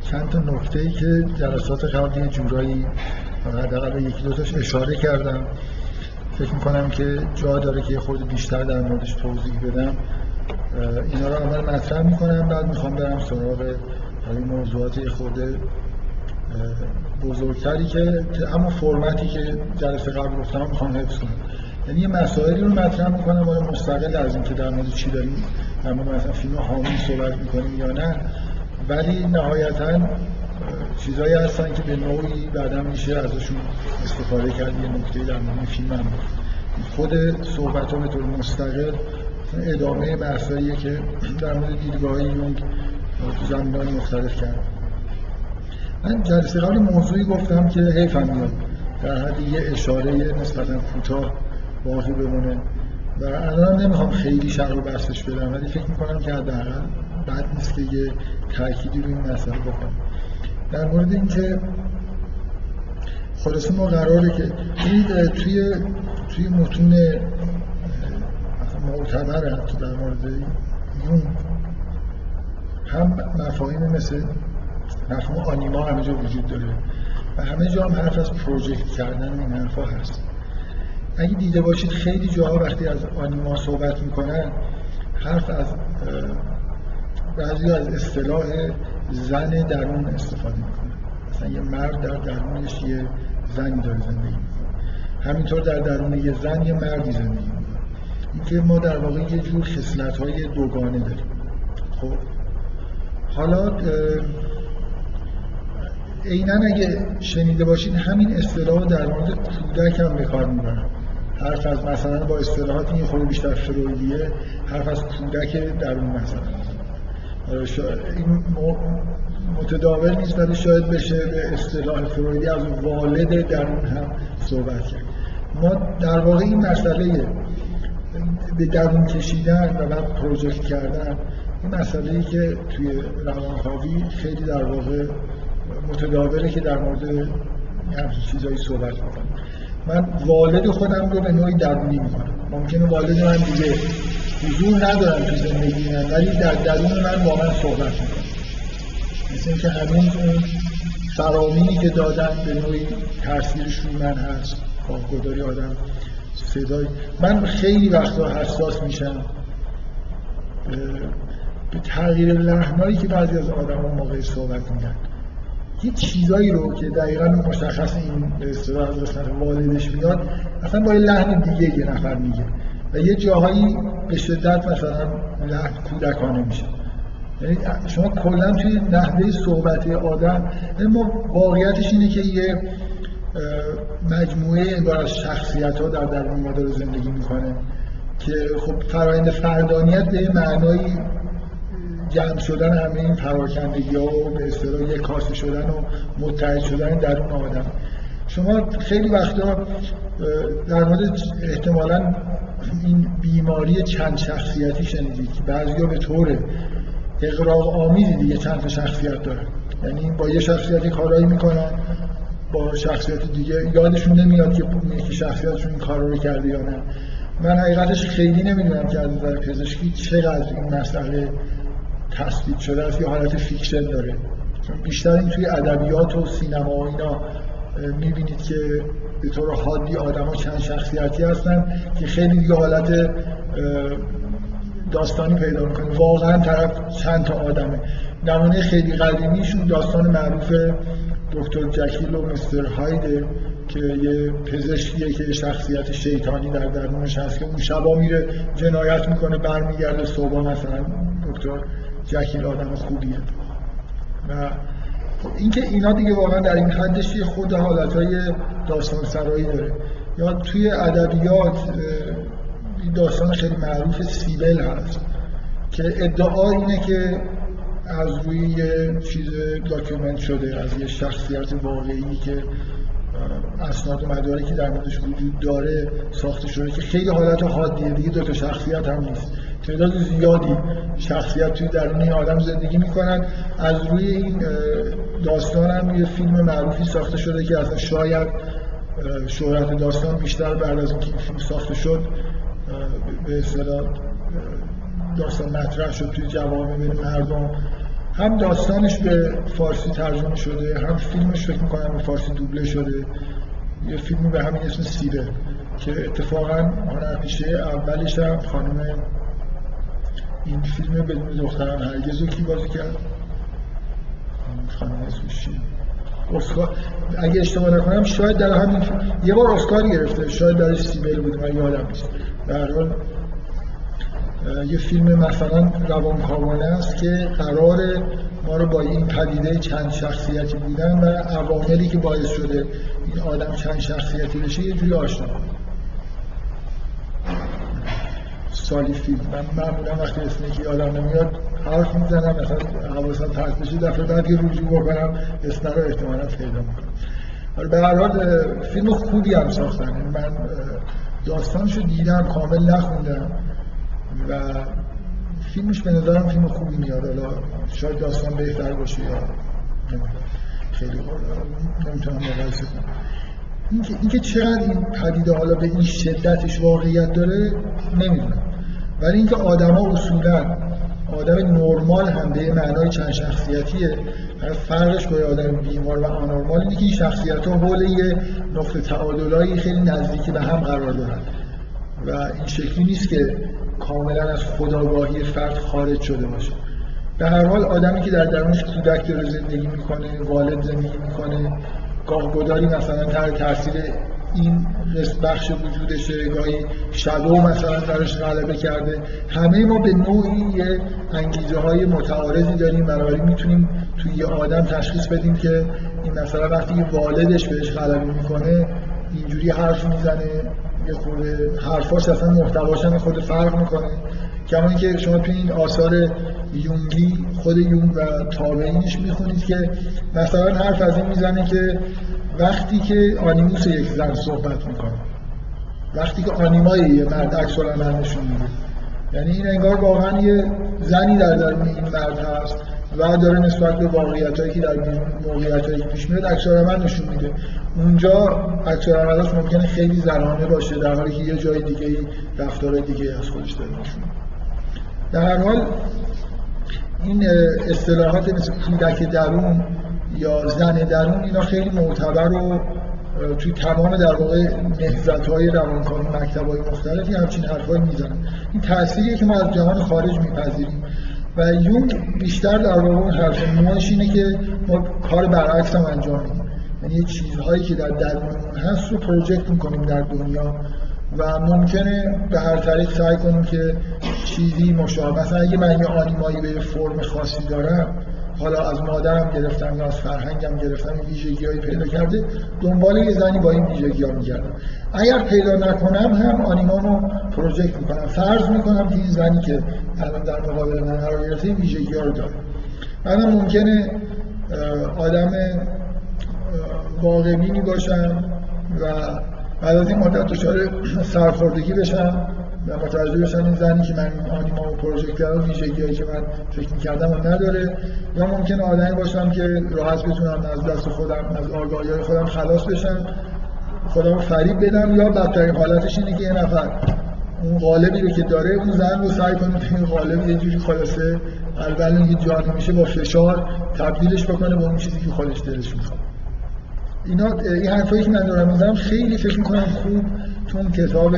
چند تا نکته ای که جلسات قبل یه جورایی حداقل یکی دو تاش اشاره کردم. فکر می‌کنم که جا داره که یه خورده بیشتر در موردش توضیح بدم. اینا رو اول مطرح می‌کنم بعد می‌خوام برم سراغ این موضوعات یه خورده بزرگتری که اما فرمتی که جلسه قبل گفتم می‌خوام حفظ کنم. یعنی یه مسائلی رو مطرح می‌کنم آیا مستقل از اینکه در مورد چی داریم در مورد مثلا فیلم حامی صحبت می‌کنیم یا نه. ولی نهایتا چیزایی هستن که به نوعی بعدا میشه ازشون استفاده کرد. یه نکته در مورد فیلم هم خود صحبت ها طور مستقل ادامه بحثاییه که در مورد دیدگاه یونگ تو زمینهای مختلف کرد. من جلسه قبل موضوعی گفتم که حیفم میاد. در حد یه اشاره نسبتا کوتاه باقی بمونه. و الان نمی‌خوام خیلی شرح و بحثش بدم ولی فکر می‌کنم که حداقل بد نیست که یه تأکیدی روی این مسئله بکنم در مورد اینکه خلاصه ما قراره که توی توی متون معتبر حتی در مورد یون هم مفاهیم مثل مفهوم آنیما همه جا وجود داره و همه جا هم حرف از پروژکت کردن این حرفا هست. اگه دیده باشید خیلی جاها وقتی از آنیما صحبت می‌کنن حرف از بعضی از اصطلاح زن درون استفاده می‌کنن مثلا یه مرد در درونش یه زنی داره زندگی می‌کنه. همینطور در درون یه زن یه مردی زندگی می‌کنه. اینکه ما در واقع یه جور خصلت های دوگانه داریم. خب؟ حالا عینا اگه شنیده باشید همین اصطلاح در مورد کودک هم به کار می‌برن. حرف از مثلا با اصطلاحات این خود بیشتر فرویدیه حرف از کودک درون مثلا. این متداول نیست ولی شاید بشه به اصطلاح فرویدی از والد درون هم صحبت کرد. ما در واقع این مسئله به درون کشیدن و بعد پروژکت کردن این مسئله ای که توی روانکاوی خیلی در واقع متداوله که در مورد همچین چیزایی صحبت می‌کنم من والد خودم رو به نوعی درونی می‌کنم. ممکنه والد من دیگه حضور ندارم تو زندگی من ولی در درون من با صحبت می‌کنم. مثل اینکه همین اون فرامینی که دادن به نوعی تاثیرش روی من هست گداری آدم صدای من خیلی وقتا حساس میشم به تغییر لحنایی که بعضی از آدم موقع صحبت میگن یه چیزایی رو که دقیقا مشخص این به اصطلاح از والدش میاد اصلا با یه لحن دیگه یه نفر میگه. و یه جاهایی به شدت مثلا لحن کودکانه میشه. یعنی شما کلا توی نحوه صحبت آدم یعنی ما واقعیتش اینه که یه مجموعه انگار از شخصیت ها در درون ما داره زندگی می‌کنه که خب فرایند فردانیت به معنایی جمع شدن همه این پراکندگی ها و به اصطلاح یک کاسه شدن و متحد شدن درون آدم. شما خیلی وقتا در مورد احتمالا این بیماری چند شخصیتی شنیدید. که بعضی به طور اغراق آمیزی دیگه چند شخصیت داره یعنی با یه شخصیتی کارایی می‌کنن با شخصیت دیگه یادشون نمیاد که یکی شخصیتشون این کار رو کرده یا نه. من حقیقتش خیلی نمی‌دونم که از نظر پزشکی چقدر این مسئله تثبیت شده است یا حالت fiction داره. چون بیشتر این توی ادبیات و سینما و اینا می‌بینید که به طور حادی آدم ها چند شخصیتی هستن که خیلی دیگه حالت داستانی پیدا می‌کنه. واقعا طرف چند تا آدمه. نمونه خیلی قدیمیشون داستان معروف دکتر جکیل و مستر هایده که یه پزشکیه که شخصیت شیطانی در درونش هست که اون شبا میره جنایت می‌کنه برمیگرده صبح مثلا. دکتر جکیل آدم خوبیه. و اینکه اینا دیگه واقعا در این حدش یه خود حالتهای داستان سرایی داره. یا توی ادبیات داستان خیلی معروف سیبل هست که ادعا اینه که از روی یه چیز document شده از یه شخصیت واقعی که اسناد و مدارکی در موردش وجود داره ساخته شده که خیلی حالت حادیه دیگه دو تا شخصیت هم نیست. تعداد زیادی شخصیت توی درون این آدم زندگی می‌کنن از روی این داستان هم یه فیلم معروفی ساخته شده که اصلا شاید شهرت داستان بیشتر بعد از اینکه این فیلم ساخته شد به اصطلاح داستان مطرح شد توی جوامع بین مردم. هم داستانش به فارسی ترجمه شده هم فیلمش فکر می‌کنم به فارسی دوبله شده. یه فیلمی به همین اسم سیره که اتفاقا هنرپیشه اولش هم خانم این فیلم بدون دختران هرگز رو کی بازی کرد. خانم اسمش اسکار اگه اشتباه نکنم شاید در همین یه بار اسکار گرفته. شاید در سیبل بود من یادم نیست. در حال یه فیلم مثلا روانکاوانه است که قرار ما رو با این پدیده چند شخصیتی بودن و عواملی که باعث شده این آدم چند شخصیتی بشه یه جوری آشنا سالی فیلم من معمولا وقتی اسم یکی یادم نمیاد حرف می‌زنم مثلا حواسم پرت بشه دفعه بعد یه رجوع بکنم اسم رو احتمالا پیدا می‌کنم. به هر حال فیلم خوبی هم ساختن. یعنی من داستانشو دیدم کامل نخوندم و فیلمش به نظرم فیلم خوبی میاد. حالا شاید داستان بهتر باشه یا خیلی نمی‌تونم مقایسه کنم. اینکه اینکه چقدر این پدیده حالا به این شدتش واقعیت داره نمی‌دونم. ولی اینکه آدما اصولا آدم نرمال هم به معنای چند شخصیتیه فرقش با آدم بیمار و آنورمال اینه که این شخصیت ها حول یه نقطه تعادلایی خیلی نزدیکی به هم قرار دارن. و این شکلی نیست که کاملا از خداگاهی فرد خارج شده باشه. به هر حال آدمی که در درونش کودک داره زندگی می‌کنه والد زندگی می‌کنه گاه گداری مثلا تر تاثیر این بخش وجودشه گاهی شادو مثلا درش غلبه کرده. همه ما به نوعی یه انگیزه های متعارضی داریم. بنابراین می‌تونیم توی یه آدم تشخیص بدیم که این مثلا وقتی یه والدش بهش غلبه می‌کنه اینجوری حرف می‌زنه یه خورده حرفاش اصلا محتواش خود فرق می‌کنه. کما که شما توی این آثار یونگی خود یونگ و تابعینش می‌خونید که مثلا حرف از این می‌زنه که وقتی که آنیموس یک زن صحبت می‌کنه وقتی که آنیمای یه مرد عکس نشون میده. یعنی این انگار واقعا یه زنی در درون این مرد هست و داره نسبت به واقعیت هایی که در موقعیت هایی پیش میاد عکس نشون میده. اونجا عکس ممکنه خیلی زنانه باشه در حالی که یه جای دیگه رفتار دیگه از خودش داره نشون در هر حال این اصطلاحات مثل کودک درون یا زن درون اینا خیلی معتبر و توی تمام در واقع نهزت های روانکاوی مکتب های مختلفی همچین حرفایی می‌زنن. این تأثیریه که ما از جهان خارج میپذیریم. و یونگ بیشتر در واقع حرف نوعش اینه که ما کار برعکس هم انجام میدیم. یعنی چیزهایی که در درونمون هست رو پروژکت می‌کنیم در دنیا. و ممکنه به هر طریق سعی کنیم که چیزی مشابه مثلا اگه من یه آنیمایی به فرم خاصی دارم حالا از مادرم گرفتم یا از فرهنگم گرفتم ویژگیهایی پیدا کرده دنبال یه زنی با این ویژگی ها میگردم. اگر پیدا نکنم هم آنیمامو پروژکت می‌کنم. فرض می‌کنم که این زنی که الان در مقابل من قرار گرفته ویژگی ها رو داره. بعدم ممکنه آدم واقعبینی باشم و بعد از این مدت دچار سرخوردگی بشم و متوجه بشن این زنی که من آنیما و پروژکت کردم ویژگی که من فکر می‌کردم و نداره یا ممکنه آدمی باشم که راحت بتونم از دست خودم از آگاهی خودم خلاص بشم خودم رو فریب بدم یا بدترین حالتش اینه که یه نفر اون قالبی رو که داره اون زن رو سعی کنه این قالب یه جوری خلاصه اول اینکه جا میشه با فشار تبدیلش بکنه به اون چیزی که خودش دلش می‌خواد. اینا این حرفایی که من دارم می‌زنم خیلی فکر می‌کنم خوب اون کتاب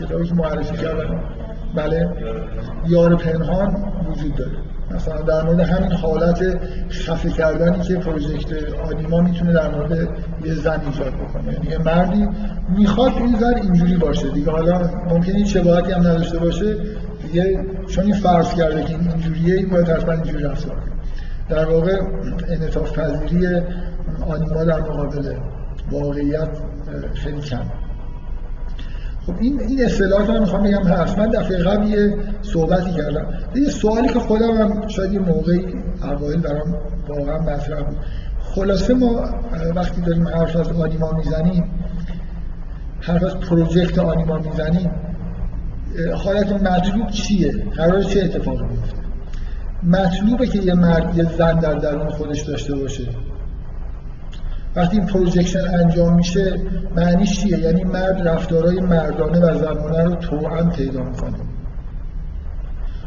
کتابی که معرفی کردم بله یار پنهان وجود داره. مثلا در مورد همین حالت خفه کردنی که پروژکت آدیما می‌تونه در مورد یه زن ایجاد بکنه. یعنی یه مردی می‌خواد این زن اینجوری باشه. دیگه حالا ممکنه این شباهتی هم نداشته باشه. دیگه چون این فرض کرده که این اینجوریه این باید حتما اینجوری رفتار در واقع انعطاف پذیری آنیما در مقابل واقعیت خیلی کم. خب این این اصطلاحات رو می‌خوام بگم هست. من دفعه قبل یه صحبتی کردم. یه سوالی که خودم هم شاید یه موقعی اوایل برام واقعا مطرح بود. خلاصه ما وقتی داریم حرف از آنیما می‌زنیم حرف از پروژکت آنیما می‌زنیم حالت مطلوب چیه؟ قرار چه اتفاقی بیفته؟ مطلوبه که یه مرد یه زن در درون خودش داشته باشه. وقتی این پروژکشن انجام میشه معنیش چیه؟ یعنی مرد رفتارهای مردانه و زنانه رو توأم پیدا می‌کنه.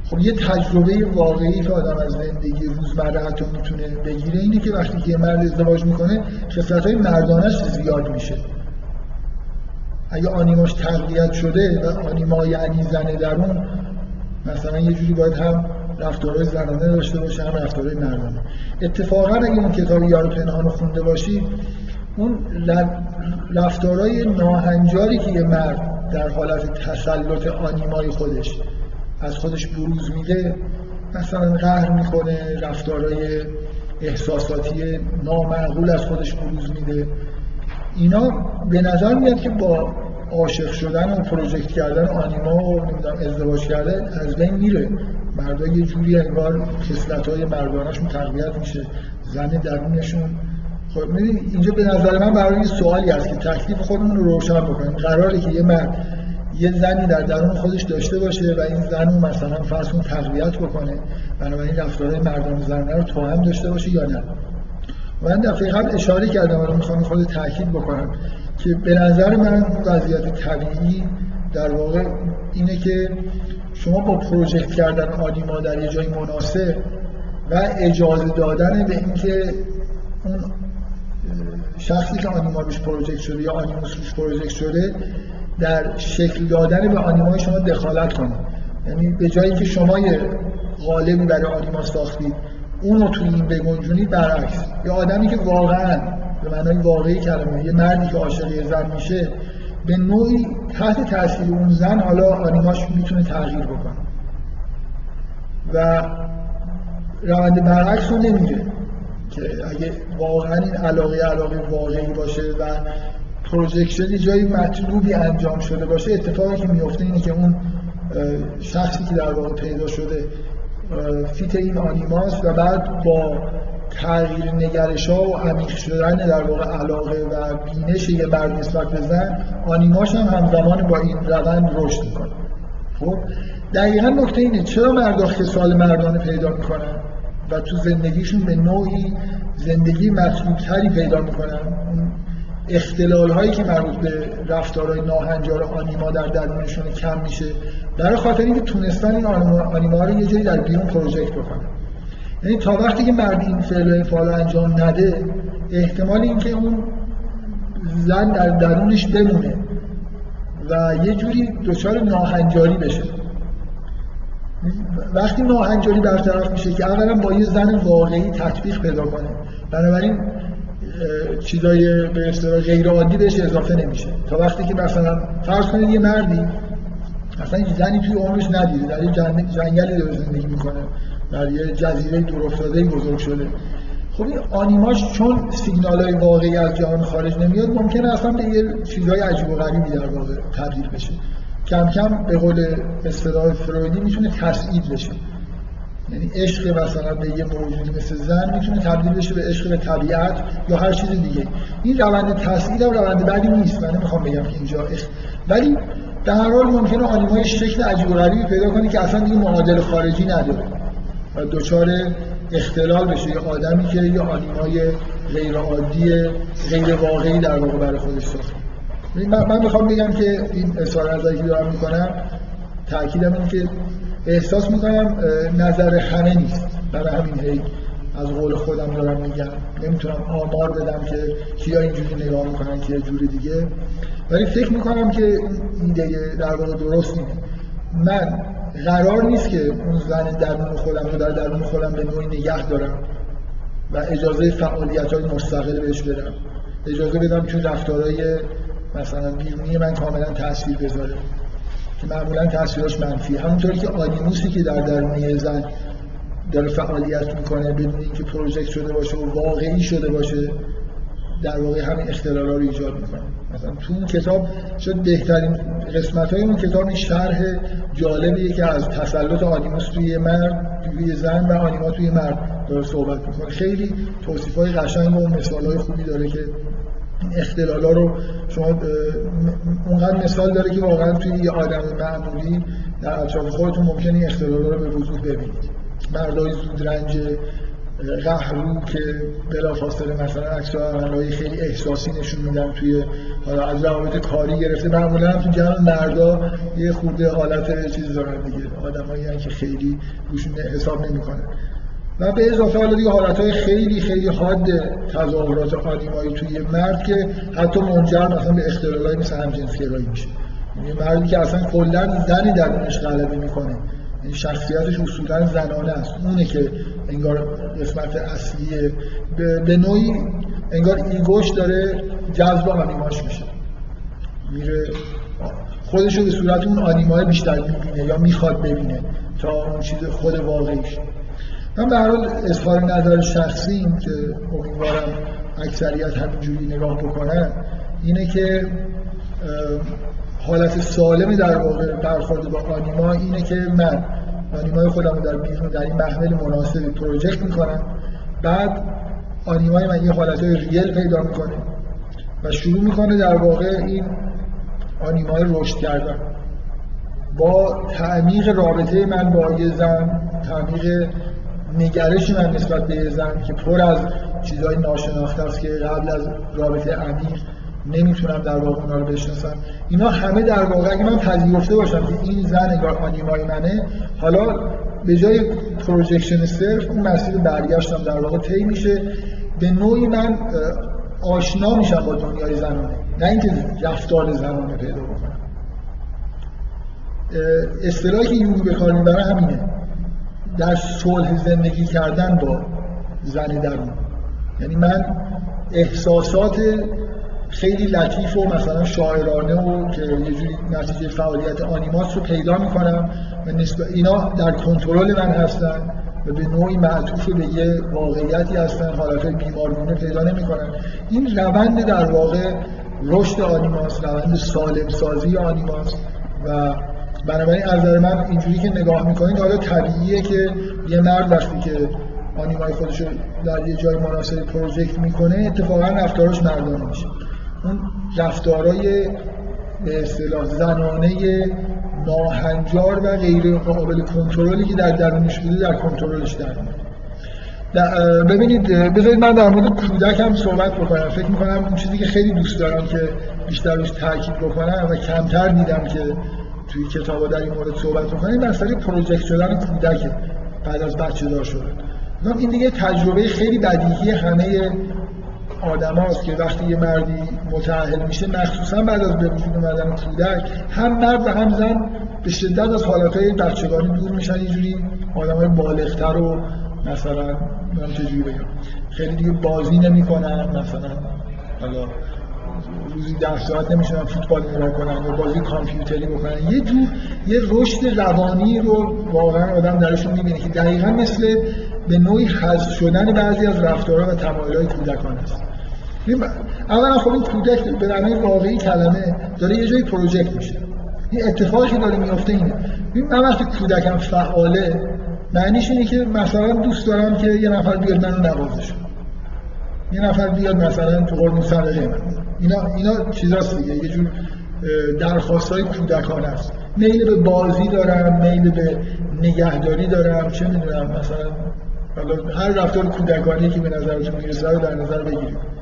خب یه تجربه واقعی که آدم از زندگی روزمره حتی می‌تونه بگیره اینه که وقتی که یه مرد ازدواج می‌کنه خصلت های مردانش زیاد میشه. اگه آنیماش تقویت شده و آنیما یعنی زن درون مثلا یه جوری باید هم رفتارهای زنانه داشته باشه هم رفتارهای مردانه اتفاقا اگه اون کتاب یار پنهان رو خونده باشی اون رفتارهای ناهنجاری که یه مرد در حالت تسلط آنیمای خودش از خودش بروز میده مثلا قهر می‌کنه رفتارهای احساساتی نامعقول از خودش بروز میده. اینا به نظر میاد که با عاشق شدن و پروژکت کردن آنیما و ازدواج کردن از بین میره. مردا یه جوری انگار خصلت های مردانشون تقویت میشه. زن درونشون خب اینجا به نظر من برای سوالی هست که تکلیف خودمون رو روشن بکنیم. قراره که یه مرد یه زنی در درون خودش داشته باشه و این زن رو مثلا فرض تقویت بکنه. بنابراین رفتارهای مردان زنه رو تو هم داشته باشه یا نه. من دفعه قبل اشاره کردم الان می‌خوام خود تاکید بکنم. که به نظر من وضعیت طبیعی در واقع اینه که شما با پروژکت کردن آنیما در یه جای مناسب و اجازه دادن به اینکه اون شخصی که آنیما روش پروژکت شده یا آنیموس روش پروژکت شده در شکل دادن به آنیمای شما دخالت کنه. یعنی به جایی که شما یه غالبی برای آنیما ساختید اون رو توی این بگنجونید برعکس. یه آدمی که واقعا به معنای واقعی کلمه یه مردی که عاشق یه زن میشه به نوعی تحت تاثیر اون زن حالا آنیماش می‌تونه تغییر بکنه. و روند برعکس رو نمیره که اگه واقعا این علاقه علاقه واقعی باشه و پروژکشن جایی مطلوبی انجام شده باشه اتفاقی که میفته اینه که اون شخصی که در واقع پیدا شده فیت این آنیماس و بعد با تغییر نگرش ها و عمیق شدن در واقع علاقه و بینش یه مرد نسبت به زن آنیماش هم همزمان با این روند رشد می‌کنه. خب؟ دقیقا نکته اینه چرا مردا سال مردانه پیدا می‌کنن؟ و تو زندگیشون به نوعی زندگی مطلوب تری پیدا می‌کنن؟ اختلال هایی که مربوط به رفتارهای ناهنجار آنیما در درونشون کم میشه برای خاطر اینکه تونستن این آنیما رو یه جایی در بیرون پروژکت بکنن. یعنی تا وقتی که مرد این فعل فعال انجام نده احتمال اینکه اون زن در درونش بمونه و یه جوری دچار ناهنجاری بشه. وقتی ناهنجاری برطرف میشه که اولا با یه زن واقعی تطبیق پیدا کنه بنابراین چیزای به اصطلاح غیر عادی بهش اضافه نمیشه. تا وقتی که مثلا فرض کنید یه مردی اصلا زنی توی عمرش ندیده در یه جنگلی داره زندگی می‌کنه. در یه جزیره دور افتاده بزرگ شده. خب این آنیماش چون سیگنال های واقعی از جهان خارج نمیاد ممکنه اصلا به یه چیزهای عجیب و غریبی در واقع تبدیل بشه. کم کم به قول اصطلاح فرویدی می‌تونه تسعید بشه. یعنی عشق مثلا به یه موجودی مثل زن می‌تونه تبدیل بشه به عشق به طبیعت یا هر چیز دیگه. این روند تسعید هم روند بعدی نیست. من نمی‌خوام بگم که اینجا عشق. ولی در هر حال ممکنه آنیمای شکل عجیب و غریبی پیدا کنه که اصلا دیگه معادل خارجی نداره. و دچار اختلال بشه. یه آدمی که یه آنیمای غیر عادی غیر واقعی در واقع برای خودش ساخته. من می‌خوام بگم که این اظهار نظری که دارم می‌کنم تاکیدم این که احساس می‌کنم نظر همه نیست. برای همین هی از قول خودم دارم میگم. نمی‌تونم آمار بدم که کیا اینجوری نگاه می‌کنن کیا جوری دیگه. ولی فکر می‌کنم که ایده در واقع درست نیست من قرار نیست که اون زن درون خودم رو در درون خودم به نوعی نگه دارم و اجازه فعالیت های مستقل بهش بدم. اجازه بدم که رفتارهای مثلا بیرونی من کاملا تاثیر بذاره که معمولا تاثیرش منفی. همونطوری که آدیموسی که در درون زن داره فعالیت می‌کنه بدون اینکه پروژکت شده باشه و واقعی شده باشه در واقع همین اختلال رو ایجاد می‌کنه. مثلا تو اون کتاب شد بهترین قسمت های اون کتاب این شرح جالبیه که از تسلط آدیموس توی مرد توی زن و آنیما توی مرد داره صحبت می‌کنه. خیلی توصیف های قشنگ و مثال های خوبی داره که این ها رو شما اونقدر مثال داره که واقعا توی یه آدم معمولی در اطراف خودتون ممکنه این ها رو به وضوح ببینید. مردای زود رنج قهرو که بلافاصله مثلا عکس های خیلی احساسی نشون میدن توی حالا از روابط کاری گرفته معمولا هم تو جمع مردا یه خورده حالت چیز دارن دیگه آدمایی که خیلی روشون حساب نمی‌کنن. و به اضافه حالا دیگه حالت خیلی خیلی حاد تظاهرات آدیمایی توی مرد که حتی منجر مثلا به اختلالای مثل همجنسگرایی میشه. یعنی مردی که اصلا کلا زنی درونش غلبه می‌کنه. شخصیتش اصولا زنانه است. اونه که انگار قسمت اصلی به نوعی انگار ایگوش داره جذب آنیماش میشه. میره خودش رو به صورت اون آنیمای بیشتر می‌بینه یا می‌خواد ببینه تا اون چیز خود واقعیش. من به حال اظهار نظر شخصیم که امیدوارم اکثریت همینجوری نگاه بکنن اینه که حالت سالم در واقع برخورد با آنیما اینه که من آنیمای خودم رو در بیرون در این محمل مناسب پروژکت می‌کنم. بعد آنیمای من یه حالت های ریل پیدا می‌کنه و شروع می‌کنه در واقع این آنیمای رشد کردن. با تعمیق رابطه من با یه زن تعمیق نگرش من نسبت به زن که پر از چیزهای ناشناخته است که قبل از رابطه عمیق نمی‌تونم در واقع اونا رو بشناسم. اینا همه در واقع اگه من پذیرفته باشم که این زن انگار آنیمای منه حالا به جای پروژکشن صرف اون مسیر برگشتم در واقع طی میشه. به نوعی من آشنا میشم با دنیای زنانه. نه اینکه رفتار زنانه پیدا بکنم. اصطلاحی که یونگ به کار همینه. در صلح زندگی کردن با زن درون. یعنی من احساسات خیلی لطیف و مثلا شاعرانه و که یه جوری نتیجه فعالیت آنیماس رو پیدا می‌کنم و اینا در کنترل من هستن و به نوعی معطوف به یه واقعیتی هستن حالت بیمارگونه پیدا نمی‌کنن. این روند در واقع رشد آنیماس روند سالم سازی آنیماس و بنابراین از نظر من اینجوری که نگاه می‌کنید حالا طبیعیه که یه مرد وقتی که آنیمای خودش رو در یه جای مناسب پروژکت می‌کنه اتفاقا رفتارش مردانه میشه. اون رفتارای به اصطلاح زنانه ناهنجار و غیر قابل کنترلی که در درونش بوده در کنترلش در ببینید بذارید من در مورد کودک هم صحبت بکنم. فکر می‌کنم اون چیزی که خیلی دوست دارم که بیشتر روش تاکید بکنم و کمتر دیدم که توی کتابا در این مورد صحبت بکنیم مسئله پروژکت شدن کودک بعد از بچه دار شدن. این دیگه تجربه خیلی بدیهی همه آدم هاست که وقتی یه مردی متعهل میشه مخصوصا بعد از به وجود اومدن کودک هم مرد و هم زن به شدت از حالتهای بچگانی دور میشن اینجوری. آدم های بالغتر و مثلا من چجوری بگم. خیلی دیگه بازی نمی‌کنن مثلا حالا روزی ده ساعت فوتبال نگاه کنن یا بازی کامپیوتری بکنن. یه جور یه رشد روانی رو واقعا آدم درشون می‌بینه که دقیقا مثل به نوعی حذف شدن بعضی از رفتارها و تمایلات کودکان است اولا خب این کودک به معنای واقعی کلمه داره یه جایی پروژکت میشه. این اتفاقی که داره میفته اینه. من وقتی کودکم فعاله معنیش اینه که مثلا دوست دارم که یه نفر بیاد منو نوازش یه نفر بیاد مثلا تو قرمون صدقه من. اینا اینا چیزاست دیگه. یه جور درخواست های کودکان است. میل به بازی دارم میل به نگهداری دارم چه می‌دونم مثلا هر رفتار کودکانی که به نظرتون می‌رسه رو در نظر بگیرید.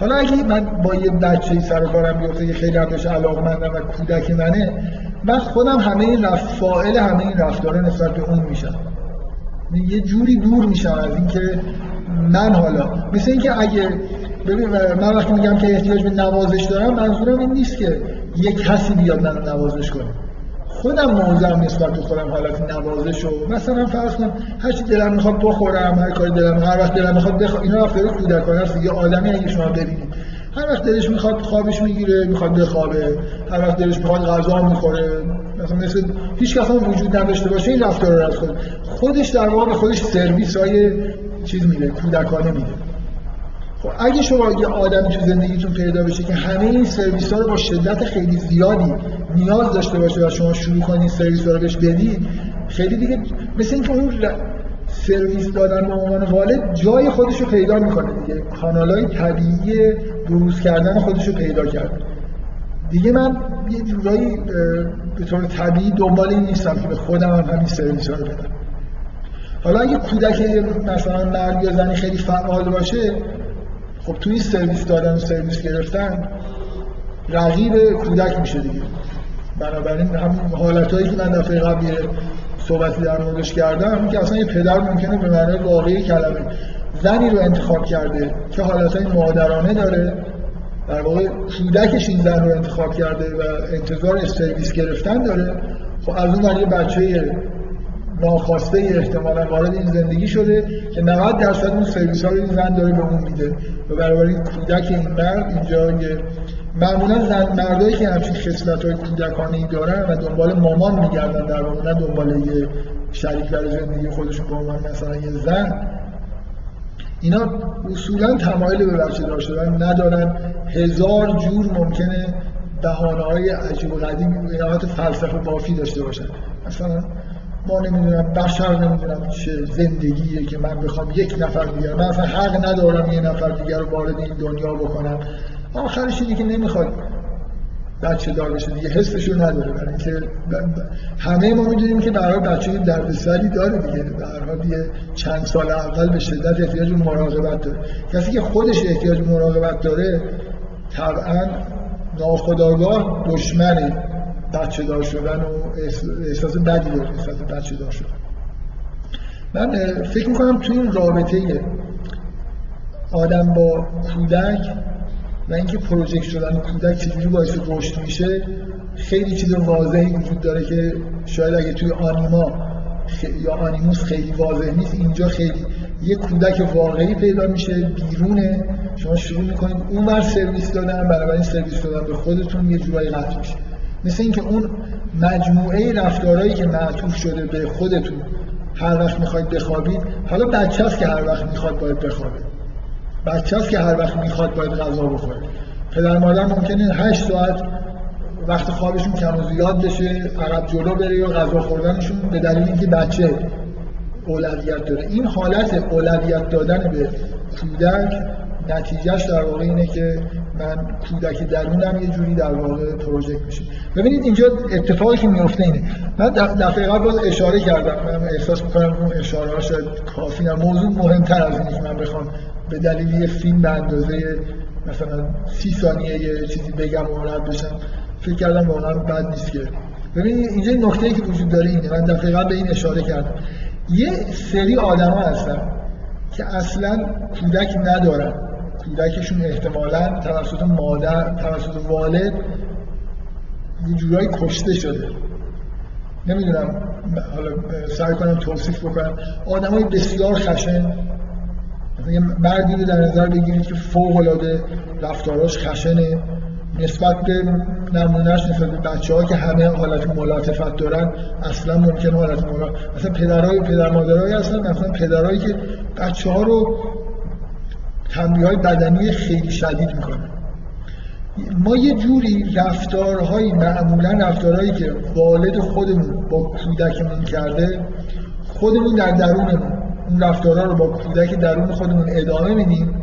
حالا اگه من با یه بچه سر کارم بیفته که خیلی بهش علاقمندم و کودک منه من خودم همه این فائل همه این رفتار نسبت به اون میشم. یه جوری دور میشم از اینکه من حالا مثل اینکه اگه ببین من وقتی میگم که احتیاج به نوازش دارم منظورم این نیست که یه کسی بیاد منو نوازش کنه. خودم موضوعم نسبت به خودم حالت نوازش و مثلا فرض کنم هر چی دلم می‌خواد بخورم هر کاری دلم هر وقت دلم می‌خواد بخ... اینا رفتار کودکانه است یه آدمی اگه شما ببینید. هر وقت دلش می‌خواد خوابش می‌گیره می‌خواد بخوابه. هر وقت دلش می‌خواد غذا می‌خوره. مثلا مثل هیچ کس هم وجود نداشته باشه این رفتار رو از خود خودش در واقع خودش سرویس های چیز میده کودکانه میده. خب اگه شما یه آدمی تو زندگیتون پیدا بشه که همه این سرویس ها رو با شدت خیلی زیادی نیاز داشته باشه و شما شروع کنید سرویس رو بهش بدید خیلی دیگه مثل اینکه اون سرویس دادن به عنوان والد جای خودش رو پیدا می‌کنه دیگه. کانال های طبیعی بروز کردن خودش رو پیدا کرده دیگه من یه جورایی به طور طبیعی دنبال این نیستم که به خودم هم همین سرویس رو بدم. حالا اگه کودک مثلا مرد یا زنی خیلی فعال باشه خب توی سرویس دادن و سرویس گرفتن رقیب کودک میشه دیگه. بنابراین هم حالتهایی که من دفعه قبل صحبتی در موردش کردم که اصلا یه پدر ممکنه به معنای واقعی کلمه زنی رو انتخاب کرده که حالتهای مادرانه داره در واقع کودکش این زن رو انتخاب کرده و انتظار سرویس گرفتن داره. خب از اون یه بچه ناخواسته احتمالا وارد این زندگی شده که 90 درصد اون سرویس ها رو این زن داره به اون میده. و برای کودک این مرد اینجا یه معمولا زن مردایی که همچین خصلت های کودکانه دارن و دنبال مامان میگردن در واقع نه دنبال یه شریک برای زندگی خودشون به عنوان مثلا یه زن. اینا اصولا تمایل به بچه دار شدن ندارن. هزار جور ممکنه بهانه های عجیب و قدیم فلسفه بافی داشته باشن. مثلا ما نمی‌دونم بشر نمی‌دونم چه زندگیه که من بخوام یک نفر دیگر من اصلا حق ندارم یه نفر دیگر رو وارد این دنیا بکنم. آخرش اینه که نمی‌خواد بچه دار بشه دیگه حسش رو نداره. برای اینکه همه ما می‌دونیم که برای بچه دردسری داره دیگه. در حال چند سال اول به شدت احتیاج مراقبت داره. کسی که خودش احتیاج مراقبت داره طبعا ناخداگاه دشمن بچه دار شدن و احساس بدی داره احساس بچه دار شدن. من فکر می‌کنم توی این رابطه آدم با کودک و اینکه پروژکت شدن کودک چجوری باعث رشد میشه خیلی چیز واضحی وجود داره که شاید اگه توی آنیما یا آنیموس خیلی واضح نیست اینجا خیلی یه کودک واقعی پیدا میشه بیرونه. شما شروع می‌کنید اون ور سرویس دادن این سرویس دادن به خودتون یه جورایی قطع میشه. مثل اینکه اون مجموعه رفتارهایی که معطوف شده به خودتون هر وقت می‌خواید بخوابید حالا بچه که هر وقت می‌خواد باید بخوابه. بچه که هر وقت می‌خواد باید غذا بخوره. پدر مادر ممکنه 8 ساعت وقت خوابشون کم و زیاد بشه عقب جلو بره یا غذا خوردنشون به دلیل اینکه بچه اولویت داره. این حالت اولویت دادن به کودک نتیجهش در واقع اینه که من کودک درونم یه جوری در واقع پروژکت میشه. ببینید اینجا اتفاقی که میفته اینه. من دفعه قبل باز اشاره کردم. من احساس می‌کنم اون اشاره ها شاید کافی نه. موضوع مهمتر از اینه که من بخوام به دلیل یه فیلم به اندازه مثلا سی ثانیه یه چیزی بگم و رد بشم. فکر کردم واقعا بد نیست که. ببینید اینجا نکته ای که وجود داره اینه. من دفعه قبل به این اشاره کردم. یه سری آدما هستن که اصلا کودک ندارن. کودکشون احتمالا توسط مادر توسط والد یه جورایی کشته شده. نمی‌دونم حالا سعی کنم توصیف بکنم. آدم های بسیار خشن. یه مردی رو در نظر بگیرید که فوق العاده رفتاراش خشنه. نسبت به نمونهش نسبت به بچه که همه حالت ملاطفت دارن اصلا ممکن حالت ملاطفت مثلا پدرای پدر مادرای هستن مثلا پدرایی که بچه ها رو تنبیه های بدنی خیلی شدید می‌کنن ما یه جوری رفتارهایی معمولا رفتارهایی که والد خودمون با کودکمون کرده خودمون در درونمون اون رفتارها رو با کودک درون خودمون ادامه میدیم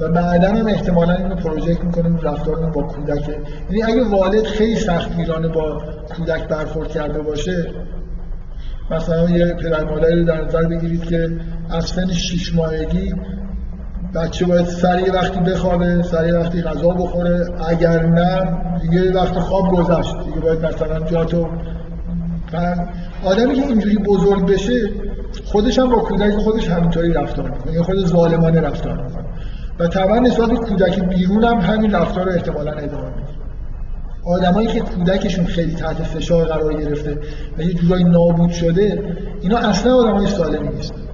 و بعدا هم احتمالا اینو پروژکت می‌کنیم رفتارمون با کودک. یعنی اگه والد خیلی سخت میرانه با کودک برخورد کرده باشه مثلا یه پدر مادری رو در نظر بگیرید که از سن 6 ماهگی بچه باید سریع وقتی بخوابه سریع وقتی غذا بخوره. اگر نه دیگه وقت خواب گذشت. دیگه باید مثلا جاتو آدمی که اینجوری بزرگ بشه خودش هم با کودک خودش همینطوری رفتار می‌کنه. یا خود ظالمانه رفتار می‌کنه. و طبعا نسبت کودک بیرون هم همین رفتار رو احتمالا ادامه میده. آدمایی که کودکشون خیلی تحت فشار قرار گرفته و یه جورایی نابود شده اینا اصلا آدمای سالمی نیستن. یعنی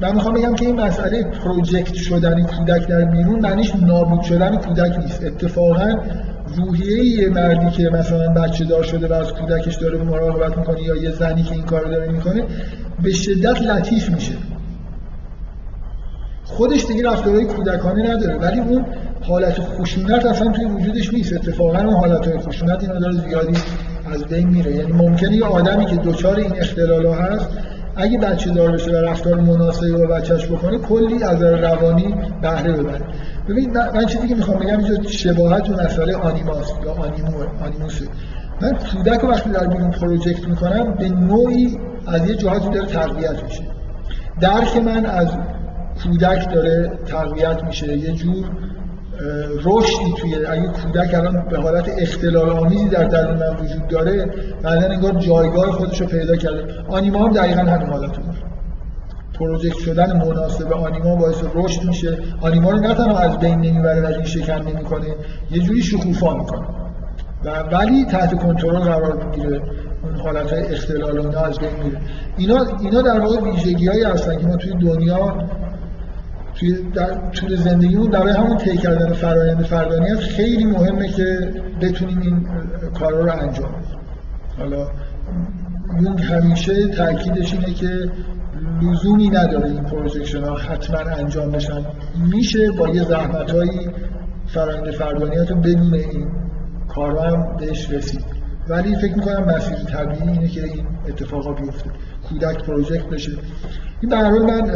من می‌خوام بگم که این مسئله پروژکت شدن کودک در بیرون معنیش نابود شدن کودک نیست. اتفاقا روحیه یه مردی که مثلا بچه دار شده و از کودکش داره مراقبت می‌کنه یا یه زنی که این کار داره می‌کنه به شدت لطیف میشه. خودش دیگه رفتارهای کودکانه نداره ولی اون حالت خشونت اصلا توی وجودش نیست. اتفاقا اون حالت خشونت داره زیادی از بین میره. یعنی ممکنه یه آدمی که دچار این اختلال هست اگه بچه دار بشه و رفتار مناسبی با بچهش بکنه کلی از روانی بهره ببره. ببین من چیزی که می‌خوام بگم اینجا شباهت و مسئله آنیماست یا آنیمو آنیموسه. من کودک وقتی در بیرون پروژکت می‌کنم به نوعی از یه جهاتی داره تقویت میشه. درک من از کودک داره تقویت میشه. یه جور رشدی توی اگه کودک الان به حالت اختلال آمیزی در درون من وجود داره بعدا انگار جایگاه خودش رو پیدا کرده. آنیما هم دقیقا همین حالت رو پروژکت شدن مناسب آنیما باعث رشد میشه. آنیما رو نه تنها از بین نمی‌بره و این شکن نمی‌کنه یه جوری شکوفا می‌کنه. و ولی تحت کنترل قرار می‌گیره. اون حالت های اختلال از بین میره. اینا اینا در واقع ویژگی هایی هستن که ما توی دنیا توی در طول زندگیمون برای همون طی کردن فرایند فردانیت خیلی مهمه که بتونیم این کارا رو انجام بدیم. حالا یونگ همیشه تاکیدش اینه که لزومی نداره این projection ها حتما انجام بشن. میشه با یه زحمت هایی فرایند فردانیت رو بدون این کارها هم بهش رسید. ولی فکر می‌کنم مسیر طبیعی اینه که این اتفاقا بیفته. کودک project بشه. این من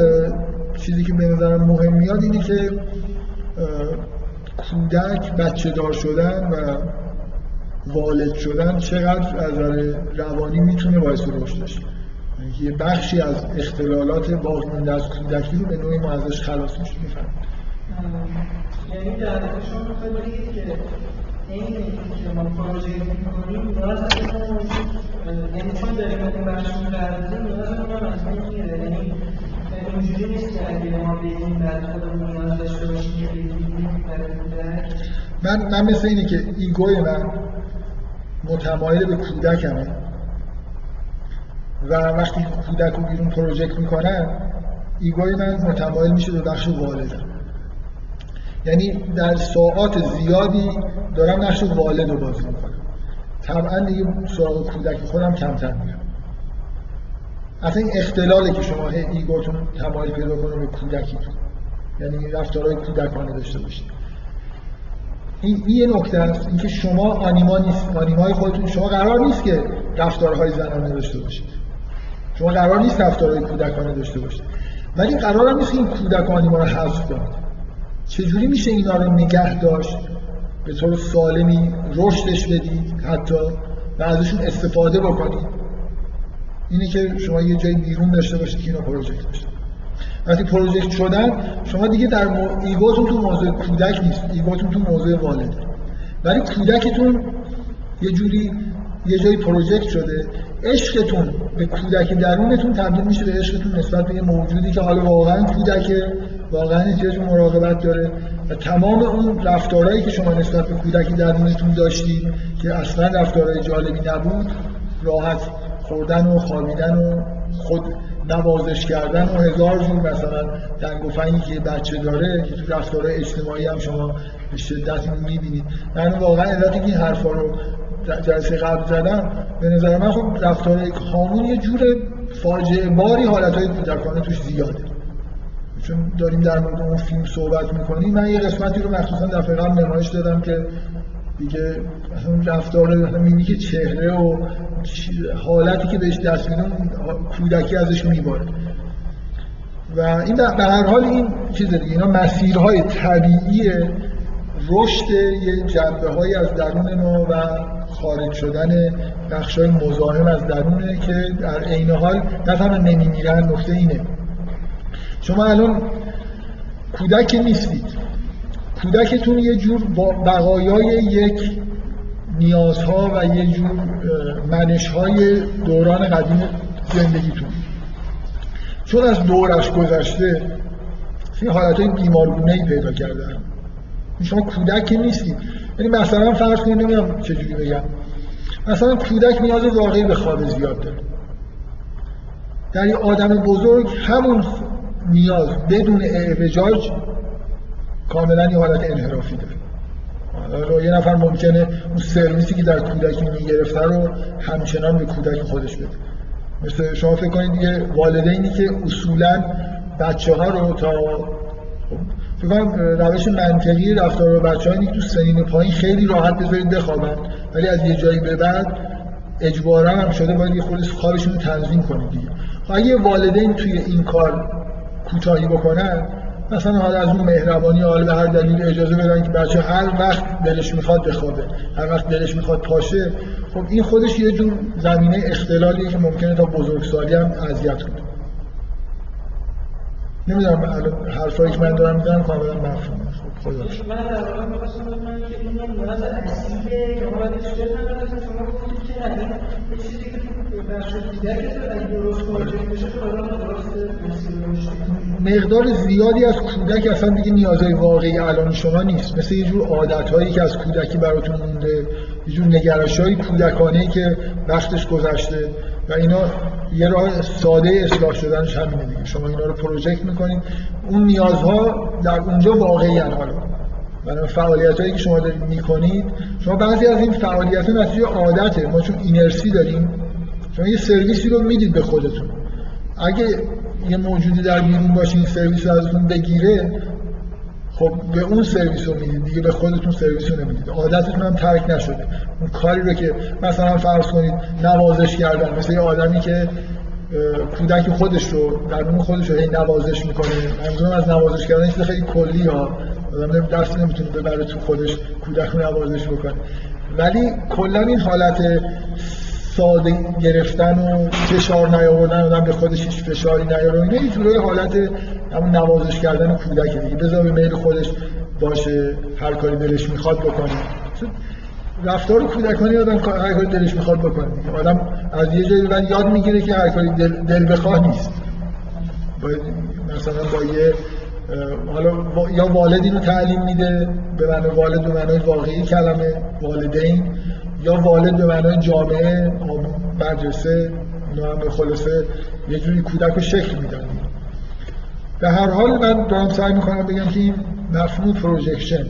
چیزی که به نظرم مهم میاد اینه که کودک بچه دار شدن و والد شدن چقدر از روانی می‌تونه باعث رشدش. یه بخشی از اختلالات باقی مونده از کودکی رو به نوعی ما ازش خلاص میشه. یعنی در شما که این که ما پروژه می‌کنیم نیاز یعنی چون داریم این بخش رو بردازیم نیاز از این یعنی اینجوری نیست که اگه ما بگیم بعد خودمون نیاز داشته باشیم من من مثل اینه که ego ی من متمایل به کودکمه. و وقتی کودک رو بیرون project می‌کنن ego ی من متمایل میشه به بخش والدم یعنی در ساعات زیادی دارم نقش والد رو بازی می‌کنم. طبعا دیگه سراغ کودک خودم کمتر میرم. اصلا این اختلاله که شما ego تون تمایل پیدا کنه به کودکیتون یعنی رفتارهای کودکانه داشته باشید این یه نکته است. اینکه شما آنیما نیست. آنیمای خودتون شما قرار نیست که رفتارهای زنانه داشته باشید. شما قرار نیست رفتارهای کودکانه داشته باشید. ولی قرار نیست که این کودک آنیما رو حذف کنید. چجوری میشه اینا رو نگه داشت؟ به طور سالمی رشدش بدید حتی و ازشون استفاده بکنید. اینه که شما یه جای بیرون داشته باشید که اینا پروژکت بشه. وقتی project شدن شما دیگه در مو... ego تون تو موضوع کودک نیست ego تون تو موضوع والده. ولی کودکتون یه جوری یه جایی project شده عشقتون به کودک درونتون تبدیل میشه به عشقتون نسبت به یه موجودی که حالا واقعا کودک واقعا احتیاج مراقبت داره و تمام اون رفتارهایی که شما نسبت به کودکی درونتون داشتید که اصلا رفتارهای جالبی نبود راحت خوردن و خوابیدن و خود نوازش کردن و هزار جور مثلا دنگ که بچه داره که تو رفتارهای اجتماعی هم شما به شدت می‌بینید. من واقعا علتی که این حرفا رو جلسه قبل زدم به نظر من خب رفتارهای کامون یه جور فاجعه باری حالتهای کودکانه توش زیاده. چون داریم در مورد اون فیلم صحبت می‌کنیم من یه قسمتی رو مخصوصا دفعه قبل نمایش دادم که دیگه اون رفتار می‌بینی چهره و حالتی که بهش دست میدن کودکی ازش میباره. و این به هر حال این چیز دیگه اینا مسیرهای طبیعی رشد یه جنبه های از درون ما و خارج شدن بخش های مزاحم از درونه که در عین حال نه تنها نمیمیرن نقطه اینه. شما الان کودک نیستید. کودکتون یه جور بقایای یک نیازها و یه جور منشهای دوران قدیم زندگیتون. چون از دورش گذشته این حالت های بیمارگونه ای پیدا کردن. شما کودک نیستید یعنی مثلا فرض کنید نمی‌دونم چجوری بگم. مثلا کودک نیاز واقعی به خواب زیاد داره. در یه آدم بزرگ همون نیاز بدون اعوجاج کاملا یه حالت انحرافی داره. یه نفر ممکنه اون سرویسی که در کودکی می‌گرفته رو همچنان به کودک خودش بده. مثل شما فکر کنید یه والدینی که اصولا بچه ها رو تا فکر روش منطقی رفتار بچه ها تو سنین پایین خیلی راحت بذارید بخوابن. ولی از یه جایی به بعد اجبارا هم شده باید یه خود خوابشون رو تنظیم کنید دیگه. اگه والدین توی این کار کوتاهی بکنن مثلا حالا از اون مهربانی حالا به هر دلیل اجازه بدن که بچه هر وقت دلش می‌خواد بخوابه هر وقت دلش می‌خواد پاشه خب این خودش یه جور زمینه اختلالیه که ممکنه تا بزرگسالی هم اذیت کنه. نمی‌دونم الان حرفایی که من دارم می‌زنم کاملا مفهومه خب خدا من در واقع می‌خواستم بدونم که این نیاز اصیله که ما باید اشتباه نکنیم شما گفتید که این یه چیزی که تو بخش کودک اگه درست مواجه بشه تو آدم درست مسیر رشد مقدار زیادی از کودک اصلا دیگه نیازهای واقعی الان شما نیست. مثل یه جور عادتهایی که از کودکی براتون مونده یه جور نگرشهای کودکانه که وقتش گذشته و اینا یه راه ساده اصلاح شدنش همینه دیگه. شما اینا رو پروژکت می‌کنید اون نیازها در اونجا واقعی حالا. برای فعالیت هایی که شما دارید می‌کنید شما بعضی از این فعالیت ها نتیجه عادته. ما چون اینرسی داریم شما یه سرویسی رو می‌دید به خودتون. اگه یه موجودی در بیرون باشه این سرویس رو ازتون بگیره خب به اون سرویس رو می‌دید دیگه به خودتون سرویس رو نمی‌دید. عادتتون هم ترک نشده. اون کاری رو که مثلا فرض کنید نوازش کردن مثل یه آدمی که کودک خودش رو در اون خودش رو هی نوازش می‌کنه. منظورم از نوازش کردن چیز خیلی کلی ها آدم دست نمی‌تونه ببره تو خودش کودک رو نوازش بکنه. ولی کلا این حالت ساده گرفتن و فشار نیاوردن آدم به خودش هیچ فشاری نیاره و اینا یه جورای حالت همون نوازش کردن کودک دیگه. بذار به میل خودش باشه هر کاری دلش می‌خواد بکنه. رفتار کودکانی آدم هر کاری دلش می‌خواد بکنه. آدم از یه جایی بعد یاد می‌گیره که هر کاری دل, دل بخواه نیست. باید مثلا با یه حالا یا والد اینو تعلیم میده به معنی والد به معنای واقعی کلمه والدین. یا والد به معنای جامعه مدرسه به خلاصه یه جوری کودک رو شکل میدن. به هر حال من دارم سعی می‌کنم بگم که این مفهوم projection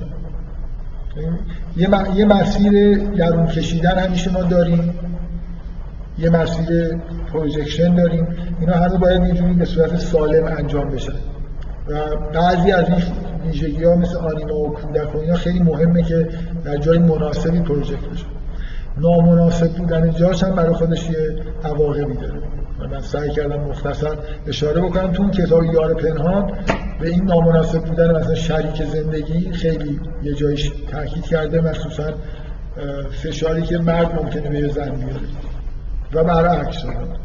یه, م- یه مسیر درون کشیدن همیشه ما داریم. یه مسیر projection داریم. اینا همه باید یه جوری به صورت سالم انجام بشن و بعضی از این ویژگی ها مثل آنیما و کودک و اینا خیلی مهمه که در جای مناسبی project بشه. نامناسب بودن جاش هم برای خودش یه عواقبی داره. و من سعی کردم مختصر اشاره بکنم. تو اون کتاب یار پنهان به این نامناسب بودن مثلا شریک زندگی خیلی یه جایش تاکید کرده مخصوصا فشاری که مرد ممکنه به زن بیاره. و برعکس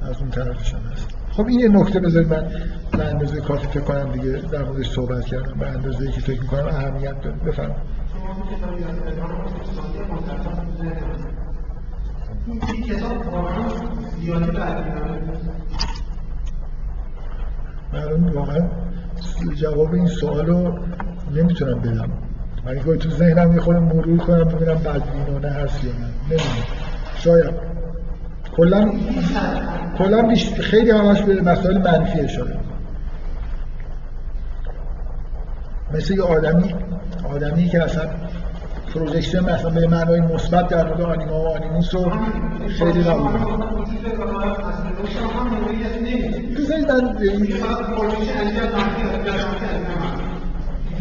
از اون طرفش هم هست. خب این یه نکته بذارید من به اندازه کافی فکر کنم دیگه در موردش صحبت کردم. به اندازه که فکر می‌کنم اهمیت داره. بفرمایید. این کتاب واقعا زیادی الان واقعا جواب این سوال رو نمی‌تونم بدم. من اینکه تو ذهنم یه خود مرور کنم ببینم بدبینانه هست یا نه. نمی‌دونم. شاید. کلا کلا خیلی همش به مسائل منفی اشاره. مثل یه آدمی آدمی که اصلا پروژکشن مثلا به معنای مثبت در مورد آنیما و آنیموس رو خیلی قبول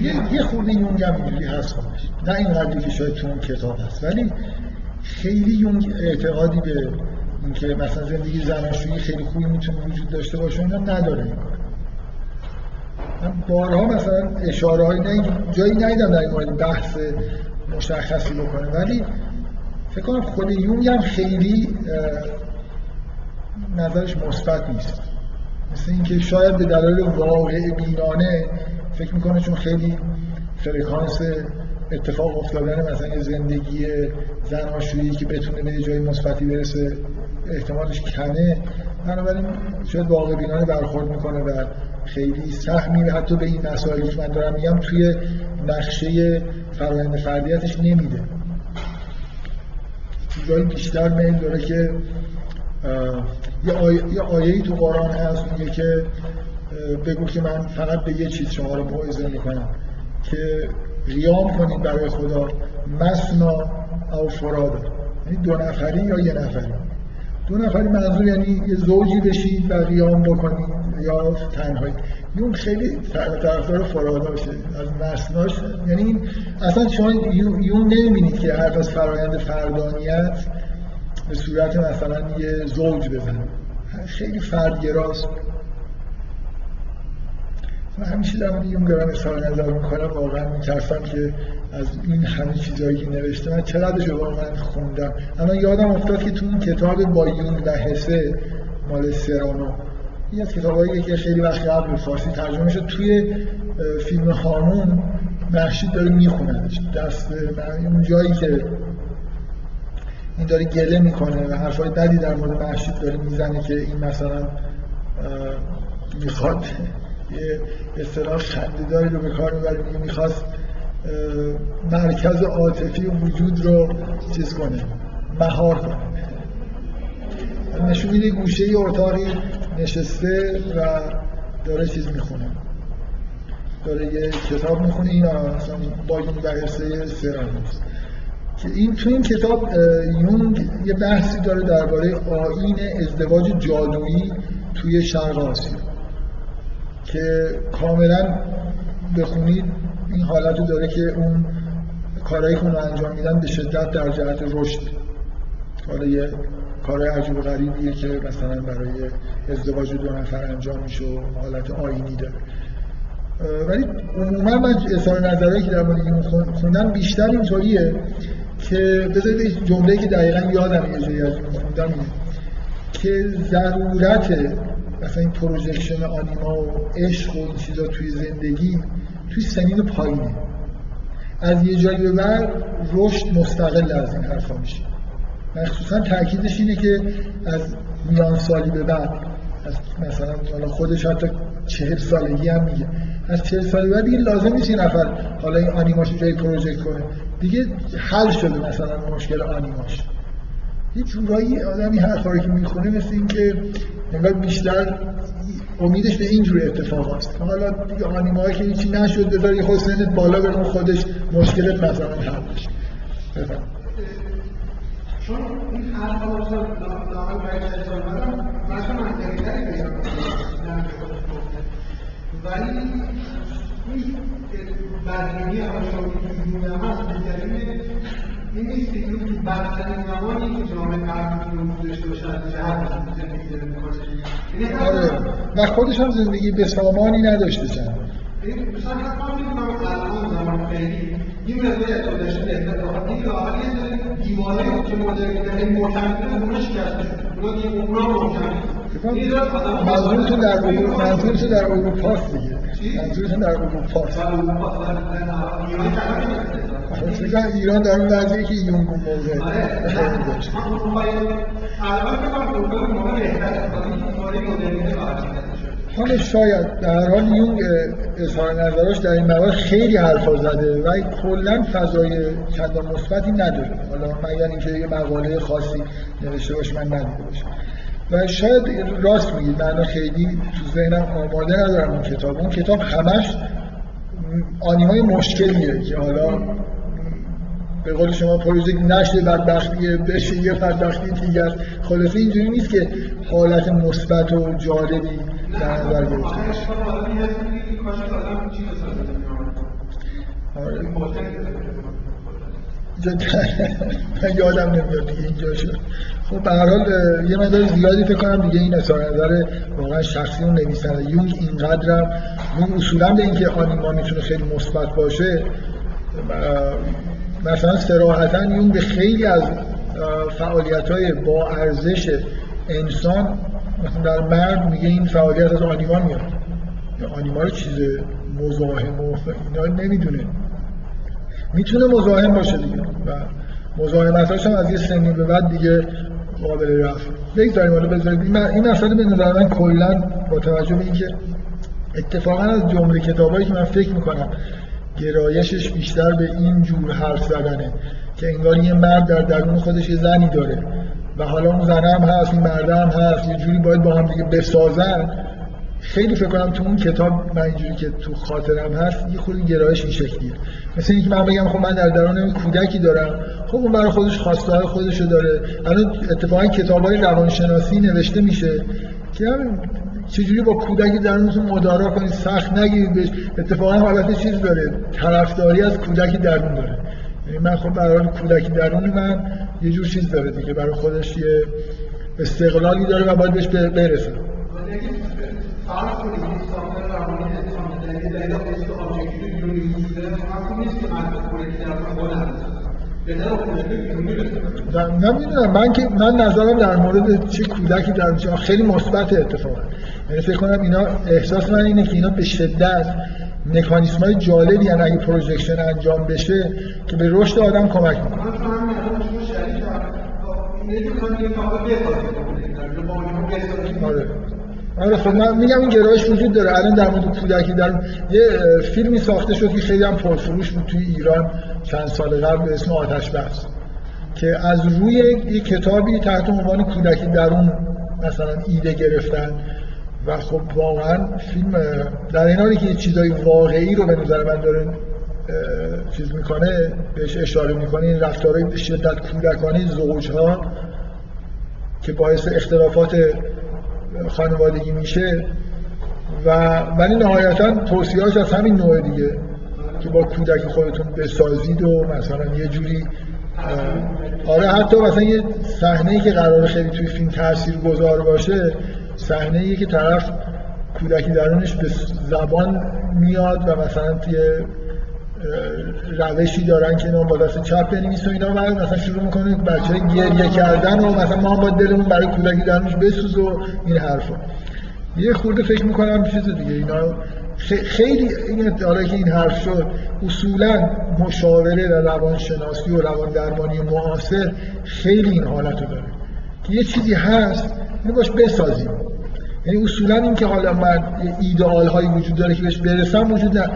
یه یه خورده یونگ هم اینجوری هست خودش نه اینقدری که شاید اون کتاب هست. ولی خیلی یونگ اعتقادی به اینکه مثلا زندگی زناشویی خیلی خوبی می‌تونه وجود داشته باشه اینا نداره. من بارها مثلا اشاره های نه جایی ندیدم در این مورد بحث مشخصی بکنه. ولی فکر کنم خود یونگ هم خیلی نظرش مثبت نیست. مثل اینکه شاید به دلایل واقع بینانه فکر می‌کنه چون خیلی فرکانس اتفاق افتادن مثلا زندگی زناشویی که بتونه به جای مثبتی برسه احتمالش کمه. بنابراین شاید واقع بینانه برخورد می‌کنه و خیلی سهمی حتی به این مسائلی که من دارم میگم توی نقشه فرآیند فردیتش نمیده. جایی بیشتر میل داره که یه آیه, یه آیه‌ای تو قرآن هست میگه که بگو که من فقط به یه چیز شما رو موعظه می‌کنم که قیام کنید برای خدا مسنا او فرادا یعنی دو نفری یا یه نفری دو نفری منظور یعنی یه زوجی بشید و قیام بکنید یا تنهایی. اون خیلی طرفدار فراداشه از مسناش. یعنی این اصلا شما یون یون نمی‌بینید که حرف از فرایند فردانیت به صورت مثلا یه زوج بزنه. خیلی فردگراست. من همیشه در مورد یونگ دارم اظهار نظر می‌کنم واقعا میترسم که از این همه چیزایی که نوشته من چقدرش واقعا خوندم. اما یادم افتاد که تو اون کتاب با یونگ و حسه مال سرانو این از کتابایی که خیلی وقت قبل فارسی ترجمه شد توی فیلم هامون محشید داره میخوندش دست اون جایی که این داره گله می‌کنه و حرفای بدی در مورد محشید داره می‌زنه که این مثلا می‌خواد یه اصطلاح خندهداری رو به کار می‌بره میگه می‌خواست مرکز عاطفی وجود رو چیز کنه مهار کنه. نشون میده گوشه ای اتاقی نشسته و داره چیز می‌خونه. داره یه کتاب می‌خونه این مثلا با این بحثه سرانوس که این تو این کتاب یونگ یه بحثی داره درباره آین ازدواج جادویی توی شرق آسیا. که کاملا بخونید این حالت رو داره که اون کارهایی که اون انجام میدن به شدت در جهت رشد. حالا یه کار عجیب و غریبیه که مثلا برای ازدواج دو نفر انجام میشه و حالت آینی داره. ولی عموما من اظهار نظرهایی که در مورد این خوندم بیشتر اینطوریه که بذارید جمله که دقیقا یادم یه جایی از این خوندم که ضرورت مثلا این پروژکشن آنیما و عشق و این چیزا توی زندگی توی سنین پایینه. از یه جایی به بعد رشد مستقل از این حرفا میشه. مخصوصا تاکیدش اینه که از میان سالی به بعد از مثلا حالا خودش حتی چهل سالگی هم میگه. از چهل سال بعد دیگه لازم نیست این نفر حالا این آنیماش جای پروژکت کنه. دیگه حل شده مثلا مشکل آنیماش. یه جورایی آدمی حرفا رو که می‌خونه مثل اینکه انگار بیشتر امیدش به اینجور اتفاق هست. حالا دیگه که هیچی نشد بذار خود سنت بالا بره خودش مشکلت مثلا حل بشه. چون این حرف ها مثلا لاغل باید اجازه بدم مثلا منطقی تری پیدا ولی این آشامی که دیدم هست بهترین این نیست که این بدترین زمانی که جامعه غرب می‌تونه داشته باشه از جهت زندگی داره می‌کنه. آره. و خودش هم زندگی به سامانی نداشته چند؟ مثلا حتی می‌تونم الان زمان خیلی این مقدار اعتادشون بهتر بخواد این لاغلی دیواره که مدرنیته محکم اونها شکسته شده اونا دیگه اونا محکم منظورتون در اروپا منظورتون در اروپا دیگه. منظورتون در اروپا فکر ایران در اون وضعیه که یونگ اون موقع داشت حالا شاید در هر حال یونگ اظهار نظراش در این موارد خیلی حرفا زده و کلا فضای چندان مثبتی نداره. حالا مگر اینکه یه مقاله خاصی نوشته باشه من ندیده و شاید راست میگید من خیلی تو ذهنم آماده ندارم اون کتاب. اون کتاب همش آنیمای مشکلیه که حالا به قول شما پروژه نشده بدبختیه بشه یه بدبختی است خلاصه اینجوری نیست که حالت مثبت و جالبی در نظر گرفته من یادم نمیاد دیگه اینجا شد. خب به هر حال یه مقدار زیادی فکر کنم دیگه این اظهار نظر واقعا شخصی اون نویسنده یونگ اینقدرم اون اصولا به اینکه آنیما می‌تونه خیلی مثبت باشه مثلا سراحتا یون به خیلی از فعالیت های با ارزش انسان مثلا در مرد میگه این فعالیت از آنیما میاد. آنیما رو چیز مزاحم و اینا نمی‌دونه. می‌تونه مزاحم باشه دیگه. و مزاحمتاش هم از یه سنی به بعد دیگه قابل رفت. بگذاریم حالا بذارید این مسئله به نظر من کلا با توجه به اینکه اتفاقا از جمله کتابایی که من فکر می‌کنم گرایشش بیشتر به این جور حرف زدنه که انگار یه مرد در درون خودش یه زنی داره. و حالا اون زنه هم هست این مرده هم هست یه جوری باید با هم دیگه بسازن. خیلی فکر کنم تو اون کتاب من اینجوری که تو خاطرم هست یه خود گرایش این شکلیه. مثل اینکه من بگم خب من در درون کودکی دارم. خب اون برای خودش خواسته های خودشو داره. الان اتفاقا کتاب های روانشناسی نوشته میشه که چجوری با کودک درونتون مدارا کنید سخت نگیرید بهش. اتفاقا حالت چیز داره طرفداری از کودک درون داره. من خب برای کودک درون من یه جور چیز داره دیگه. برای خودش یه استقلالی داره و باید بهش برسه. نمی‌دونم من که من نظرم در مورد چه کودکی در خیلی مثبت اتفاقا یعنی فکر کنم اینا احساس من اینه که اینا به شدت مکانیسم های جالبی یعنی اگه پروژکشن انجام بشه که به رشد آدم کمک می‌کنه. آره. آره خب من میگم این گرایش وجود داره. الان در مورد کودکی در یه فیلمی ساخته شد که خیلی هم پرفروش بود توی ایران چند سال قبل به اسم آتش بس که از روی یه کتابی تحت عنوان کودکی در اون مثلا ایده گرفتن و خب واقعا فیلم در این حالی که چیزای واقعی رو به نظر من داره چیز می‌کنه بهش اشاره می‌کنه این رفتارهای شدت کودکانه زوجها که باعث اختلافات خانوادگی میشه و ولی نهایتا توصیهاش از همین نوع دیگه که با کودک خودتون بسازید و مثلا یه جوری آره حتی مثلا یه صحنه که قرار خیلی توی فیلم تاثیر گذار باشه صحنه که طرف کودکی درونش به زبان میاد و مثلا توی روشی دارن که اینا با دست چپ بنویس و اینا و مثلا شروع می‌کنه بچه گریه کردن و مثلا ما هم با دلمون برای کودکی درونش بسوز و این حرفا. یه خورده فکر می‌کنم چیز دیگه اینا خیلی این حالا که این حرف شد. اصولا مشاوره و روانشناسی و روان درمانی معاصر خیلی این حالت رو داره. که یه چیزی هست اینو باش بسازیم. یعنی اصولا این که حالا من ایدئال هایی وجود داره که بهش برسم وجود نه.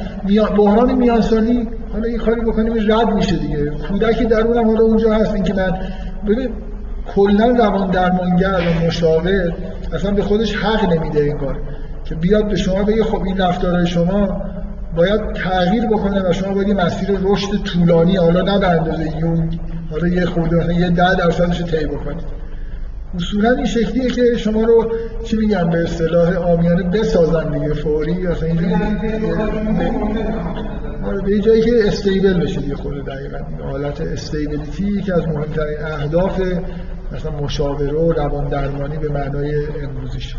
بحران میانسالی حالا یه کاری بکنیم رد میشه دیگه. کودکی درونم حالا اونجا هست. این که من ببین کلا روان درمانگر و مشاور اصلا به خودش حق نمیده این کار. که بیاد به شما بگه خب این رفتارهای شما باید تغییر بکنه و شما باید مسیر رشد طولانی حالا نه به اندازه یونگ حالا یه خورده یه ده درصدش رو طی بکنید. اصولا این شکلیه که شما رو چی میگم به اصطلاح آمیانه بسازن دیگه فوری اصلا اینجوری به جایی که استیبل بشه یه خود دقیقا. حالت استیبلیتی که از مهمترین اهداف مثلا مشاوره و روان درمانی به معنای امروزیش.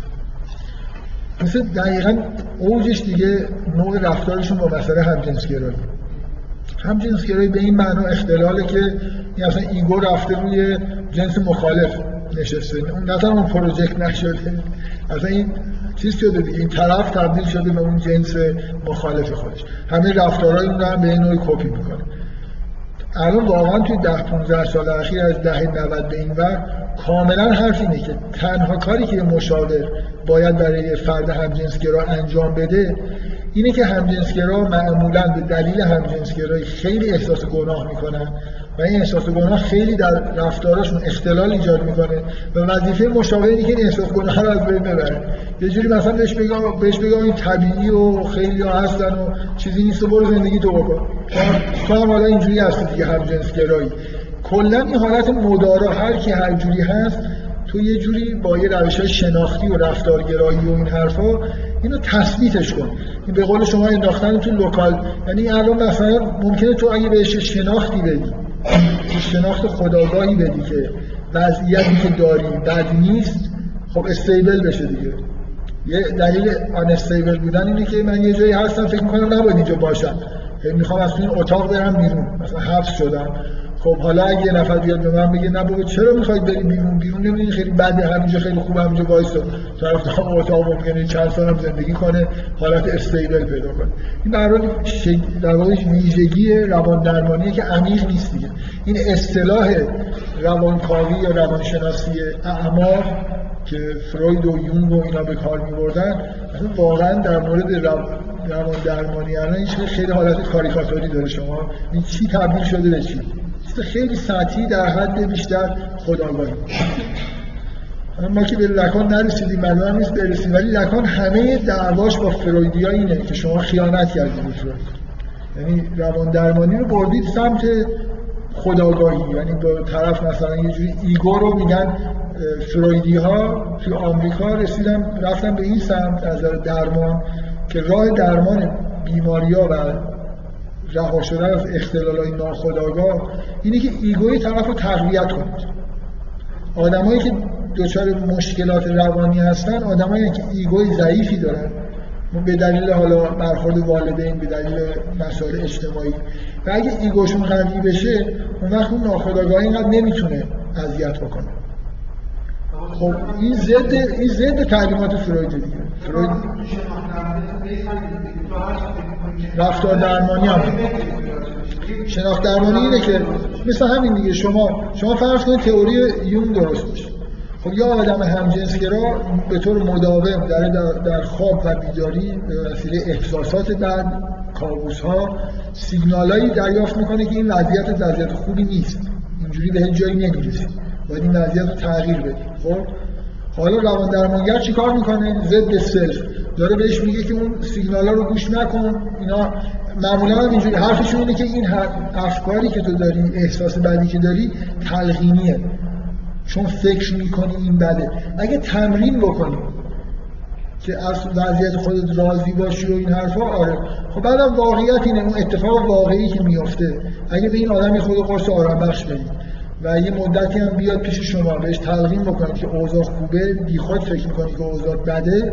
مثل دقیقا اوجش دیگه نوع رفتارشون با مسئله همجنسگرایی. همجنسگرایی به این معنا اختلاله که این اصلا ego رفته روی جنس مخالف. نشسته اون نظر اون project نشده اصلا این چیز شده دیگه این طرف تبدیل شده به اون جنس مخالف خودش. همه رفتارهای اون هم به نوعی کپی می‌کنه الان واقعا توی ده 15 سال اخیر از دهه 90 به این ور کاملا حرف اینه که تنها کاری که مشاور باید برای فرد همجنسگرا انجام بده اینه که همجنسگرا معمولا به دلیل همجنسگرایی خیلی احساس گناه می‌کنن. و این احساس گناه خیلی در رفتارشون اختلال ایجاد می‌کنه و وظیفه مشاور اینه که این احساس گناه رو از بین ببره. یه جوری مثلا بهش بگم بهش بگم این طبیعی و خیلی ها هستن و چیزی نیست و برو زندگی تو بکن. تو هم حالا اینجوری هستی دیگه همجنسگرایی کلا این حالت مدارا هر کی هر جوری هست تو یه جوری با یه روش های شناختی و رفتارگرایی و این حرفا اینو تثبیتش کن. این به قول شما انداختن تو local. یعنی الان مثلا ممکنه تو اگه بهش شناختی بدی شناخت خودآگاهی بدی که وضعیتی که داری بد نیست. خب stable بشه دیگه. یه دلیل unstable بودن اینه که من یه جایی هستم فکر می‌کنم نباید اینجا باشم. می‌خوام از این اتاق برم بیرون. مثلا حبس شدم. خب حالا اگه یه نفر بیاد به من بگه نه بابا چرا می‌خواید بری بیرون؟ بیرون نمی‌دونی خیلی بده همینجا خیلی خوب همینجا وایسا. طرف تا اتاق ممکنه چند سال هم زندگی کنه حالت استیبل پیدا کنه. این در حال در واقع ویژگی روان درمانیه که عمیق نیست دیگه. این اصطلاح روانکاوی یا روانشناسی اعماق که فروید و یونگ و اینا به کار می‌بردن واقعا در مورد روان درمانی الان خیلی حالت کاریکاتوری داره شما. این چی تبدیل شده به چی؟ خیلی سطحی در حد بیشتر خداگاهی ما که به لکان نرسیدیم معلوم نیست برسیم ولی لکان همه دعواش با فرویدی اینه که شما خیانت کردید فروید یعنی روان درمانی رو بردید سمت خداگاهی. یعنی به طرف مثلا یه جوری ایگو رو میگن فرویدی ها توی آمریکا رسماً رفتن به این سمت از درمان که راه درمان بیماری ها و رها شدن از اختلال های ناخودآگاه اینه که ego ی طرف رو تقویت کنید. آدمایی که دچار مشکلات روانی هستن آدمایی که ego ی ضعیفی دارن به دلیل حالا برخورد والدین به دلیل مسائل اجتماعی. و اگه ego شون قوی بشه اون وقت اون ناخودآگاه اینقدر نمی‌تونه اذیت بکنه. خب این ضد این ضد تعلیمات فروید فروید رفتار درمانی هم. شناخت درمانی اینه که مثل همین دیگه شما شما فرض کنید تئوری یون درست باشه خب یا آدم همجنسگرا به طور مداوم در در خواب و بیداری به وسیله احساسات بعد کابوس ها سیگنالایی دریافت می‌کنه که این وضعیت وضعیت خوبی نیست. اینجوری به هیچ جایی نمی‌رسی باید این وضعیت رو تغییر بدی خب؟ حالا روان درمانگر چیکار می‌کنه؟ ضد سلف. داره بهش میگه که اون سیگنالا رو گوش نکن. اینا معمولا هم اینجوری حرفشون اینه که این افکاری که تو داری احساس بدی که داری تلقینیه چون فکر می‌کنی این بده. اگه تمرین بکنی که از وضعیت خودت راضی باشی و این حرفا آره. خب بعدم واقعیت اینه اون اتفاق واقعی که میفته اگه به این آدم یه خورده قرص آرام بخش بدی و یه مدتی هم بیاد پیش شما بهش تلقین بکنید که اوضاع خوبه بیخود فکر می‌کنی که اوضاع بده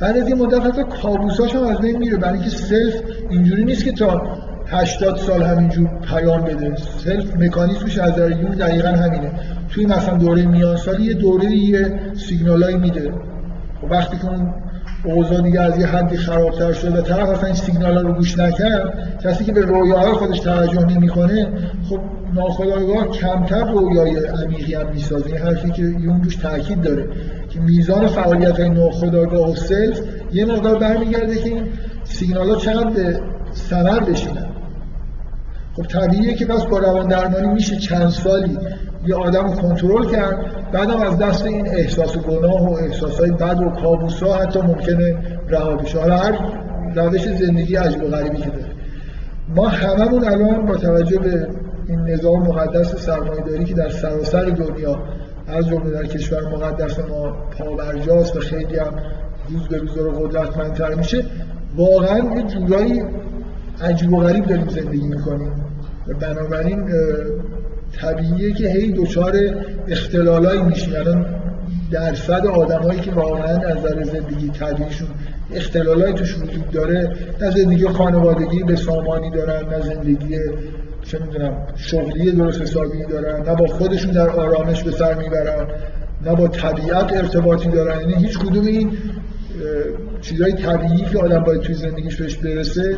بعد از یه مدت حتی کابوساش هم از بین میره. برای اینکه self اینجوری نیست که تا 80 سال همینجور پیام بده. self مکانیزمش از نظر یونگ دقیقا همینه. توی مثلا دوره میان سالی یه دوره یه سیگنالایی میده. و وقتی که اون اوضاع دیگه از یه حدی خرابتر شده و طرف اصلا این سیگنال رو گوش نکرد کسی که به رویاهای خودش توجه نمی‌کنه خب ناخودآگاه کمتر رویای عمیقی هم می‌سازه. این حرفی که یون روش تاکید داره. که میزان فعالیت های ناخودآگاه و سلف یه مقدار برمیگرده که این سیگنال ها چقدر به ثمر بشینن. خب طبیعیه که پس با روان درمانی میشه چند سالی یه آدم رو کنترل کرد بعدم از دست این احساس گناه و احساس های بد و کابوس ها حتی ممکنه رها بشه. حالا هر روش زندگی عجب و غریبی که داره. ما هممون الان با توجه به این نظام مقدس سرمایه‌داری که در سراسر دنیا از جمله در کشور مقدس ما پابرجاست و خیلی هم روز به روز رو قدرتمندتر میشه واقعا یه جورایی عجیب و غریب داریم زندگی می‌کنیم. و بنابراین طبیعیه که هی دچار اختلالایی میشیم. الان درصد آدمایی که واقعا از نظر زندگی طبیعیشون اختلالایی توش وجود داره نه زندگی خانوادگی به سامانی دارن نه زندگی چه می‌دونم شغلی درست حسابی دارن نه با خودشون در آرامش به سر می‌برن نه با طبیعت ارتباطی دارن. یعنی هیچ کدوم این چیزهای طبیعی که آدم باید توی زندگیش بهش برسه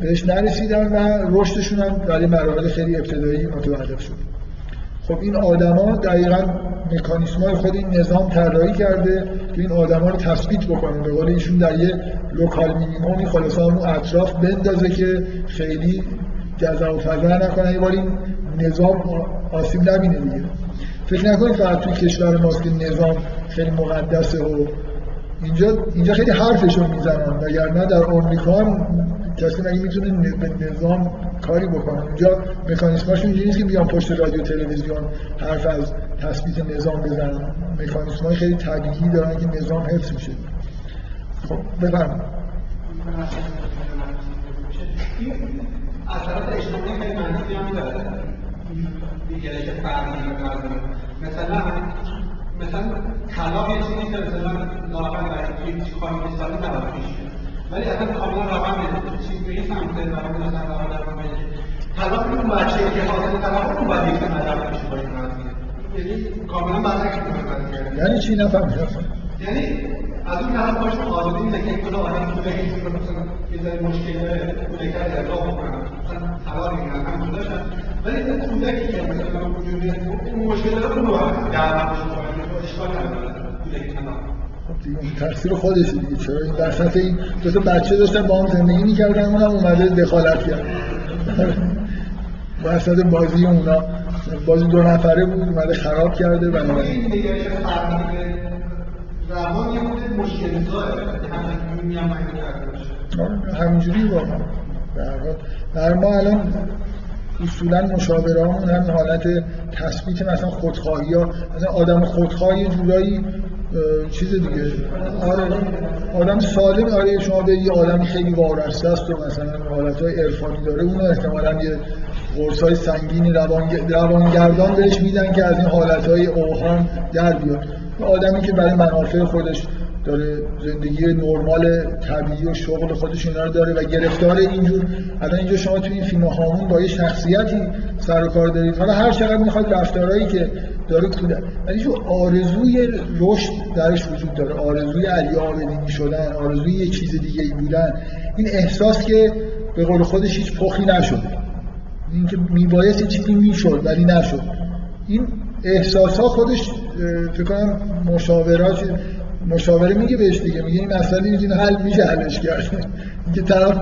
بهش نرسیدن و رشدشون هم در مراحل خیلی ابتدایی متوقف شد. خب این آدما دقیقا مکانیسم های خود این نظام طراحی کرده که این آدما رو تثبیت بکنه. به قول ایشون در یه لوکال مینیمومی خلاصا اون اطراف بندازه که خیلی جزا و فضا نکنه. یه بار این نظام آسیب نبینه دیگه. فکر نکنید فقط توی کشور ماست که نظام خیلی مقدسه و اینجا اینجا خیلی حرفشون می‌زنن. وگرنه در آمریکا کسی مگه می‌تونه به نظام کاری بکنه. اونجا مکانیسماشون اینجوری نیست که بیان پشت رادیو تلویزیون حرف از تثبیت نظام بزنن. مکانیسمای خیلی طبیعی دارن که نظام حفظ میشه. خب بفرمایید. اثرات اجتماعی خیلی منفی هم داره دیگرش فردی مثلا مثلا طلاق یه چیزی که مثلا لااقل برای توی خانواده سالی نباید پیش ولی اصلا کاملا رقم چیز به این سمت رقم مثلا رقم رقم بده طلاق اون بچه که حاصل طلاق اون باید یک عدم بشه با این یعنی کاملا برعکس یعنی چی؟ نفهمیدم یعنی از اون طرف باشون آزادی میده که کلا آدم تو به این مثلا یه ذره مشکل کودکتر ارضا بکنن مثلا ولی این کودکی که مثلا وجود اون مشکل اون رو در اشکال نداره کودکی طلاق تقصیر خودش دیگه چرا این وسط این دو تا بچه داشتن با هم زندگی می‌کردن؟ اونم اومده دخالت کرد. وسط بازی اونا. بازی دو نفره بود اومده خراب کرده بنابراین همینجوری واقعا. در ما الان اصولا مشاوره همون هم حالت تثبیت مثلا خودخواهی ها مثلا آدم خودخواهی جورایی چیز دیگه. آره آدم سالم. آره شما به یه آدم خیلی وارسته است و مثلا حالت های عرفانی داره. اونو احتمالا یه قرص های سنگینی روانگردان بهش میدن که از این حالت های اوهام در بیاد. آدمی که برای منافع خودش داره زندگی نرمال طبیعی و شغل خودش اینا رو داره و گرفتار اینجور. الان اینجا شما توی این فیلم هامون با یه شخصیتی سر و کار دارید. حالا هر چقدر می‌خواد رفتارهایی که داره کودک ولی جو آرزوی رشد درش وجود داره. آرزوی علی آبدینی شدن آرزوی یه چیز دیگه ای بودن. این احساس که به قول خودش هیچ پخی نشده. اینکه میبایست چیزی می‌شد ولی نشد. این احساس ها خودش فکر کنم مشاورات مشاوره میگه بهش دیگه. میگه این مسئله می‌تونه حل میشه حلش کرد. اینکه طرف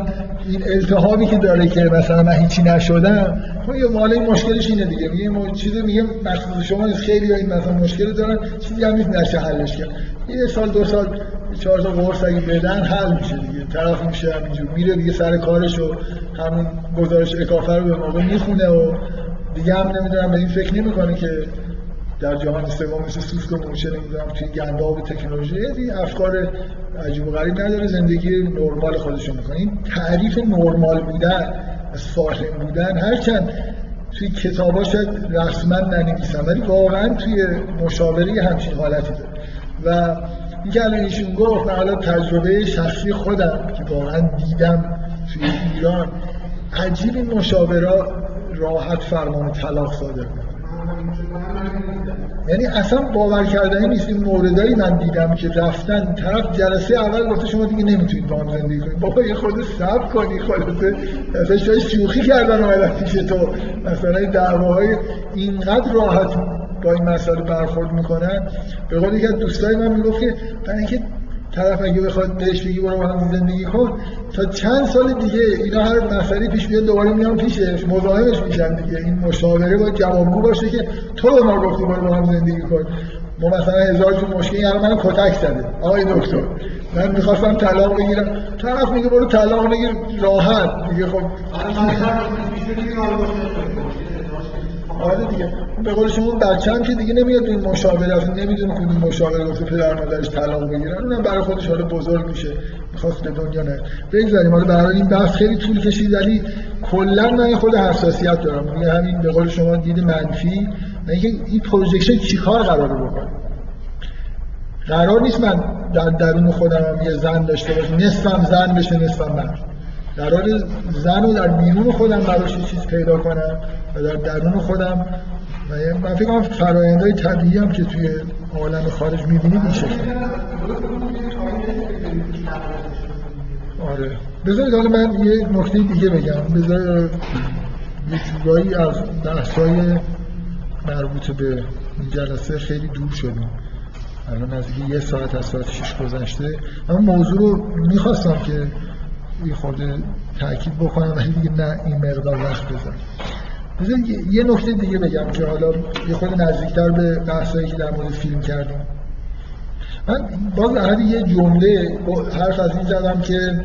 این التهابی که داره که مثلا من هیچی نشدم خب یه مال این مشکلش اینه دیگه. میگه چیزی میگه مخصوص شما خیلی این مثلا مشکل دارن چیزی هم نشه حلش کرد. یه سال دو سال چهار تا قرص اگه بدن حل میشه دیگه. طرف میشه همینجور میره دیگه سر کارش و همون گزارش اکافه رو به موقع می‌خونه و دیگه هم نمی‌دونم به این فکر نمی‌کنه که در جهان سوم مثل سوسک و موشه نمی‌دونم توی گنداب تکنولوژی این افکار عجیب و غریب نداره زندگی نرمال خودشو می‌کنه تعریف نرمال بودن سالم بودن هرچند توی کتابا شاید رسما ننویسن ولی واقعا توی مشاوره همچین حالتی داره. و این که الان ایشون گفت من حالا تجربه شخصی خودم که واقعا دیدم توی ایران عجیب این مشاوره راحت فرمان طلاق صادر یعنی اصلا باور کردنی نیست این موردایی من دیدم که رفتن طرف جلسه اول گفته شما دیگه نمی‌تونید با هم زندگی کنید. بابا یه خود صبر کنی خلاصه. مثلا شوخی کردن اومدن پیش تو مثلا دعواهای اینقدر راحت با این مسئله برخورد می‌کنن. به قول یکی از دوستای من می‌گفت که برای اینکه طرف اگه بخواد بهش بگی برو با هم زندگی کن تا چند سال دیگه اینا هر مسئله پیش بیاد دوباره میان پیشش مزاحمش میشن دیگه. این مشاوره با جوابگو باشه که تو به ما گفتی برو هم زندگی کن. ما مثلا هزار تا مشکلی الان من کتک زده. آقای دکتر من می‌خواستم طلاق بگیرم. طرف میگه برو طلاق بگیر راحت. دیگه خب. آره دیگه. به قول شما بچه‌ام که دیگه نمیاد این مشاوره اصلا نمی‌دونه کدوم مشاوره گفته پدر مادرش طلاق بگیرن. اونم برای خودش حالا بزرگ میشه. می‌خواست به دنیا نه. بگذاریم. حالا برای این بحث خیلی طول کشید ولی کلا من خود حساسیت دارم. میگه همین به قول شما دید منفی. اینکه این پروژکشن چیکار قراره بکنه؟ قرار نیست من در درون خودم یه زن داشته باشم. نصفم زن بشه نصفم مرد. قرار زن رو در بیرون خودم براش چیز پیدا کنم و در درون خودم من فکر کنم فرایندهای طبیعی هم که توی عالم خارج می‌بینید این شکل آره. بذارید حالا من یه نکته دیگه بگم. بذار یه جورایی از بحثای مربوط به این جلسه خیلی دور شدیم. الان نزدیک یه ساعت از ساعت شش گذشته. اما موضوع رو می‌خواستم که یه خورده تاکید بکنم ولی دیگه نه این مقدار وقت بذارم بذار یه نکته دیگه بگم که حالا یه خود نزدیکتر به بحثایی که در مورد فیلم کردیم. من باز در یه جمله حرف از این زدم که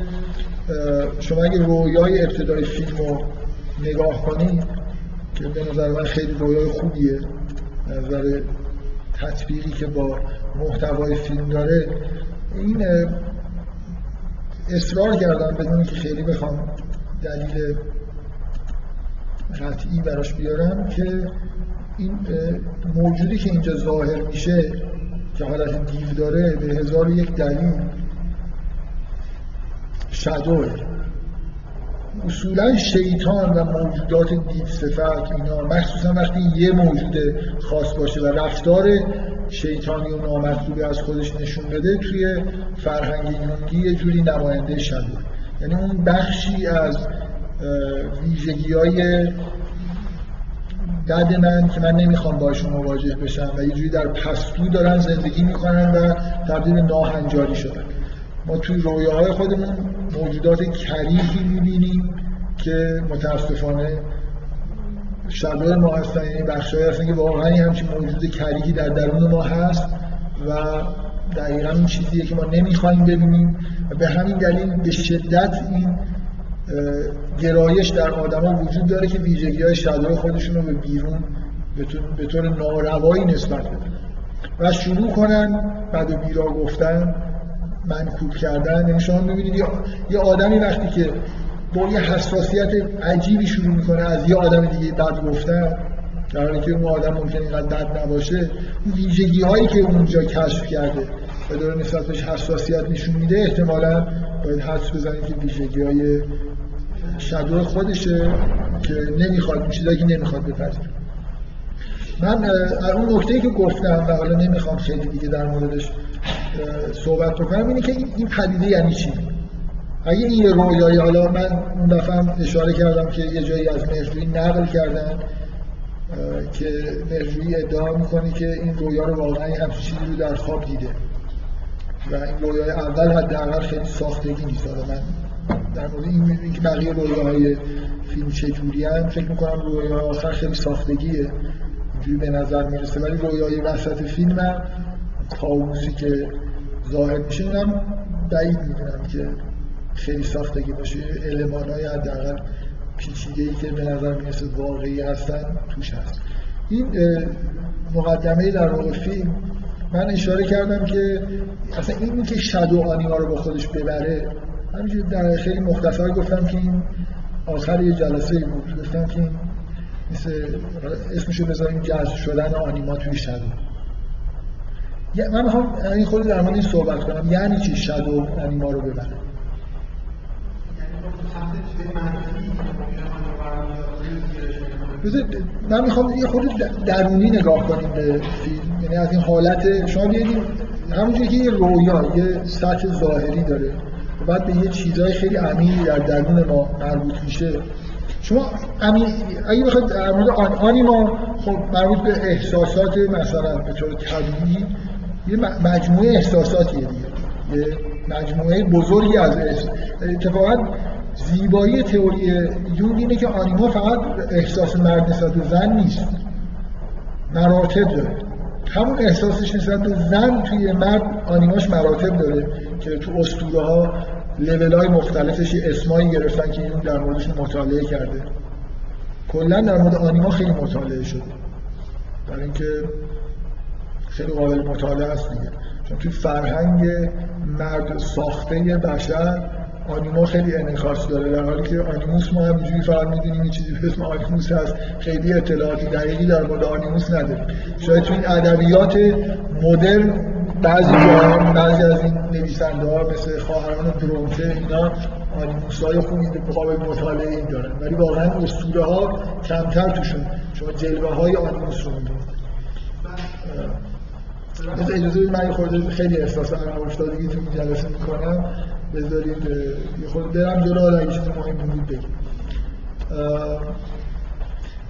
شما اگه رویای ابتدای فیلم رو نگاه کنید که به نظر من خیلی رویای خوبیه نظر تطبیقی که با محتوای فیلم داره این اصرار کردم بدون که خیلی بخوام دلیل قطعی براش بیارم که این موجودی که اینجا ظاهر میشه که حالت دیو داره به هزار یک دلیل شدوه. اصولا شیطان و موجودات دیو صفت اینا مخصوصا وقتی یه موجود خاص باشه و رفتار شیطانی و نامطلوبی از خودش نشون بده توی فرهنگ یونگی یه جوری نماینده شده. یعنی اون بخشی از ویژگی های بد من که من نمی‌خوام باشون مواجه بشم و یه جوری در پستو دارن زندگی می‌کنن و تبدیل ناهنجاری شدن. ما توی رویاهای خودمون موجودات کریهی می‌بینیم که متاسفانه شبه ما هستن یعنی بخشایی هستن که واقعا همچین موجود کریهی در درون ما هست و دقیقا این چیزیه که ما نمی‌خوایم ببینیم و به همین دلیل به شدت این گرایش در آدما وجود داره که ویژگی های شدای خودشون رو به بیرون به طور ناروایی نسبت بدن. و شروع کنن بد و بیرا گفتن منکوب کردن. یعنی شما یه آدمی وقتی که با یه حساسیت عجیبی شروع می‌کنه از یه آدم دیگه بد گفتن. در حالی که اون آدم ممکن اینقدر بد نباشه اون ویژگی هایی که اونجا کشف کرده و داره نسبت بهش حساسیت نشون میده احتمالا باید حدس بزنید که ویژگی های خودشه که نمی‌خواد چیزایی که نمی‌خواد بپذیره. من اون نکته که گفتم و حالا نمی‌خوام خیلی دیگه در موردش صحبت بکنم اینه که این پدیده یعنی چی؟ اگه این یه رویایی حالا من اون دفعه اشاره کردم که یه جایی از مهرجویی نقل کردن که مهرجویی ادعا می‌کنه که این رویا رو واقعا همچین چیزی رو در خواب دیده. و این رویای اول حداقل خیلی ساختگی نیست. من در مورد این که بقیه رویاهای فیلم چجوری فکر می‌کنم رویای آخر خیلی ساختگیه. اینجوری به نظر می‌رسه. ولی رویای وسط فیلم هم کابوسی که ظاهر میشه اینم بعید می‌دونم که خیلی ساختگی باشه. علمان های حداقل پیچیده ای که به نظر می‌رسه واقعی هستن توش هست. این مقدمه در واقع فیلم من اشاره کردم که اصلا این که شادو آنیما رو با خودش ببره همینجور در خیلی مختصر گفتم که این آخر یه جلسه بود. گفتم که این مثل اسمشو بذاریم جذب شدن آنیما توی شادو. من می‌خوام این خود در این صحبت کنم. یعنی چی شادو آنیما رو ببره؟ من می‌خوام یه خود درونی نگاه کنیم به فیلم. یعنی از این حالت شما بیدیم همونجوری که یه رویا یه سطح ظاهری داره و بعد به یه چیزهای خیلی عمیقی در درون ما مربوط میشه. شما امی... اگه بخواید در مورد آن... آنیما خب مربوط به احساسات مثلا به طور طبیعی یه مجموعه احساساتیه دیگه. یه مجموعه بزرگی از اتفاقا زیبایی تئوری یونگ اینه که آنیما فقط احساس مرد نسبت به زن نیست مراتب داره. همون احساسش نسبت به زن توی مرد آنیماش مراتب داره که تو اسطوره ها لیول های مختلفش اسمایی گرفتن که یونگ در موردش مطالعه کرده. کلا در مورد آنیما خیلی مطالعه شده. برای اینکه خیلی قابل مطالعه است دیگه. چون توی فرهنگ مرد ساخته بشر آنیما خیلی انعکاس داره در حالی که آنیموس ما همینجوری فقط می‌دونیم این چیزی به اسم آنیموس هست. خیلی اطلاعاتی دقیقی در مورد آنیموس نداریم. شاید تو این ادبیات مدرن بعضی بعضی از این نویسنده ها مثل خواهران برونته اینا آنیموس های خوبی قابل مطالعه این دارن. ولی واقعا اسطوره ها کمتر توشون شما جلوه های آنیموس رو اجازه من خورده خیلی احساس عقب افتادگی تو جلسه می‌کنم. بذارید یه خود برم جلو حالا اگه چیز مهم بود بگیم.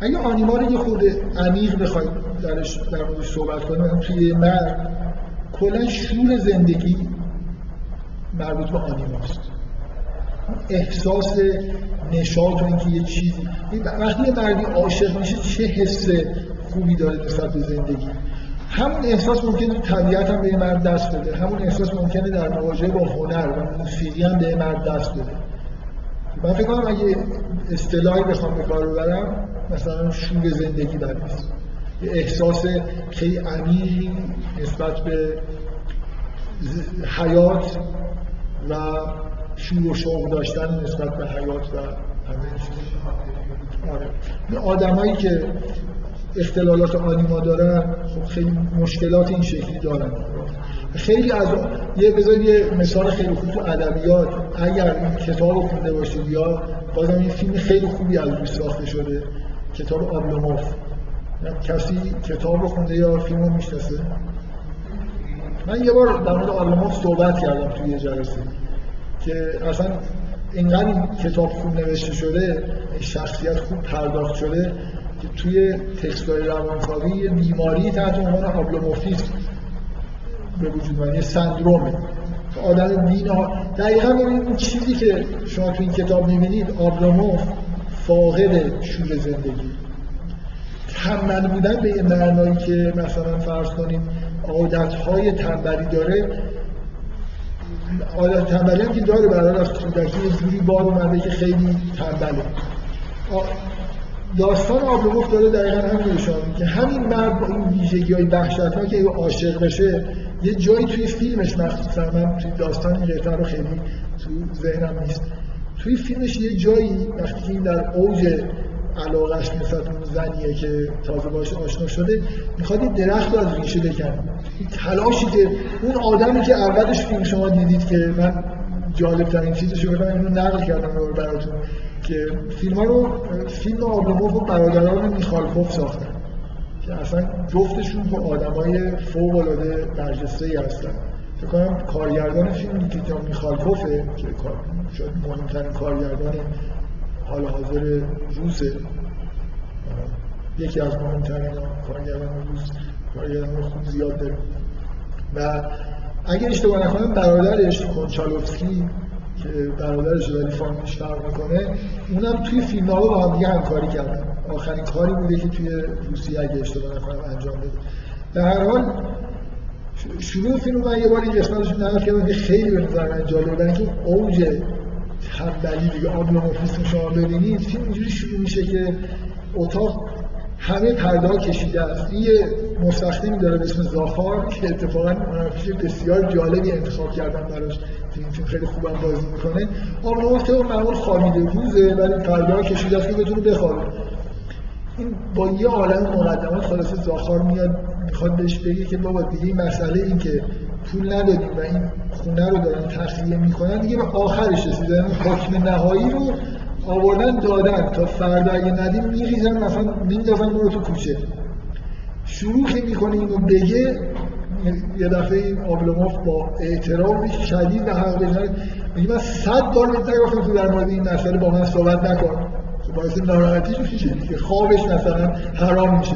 اگه آنیما رو یه خود عمیق بخواید درش در موردش صحبت کنیم توی مرد کلا شور زندگی مربوط به آنیماست احساس نشاط و اینکه یه چیزی وقتی مردی عاشق میشه چه حس خوبی داره نسبت به زندگی؟ همون احساس ممکنه طبیعت هم به مرد دست بده. همون احساس ممکنه در مواجهه با هنر و موسیقی هم به مرد دست بده. من فکر کنم اگه اصطلاحی بخوام به کار ببرم مثلا شور زندگی نیست. یه احساس خیلی عمیقی نسبت به حیات و شور و شوق داشتن نسبت به حیات و همه آره. آدمایی که اختلالات آنیما دارن خب خیلی مشکلات این شکلی دارن. خیلی از یه بذارید یه مثال خیلی خوب تو ادبیات اگر این کتاب رو خونده باشید یا بازم این فیلم خیلی خوبی از روش ساخته شده کتاب آبلوموف. کسی کتاب رو خونده یا فیلم رو می‌شناسه؟ من یه بار در مورد آبلوموف صحبت کردم توی یه جلسه که اصلا اینقدر این کتاب خوب نوشته شده شخصیت خوب پرداخت شده توی تکستای روانکاوی بیماری تحت عنوان آبلوموفیسم به وجود میاد یه سندرومه. آدم دین ها دقیقا ببینید این چیزی که شما تو این کتاب می‌بینید آبلوموف فاقد شور زندگی. تنبل بودن به یه معنایی که مثلا فرض کنیم عادتهای تنبلی داره. عادت تنبلی هم که داره برای از کودکی یه جوری بار اومده که خیلی تنبله. داستان آبلوموف داره دقیقا همین نشان که همین مرد با این ویژگی های وحشتناک که عاشق بشه یه جایی توی فیلمش مخصوصا من توی داستان این قطعه رو خیلی تو ذهنم نیست. توی فیلمش یه جایی وقتی این در اوج علاقش نسبت اون زنیه که تازه باش آشنا شده می‌خواد یه درخت رو از ریشه بکنه. تلاشی که اون آدمی که اولش فیلم شما دیدید که من جالب ترین چیزش رو اینو نقل کردم رو براتون. که فیلم ها رو فیلم آبلوموف و برادران میخالکوف ساختن که اصلا جفتشون با آدم های فوق العاده برجسته ای هستن. فکر کنم کارگردان فیلم نیکیتا میخالکوفه که شاید مهمترین کارگردان حال حاضر روسه یکی از مهمترین کارگردان روس کارگردان خوب زیاد داره. و اگه اشتباه نکنم برادرش کنچالوفسکی که برادرش ولی فامیلش فرق می‌کنه. اونم توی فیلم ها با هم دیگه همکاری کردن. آخرین کاری بوده که توی روسیه اگه اشتباه نکنم انجام بده. در هر حال شروع فیلم من یه بار این قسمتش نقل کردم که خیلی به نظر من جالب برای اینکه اوج تنبلی دیگه آبلوموفیسم شما ببینید فیلم اینجوری شروع میشه که اتاق همه پرده ها کشیده است. یه مستخدمی داره به اسم زاخار که اتفاقا منافیش بسیار جالبی انتخاب کردن براش. این فیلم خیلی خوبم بازی می‌کنه. آبلوموف تو معمول خوابیده روزه ولی پرده ها کشیده است که بتونه بخوابه. این با یه عالم مقدمات خلاصه زاخار میاد می‌خواد بهش بگه که بابا دیگه این مسئله این که پول ندادیم و این خونه رو دارن تخلیه می‌کنن دیگه به آخرش رسیدن. حکم نهایی رو آوردن دادن. تا فردا اگه ندیم میریزن مثلا میندازن رو تو کوچه. شروع که می‌کنه اینو بگه یه دفعه این آبلوموف با اعتراف شدید و حق بجنه میگه من صد بار بهت نگفتم تو در مورد این مسئله با من صحبت نکن. باعث ناراحتیش میشه که خوابش مثلا حرام میشه.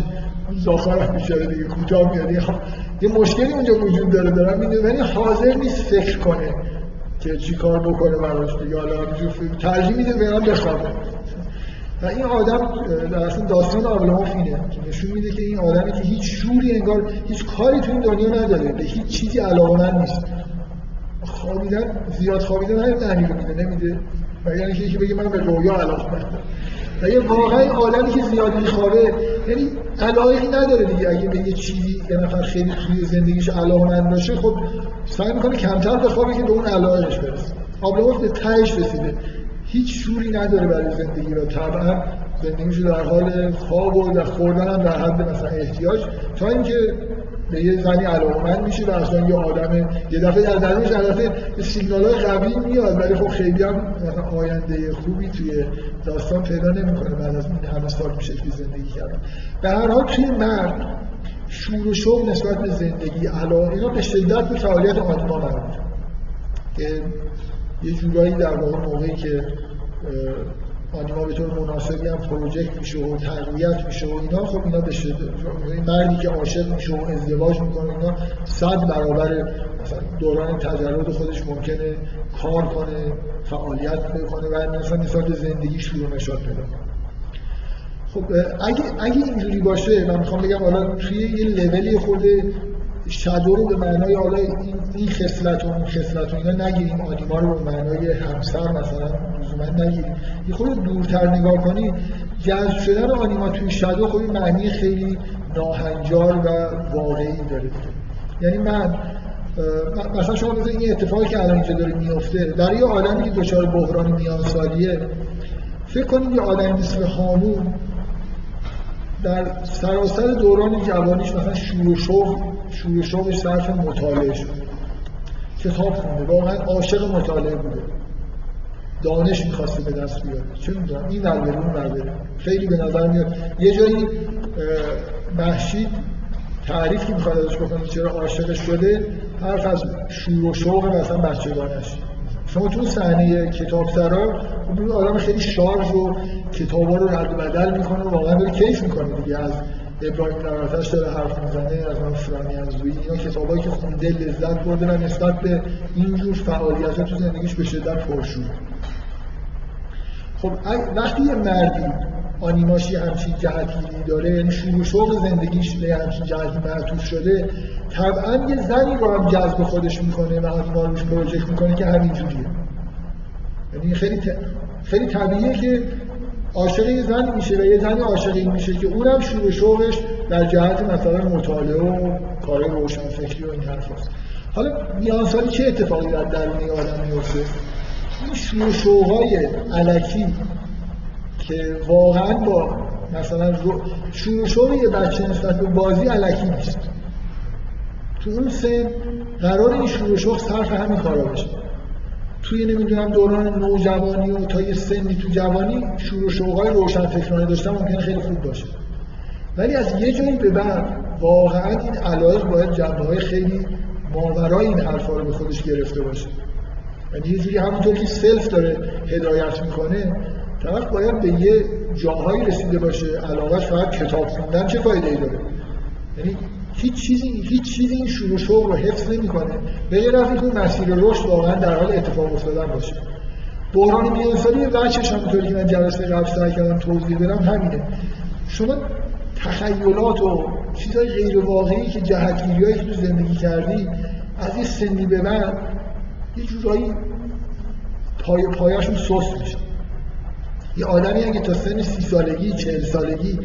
زاخار هم بیچاره دیگه کوتاه میاد یه مشکلی اونجا وجود داره دارم می‌دونه ولی حاضر نیست فکر کنه. که چی کار بکنه براش دیگه؟ حالا ترجیح میده برام بخوابه. و این آدم در اصل داستان آبلاموف اینه که نشون میده که این آدمی که هیچ شوری انگار هیچ کاری تو این دنیا نداره. به هیچ چیزی علاقمند نیست. خوابیدن زیاد خوابیدن همین معنی رو میده نمیده. و یعنی که یکی بگه من به رویا علاقمندم و یه واقعا آدمی که زیاد میخوابه یعنی علاقی نداره دیگه. اگه به یه چیزی یه نفر خیلی توی زندگیش علاقمند باشه خب سعی می‌کنه کمتر بخوابه که به اون علاقش برسه. آبلوموف به تهش رسیده. هیچ شوری نداره برای زندگی رو طبعا زندگیشو در حال خواب و در خوردن هم در حد مثلا احتیاج. تا اینکه به یه زنی علاقمند میشه و اصلا یه آدم یه دفعه در درونش در دفعه قوی میاد ولی خب خیلی هم آینده خوبی توی داستان پیدا نمی‌کنه بعد از این همه سال میشه که زندگی کردن. به هر حال توی مرد شور و شوق نسبت به زندگی علاقه به شدت به فعالیت آنیما مربوط که یه جورایی در واقع موقعی که آنیما به طور مناسبی هم پروژکت میشه و تقویت میشه و اینا خب اینا به مردی که عاشق میشه و ازدواج می‌کنه اینا صد برابر مثلا دوران تجرد خودش ممکنه کار کنه فعالیت بکنه و مثلا نسبت زندگی شروع نشاد پیدا خب اگه اگه اینجوری باشه من می‌خوام بگم حالا توی یه لولی خورده شادو رو به معنای حالا این این خصلت و اون خصلت و اینا نگیریم آنیما رو به معنای همسر مثلا لزوما نگیریم یه خورده دورتر نگاه کنید جذب شدن آنیما توی شادو خب معنی خیلی ناهنجار و واقعی داره. یعنی من مثلا شما بزنید این اتفاقی که الان اینجا داره میفته برای یه آدمی که دچار بحران میان سالیه فکر کنید یه آدم مثل هامون در سراسر دوران جوانیش مثلا شور و شوق شور و شوقش صرف مطالعه شد. کتاب خونده واقعا عاشق مطالعه بوده. دانش می‌خواسته به دست بیاره. چه می‌دونم؟ این ور اون ور خیلی به نظر میاد. یه جایی محشید تعریف که می‌خواد ازش بکنه چرا عاشق شده حرف از شور و شوق مثلا بچگانش شما تو صحنه کتاب سرا خب آدم خیلی شارژ و کتابا رو رد و بدل می‌کنه و واقعا داره کیف می‌کنه دیگه. از ابراهیم نراتش داره حرف می‌زنه از من فرانی انزوی اینا. کتابایی که خونده لذت برده و نسبت به اینجور فعالیت تو زندگیش به شدت پرشور. خب وقتی یه مردی آنیماشی همچین جهتی داره یعنی شروع شوق زندگیش به همچین جهتی معطوف شده طبعا یه زنی رو هم جذب خودش می‌کنه و آنیما روش پروژکت می‌کنه که همینجوریه یعنی خیلی ت... خیلی طبیعیه که عاشق یه زنی میشه و یه زنی عاشق این میشه که اونم شروع شوقش در جهت مثلا مطالعه و کار روشن فکری و این حرف هست. حالا میان سالی چه اتفاقی در درون آدم میفته این شروع شوقای علکی که واقعا با مثلا شروع شروع یه بچه نسبت به بازی علکی نیست. تو اون سن قرار این شوق صرف همین کارا بشه توی نمی‌دونم دوران نوجوانی و تا یه سنی تو جوانی شروع شوقای روشن فکرانه داشتن ممکنه خیلی خوب باشه. ولی از یه جایی به بعد واقعا این علایق باید جنبه خیلی ماورای این حرفا رو به خودش گرفته باشه. یعنی یه جوری همونطور که سلف داره هدایت می‌کنه طرف باید به یه جاهایی رسیده باشه علاقش فقط کتاب خوندن چه فایده ای داره؟ یعنی هیچ چیزی هیچ چیزی این شروع شوق رو حفظ نمی‌کنه. به غیر از اینکه مسیر رشد واقعا در حال اتفاق افتادن باشه. بحران میانسالی یه بچش همونطوری که من جلسه قبل سعی کردم توضیح بدم همینه. شما تخیلات و چیزهای غیر واقعی که جهتگیریایی که تو زندگی کردی از یه سنی به بعد یه جورایی پای پایاشون سست میشه. یه آدمی اگه تا سن سی سالگی چهل سالگی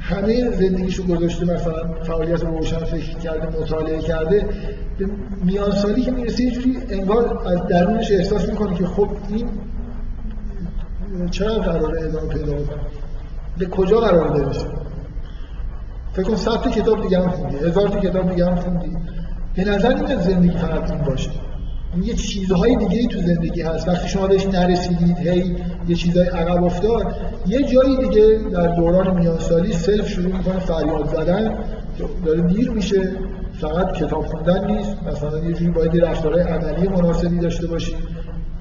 همه زندگیشو گذاشته مثلا فعالیت روشن فکر کرده مطالعه کرده به میان سالی که می‌رسه یه جوری انگار از درونش احساس می‌کنه که خب این چرا قراره ادامه پیدا کنه؟ به کجا قرار برسه؟ فکر کن صد کتاب دیگه هم خوندی هزار تا کتاب دیگه هم خوندی. به نظر این زندگی فقط این باشه. این یه چیزهای دیگه تو زندگی هست. وقتی شما بهش نرسیدید هی یه چیزای عقب افتاد یه جایی دیگه در دوران میانسالی سلف شروع می‌کنه فریاد زدن. داره دیر میشه. فقط کتاب خوندن نیست. مثلا یه جوری باید رفتارهای عملی مناسبی داشته باشی.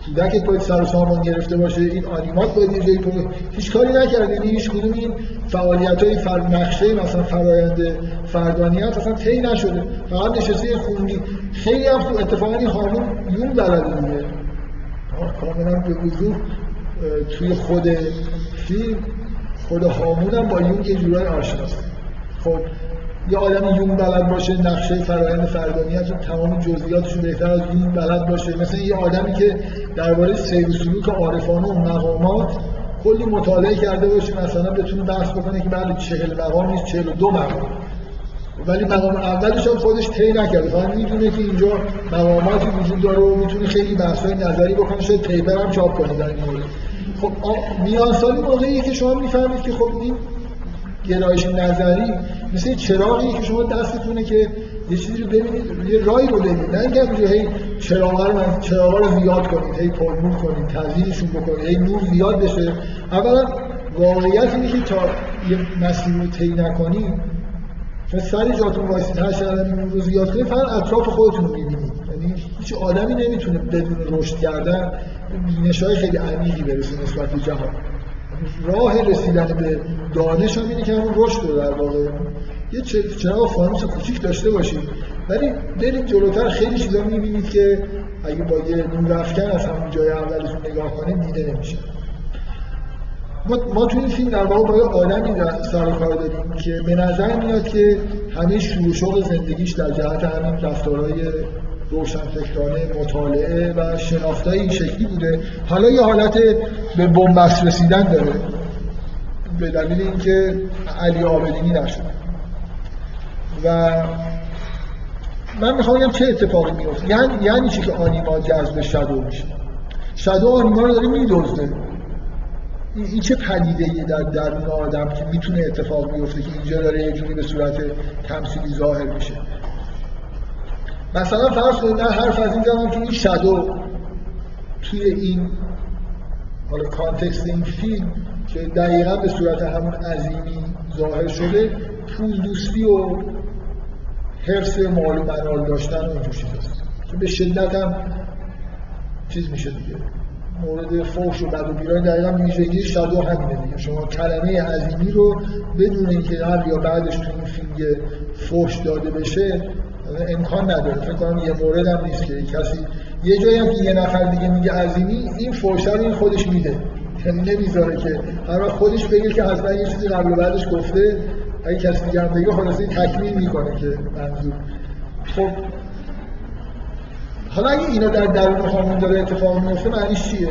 کودکت باید سر و سامان گرفته باشه. این آنیمات باید یه جایی هیچ کاری نکرده یعنی هیچ کدوم این فعالیت های فر... نقشه مثلا فرایند فردانیت اصلا طی نشده. فقط نشسته خوندی خیلی هم اتفاقا این هارمون یون بلده دیگه کاملا به وضوح توی خود فیلم خود هامون هم با یون یه جورای آشناست. خب یه آدم یون بلد باشه نقشه فرایند فردانیت رو تمام جزئیاتش بهتر از یون بلد باشه. مثل یه آدمی که درباره سیر و سلوک عارفانه و مقامات کلی مطالعه کرده باشه مثلا بتونه بحث بکنه که بعد چهل مقام نیست چهل و دو مقام. ولی مقام اولش هم خودش طی نکرده فقط می‌دونه که اینجا مقاماتی وجود داره و می‌تونه خیلی بحث‌های نظری بکنه. شاید پیپر هم چاپ کنه در این مورد. خب میان سالی موقعی که شما می‌فهمید که خب این گرایش نظری مثل چراغی که شما دستتونه که یه چیزی رو ببینید یه رای رو ببینید. نه اینکه همونجا هی چراغا رو چراغا رو زیاد کنید هی پرنور کنید تزیینشون بکنید هی نور زیاد بشه. اولا واقعیت اینه که تا یه مسیر رو طی نکنید سر جاتون وایسید هر چقدر این رو زیاد کنید فقط اطراف خودتون رو می‌بینید یعنی هیچ آدمی نمی‌تونه بدون رشد کردن بینش های خیلی عمیقی برسه نسبت به جهان. راه رسیدن به دانش هم اینه که همون رشد رو در واقع. یه چراغ فانوس کوچیک داشته باشید. ولی برید جلوتر خیلی چیزا می‌بینید که اگه با یه نور افکن از همون جای اولتون نگاه کنید دیده نمیشه. ما, ما تو این فیلم در واقع با یه آدمی سر کار داریم که به نظر میاد که همه شروع زندگیش در جهت همین رفتارهای روشنفکرانه مطالعه و شناختای این شکلی بوده. حالا یه حالت به بنبست رسیدن داره به دلیل اینکه علی آبدینی نشد. و من می‌خوام بگم چه اتفاقی میفته یعنی یعنی چی که آنیما جذب شادو میشه؟ شادو آنیما رو داره میدزده. این چه پدیده در درون آدم که می‌تونه اتفاق بیفته که اینجا داره یه جوری به صورت تمثیلی ظاهر میشه؟ مثلا فرض کنید من حرف از این زدم که این شادو توی این حالا کانتکست این فیلم که دقیقا به صورت همون عظیمی ظاهر شده پول دوستی و حرس مال و منال داشتن و اینجور چیزاست. که به شدت هم چیز میشه دیگه. مورد فوش و بد و بیران دقیقا ویژگی شادو همینه دیگه. شما کلمه عظیمی رو بدون اینکه قبل یا بعدش تو این فیلم فوش داده بشه امکان نداره. فکر کنم یه مورد هم نیست که کسی یه جایی هم که یه نفر دیگه میگه عظیمی این فوشه رو این خودش میده. یعنی نمی‌ذاره که هر وقت خودش بگه که حتما یه چیزی قبل و بعدش گفته. اگه کسی دیگه هم بگه خلاصه تکمیل می‌کنه که منظور. خب حالا اگه اینا در درون هامون داره اتفاق میفته معنیش چیه؟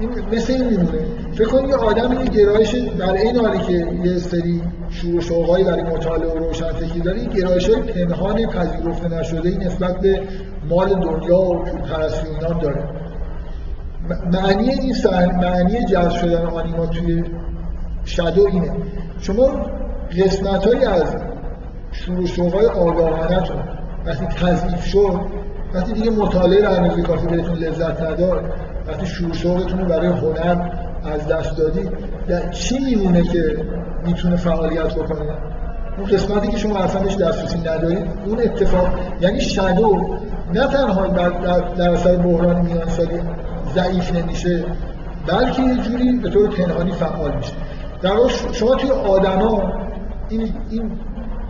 این مثل این میمونه. فکر کنید یه آدم این گرایش در این حالی که یه سری شور و شوقایی برای مطالعه و روشنفکری داره این گرایش های پنهان پذیرفته نشده این نسبت به مال دنیا و پرستی داره. معنی این سهن، معنی جذب شدن آنیما توی شادو اینه. شما قسمت از شروع شوقای آگاهانتون وقتی تضعیف شد وقتی دیگه مطالعه در اندازه کافی بهتون لذت نداد وقتی شروع شوقتون رو برای هنر از دست دادی چی میمونه که می‌تونه فعالیت بکنه؟ اون قسمتی که شما اصلا دسترسی ندارید اون اتفاق یعنی شادو نه تنها در, در, در اثر بحران میان ضعیف نمیشه بلکه یه جوری به طور پنهانی فعال میشه. در شما توی آدما این این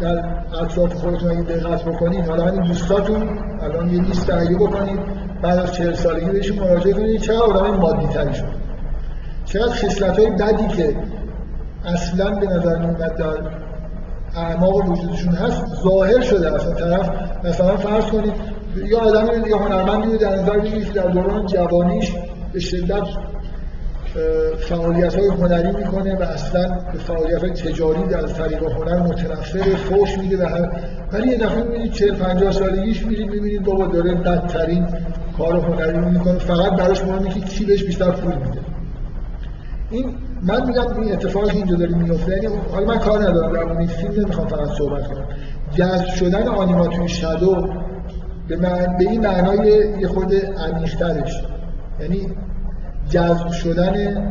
در اطراف خودتون اگه دقت بکنید حالا همین دوستاتون الان یه لیست تهیه بکنید. بعد از چهل سالگی بهشون مراجعه کنید چقدر آدم مادی تری شد. چقدر خصلت های بدی که اصلا به نظر نمیاد در اعماق وجودشون هست ظاهر شده اصلا طرف. مثلا فرض کنید یا آدمی یا هنرمندی رو در نظر بگیرید در دوران جوانیش به شدت فعالیت های هنری می‌کنه و اصلا به فعالیت های تجاری در طریق هنر متنفر فوش میده و هر ولی یه دفعه می‌بینید 40 50 سالگیش میرید می‌بینید بابا داره بدترین کار هنری می‌کنه. فقط براش مهمه که کی بهش بیشتر پول میده. این من میگم این اتفاقی اینجا داره میفته یعنی حالا من کار ندارم در این فیلم نمی‌خوام فقط صحبت کنم. جذب شدن آنیما توی شادو به, من... به این معنای یه خود عمیق‌ترش. یعنی جذب شدن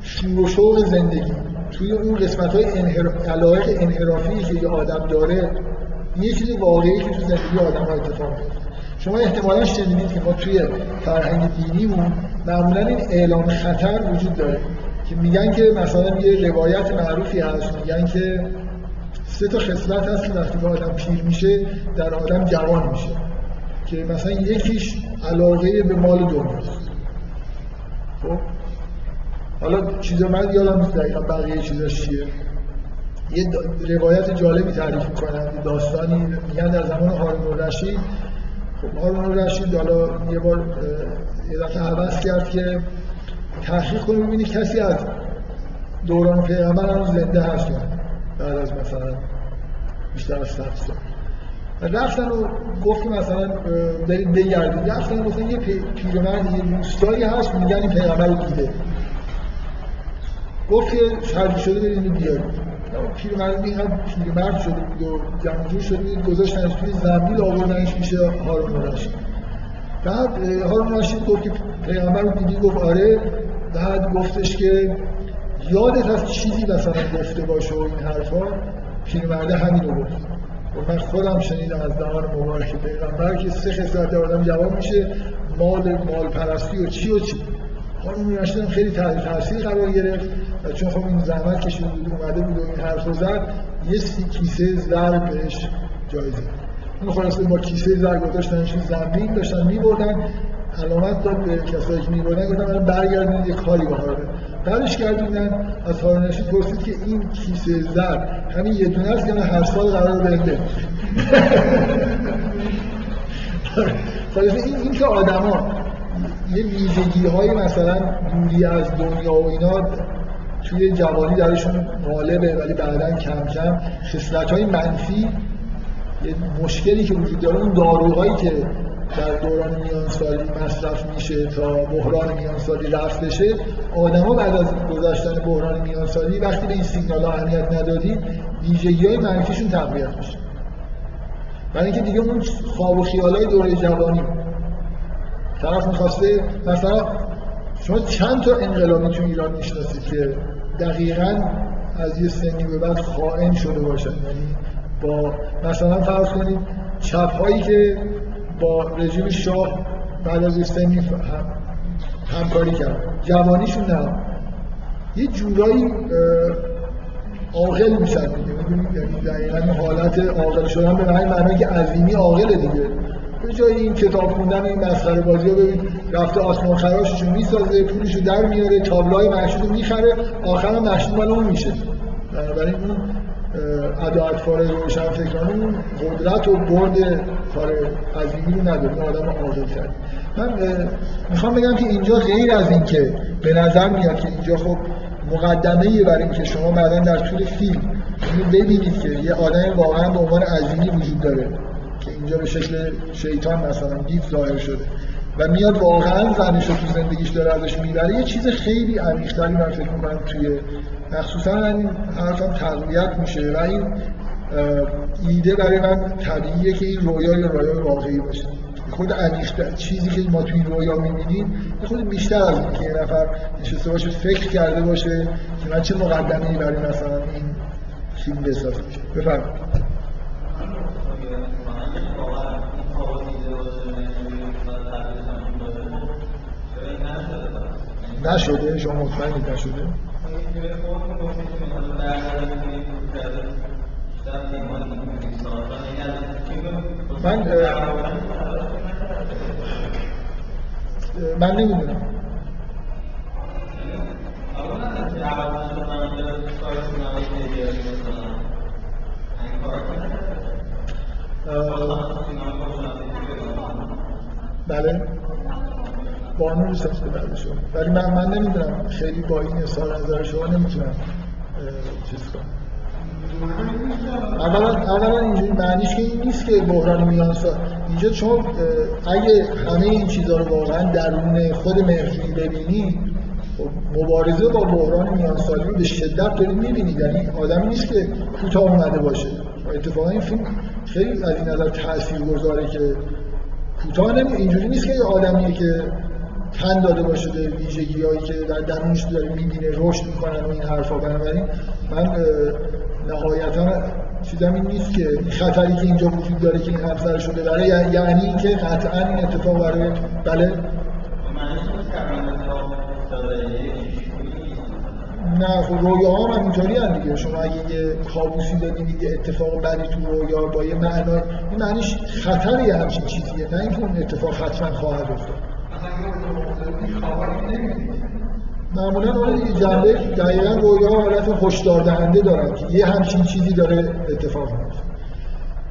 شور و شوق زندگی. توی اون قسمت های. علایق انحرافی که یه آدم داره یه چیز واقعی که تو زندگی آدم ها اتفاق میفته شما احتمالا شنیدید که ما توی فرهنگ دینیمون معمولا این اعلام خطر وجود داره که میگن که مثلا یه روایت معروفی هست میگن که سه تا خصلت هست که وقتی آدم پیر میشه در آدم جوان میشه. که مثلا یکیش علاقه به مال دنیاست. خب؟ حالا چیزا من یادم نیست دقیقا بقیه چیزاش چیه. یه روایت جالبی تعریف می‌کنن داستانی میگن در زمان هارون الرشید. خب هارون الرشید حالا یه بار یه دفعه عوض کرد که تحقیق کنه ببینی کسی از دوران پیغمبر هنوز زنده هست بعد از مثلا بیشتر از 100 سال. رفتن و گفت مثلا برید بگردید. رفتن گفتن یه پیرمرد یه روستایی هست میگن این پیغمبر رو دیده. گفت که شرطی شده برید اینو بیارید. پیرمرد اینقدر پیرمرد شده بود و جمع شده بود گذاشتنش توی زنبیل آوردنش میشه هارون رشید بعد هارون رشید گفت که پیغمبر رو دیدی؟ گفت آره. بعد گفتش که یادت از چیزی مثلا گفته باشه و این حرفا؟ پیرمرده همین رو گفت. و من خودم شنیدم از دهان مبارک پیغمبر که سه خصلت آدم جواب میشه مال مال پرستی و چی و چی؟ خانم رشید خیلی تحت تاثیر قرار گرفت و چون خب این زحمت کشیده بود اومده بود و این حرف زد یه سی کیسه زر بهش جایزه اون خلاصه با کیسه زر گذاشتنش زمین داشتن میبردن علامت داد به کسایی که میبردن گفتن برای برگردونید یه کاری بهاره برش گردوندن از هارون رشید پرسید که این کیسه زر همین یه دونه است که هر سال قرار بنده این, این که آدما یه ویژگی های مثلا دوری از دنیا و اینا توی جوانی درشون غالبه ولی بعدا کم کم خصلت های منفی یه مشکلی که وجود داره اون داروهایی که در دوران میانسالی مصرف میشه تا بحران میانسالی رفت بشه. آدما بعد از گذشتن بحران میانسالی وقتی به این سیگنال اهمیت ندادید ویژگی های منفیشون تقویت میشه. برای اینکه دیگه اون خواب و خیال های دوره جوانی طرف می‌خواسته مثلا شما چند تا انقلابی تو ایران می‌شناسید که دقیقا از یه سنی به بعد خائن شده باشن. یعنی با مثلا فرض کنید چپ هایی که با رژیم شاه بعد از سنی هم همکاری کرد. جوانیشون نه. یه جورایی عاقل میشن دیگه. یعنی دقیقا حالت عاقل شدن به معنی معنی که عظیمی عاقل دیگه. به جای این کتاب خوندن این مسخره بازی ها ببین رفته آسمان خراششو می‌سازه پولشو در میاره تابلوهای محشود می‌خره آخرم محشود مال اون میشه. بنابراین اون ادا اطفار روشن فکرانمون قدرت و برد کار عظیمی نداره ما آدم عادل کرد. من می‌خوام بگم که اینجا غیر از این که به نظر میاد که اینجا خب مقدمه برای اینکه شما بعدا در طول فیلم ببینید که یه آدم واقعا به عنوان عظیمی وجود داره که اینجا به شکل شیطان مثلا دید ظاهر شده و میاد واقعا زنش رو تو زندگیش داره ازش می‌بره. یه چیز خیلی عمیق‌تری من فکر می‌کنم توی مخصوصا این حرفم تقویت میشه و این ایده برای من طبیعیه که این رویا یا رویا واقعی باشه. خود عمیق چیزی که ما توی رویا می‌بینیم یه خود بیشتر از این که یه نفر نشسته باشه فکر کرده باشه که من چه مقدمه برای مثلا این فیلم بسازم بفرمایید. نشده شما مطمئنید نشده؟ من من نمی‌دونم. بله. قانون که بعد شما ولی من من نمی‌دونم. خیلی با این اظهار نظر شما نمی‌تونم چیز کنم. اولا اولا اینجوری معنیش این نیست که بحران میانسال اینجا چون اگه همه این چیزها رو واقعا درون خود مرجوی ببینی خب مبارزه با بحران میانسالی رو به شدت دارید می‌بینید. یعنی آدمی نیست که کوتاه اومده باشه. اتفاقا این فیلم خیلی از این نظر تاثیر گذاره که کوتاه اینجوری نیست که یه آدمیه که تن داده باشه به ویژگی که در درونش داره می‌بینه رشد می‌کنن و این حرفا. بنابراین من نهایتا چیزم این نیست که خطری که اینجا وجود داره که این همسر شده. برای یعنی اینکه قطعا این اتفاق برای بله. نه خب رویا هم اینطوری هم دیگه. شما اگه یه کابوسی دارید یه اتفاق بدی تو رویا با یه معنی این معنیش خطری همچین چیزیه. نه اینکه اون اتفاق حتما خواهد افتاد. معمولا اون جنبه دقیقا رویا حالت هشدار دهنده دارن که یه همچین چیزی داره اتفاق میفته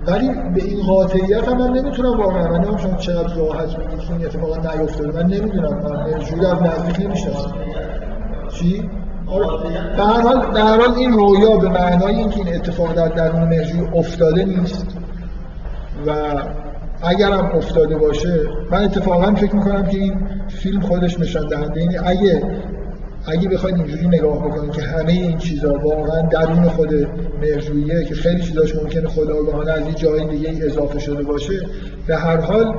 ولی به این قاطعیت هم من نمی‌تونم واقعا من نمی‌دونم شما چقدر راحت میگید این اتفاقا نیفتاده. من نمی‌دونم من جوری از نزدیک نمی‌شناسم چی؟ در حال در حال این رویا به معنای اینکه این اتفاق در درون مرجوی افتاده نیست و اگر هم افتاده باشه من اتفاقا فکر می‌کنم که این فیلم خودش نشان دهنده اینه. اگه اگه بخواید اینجوری نگاه بکنید که همه این چیزا واقعا درون خود مرجویه که خیلی چیزاش ممکنه خداگاهانه از این جای دیگه اضافه شده باشه به هر حال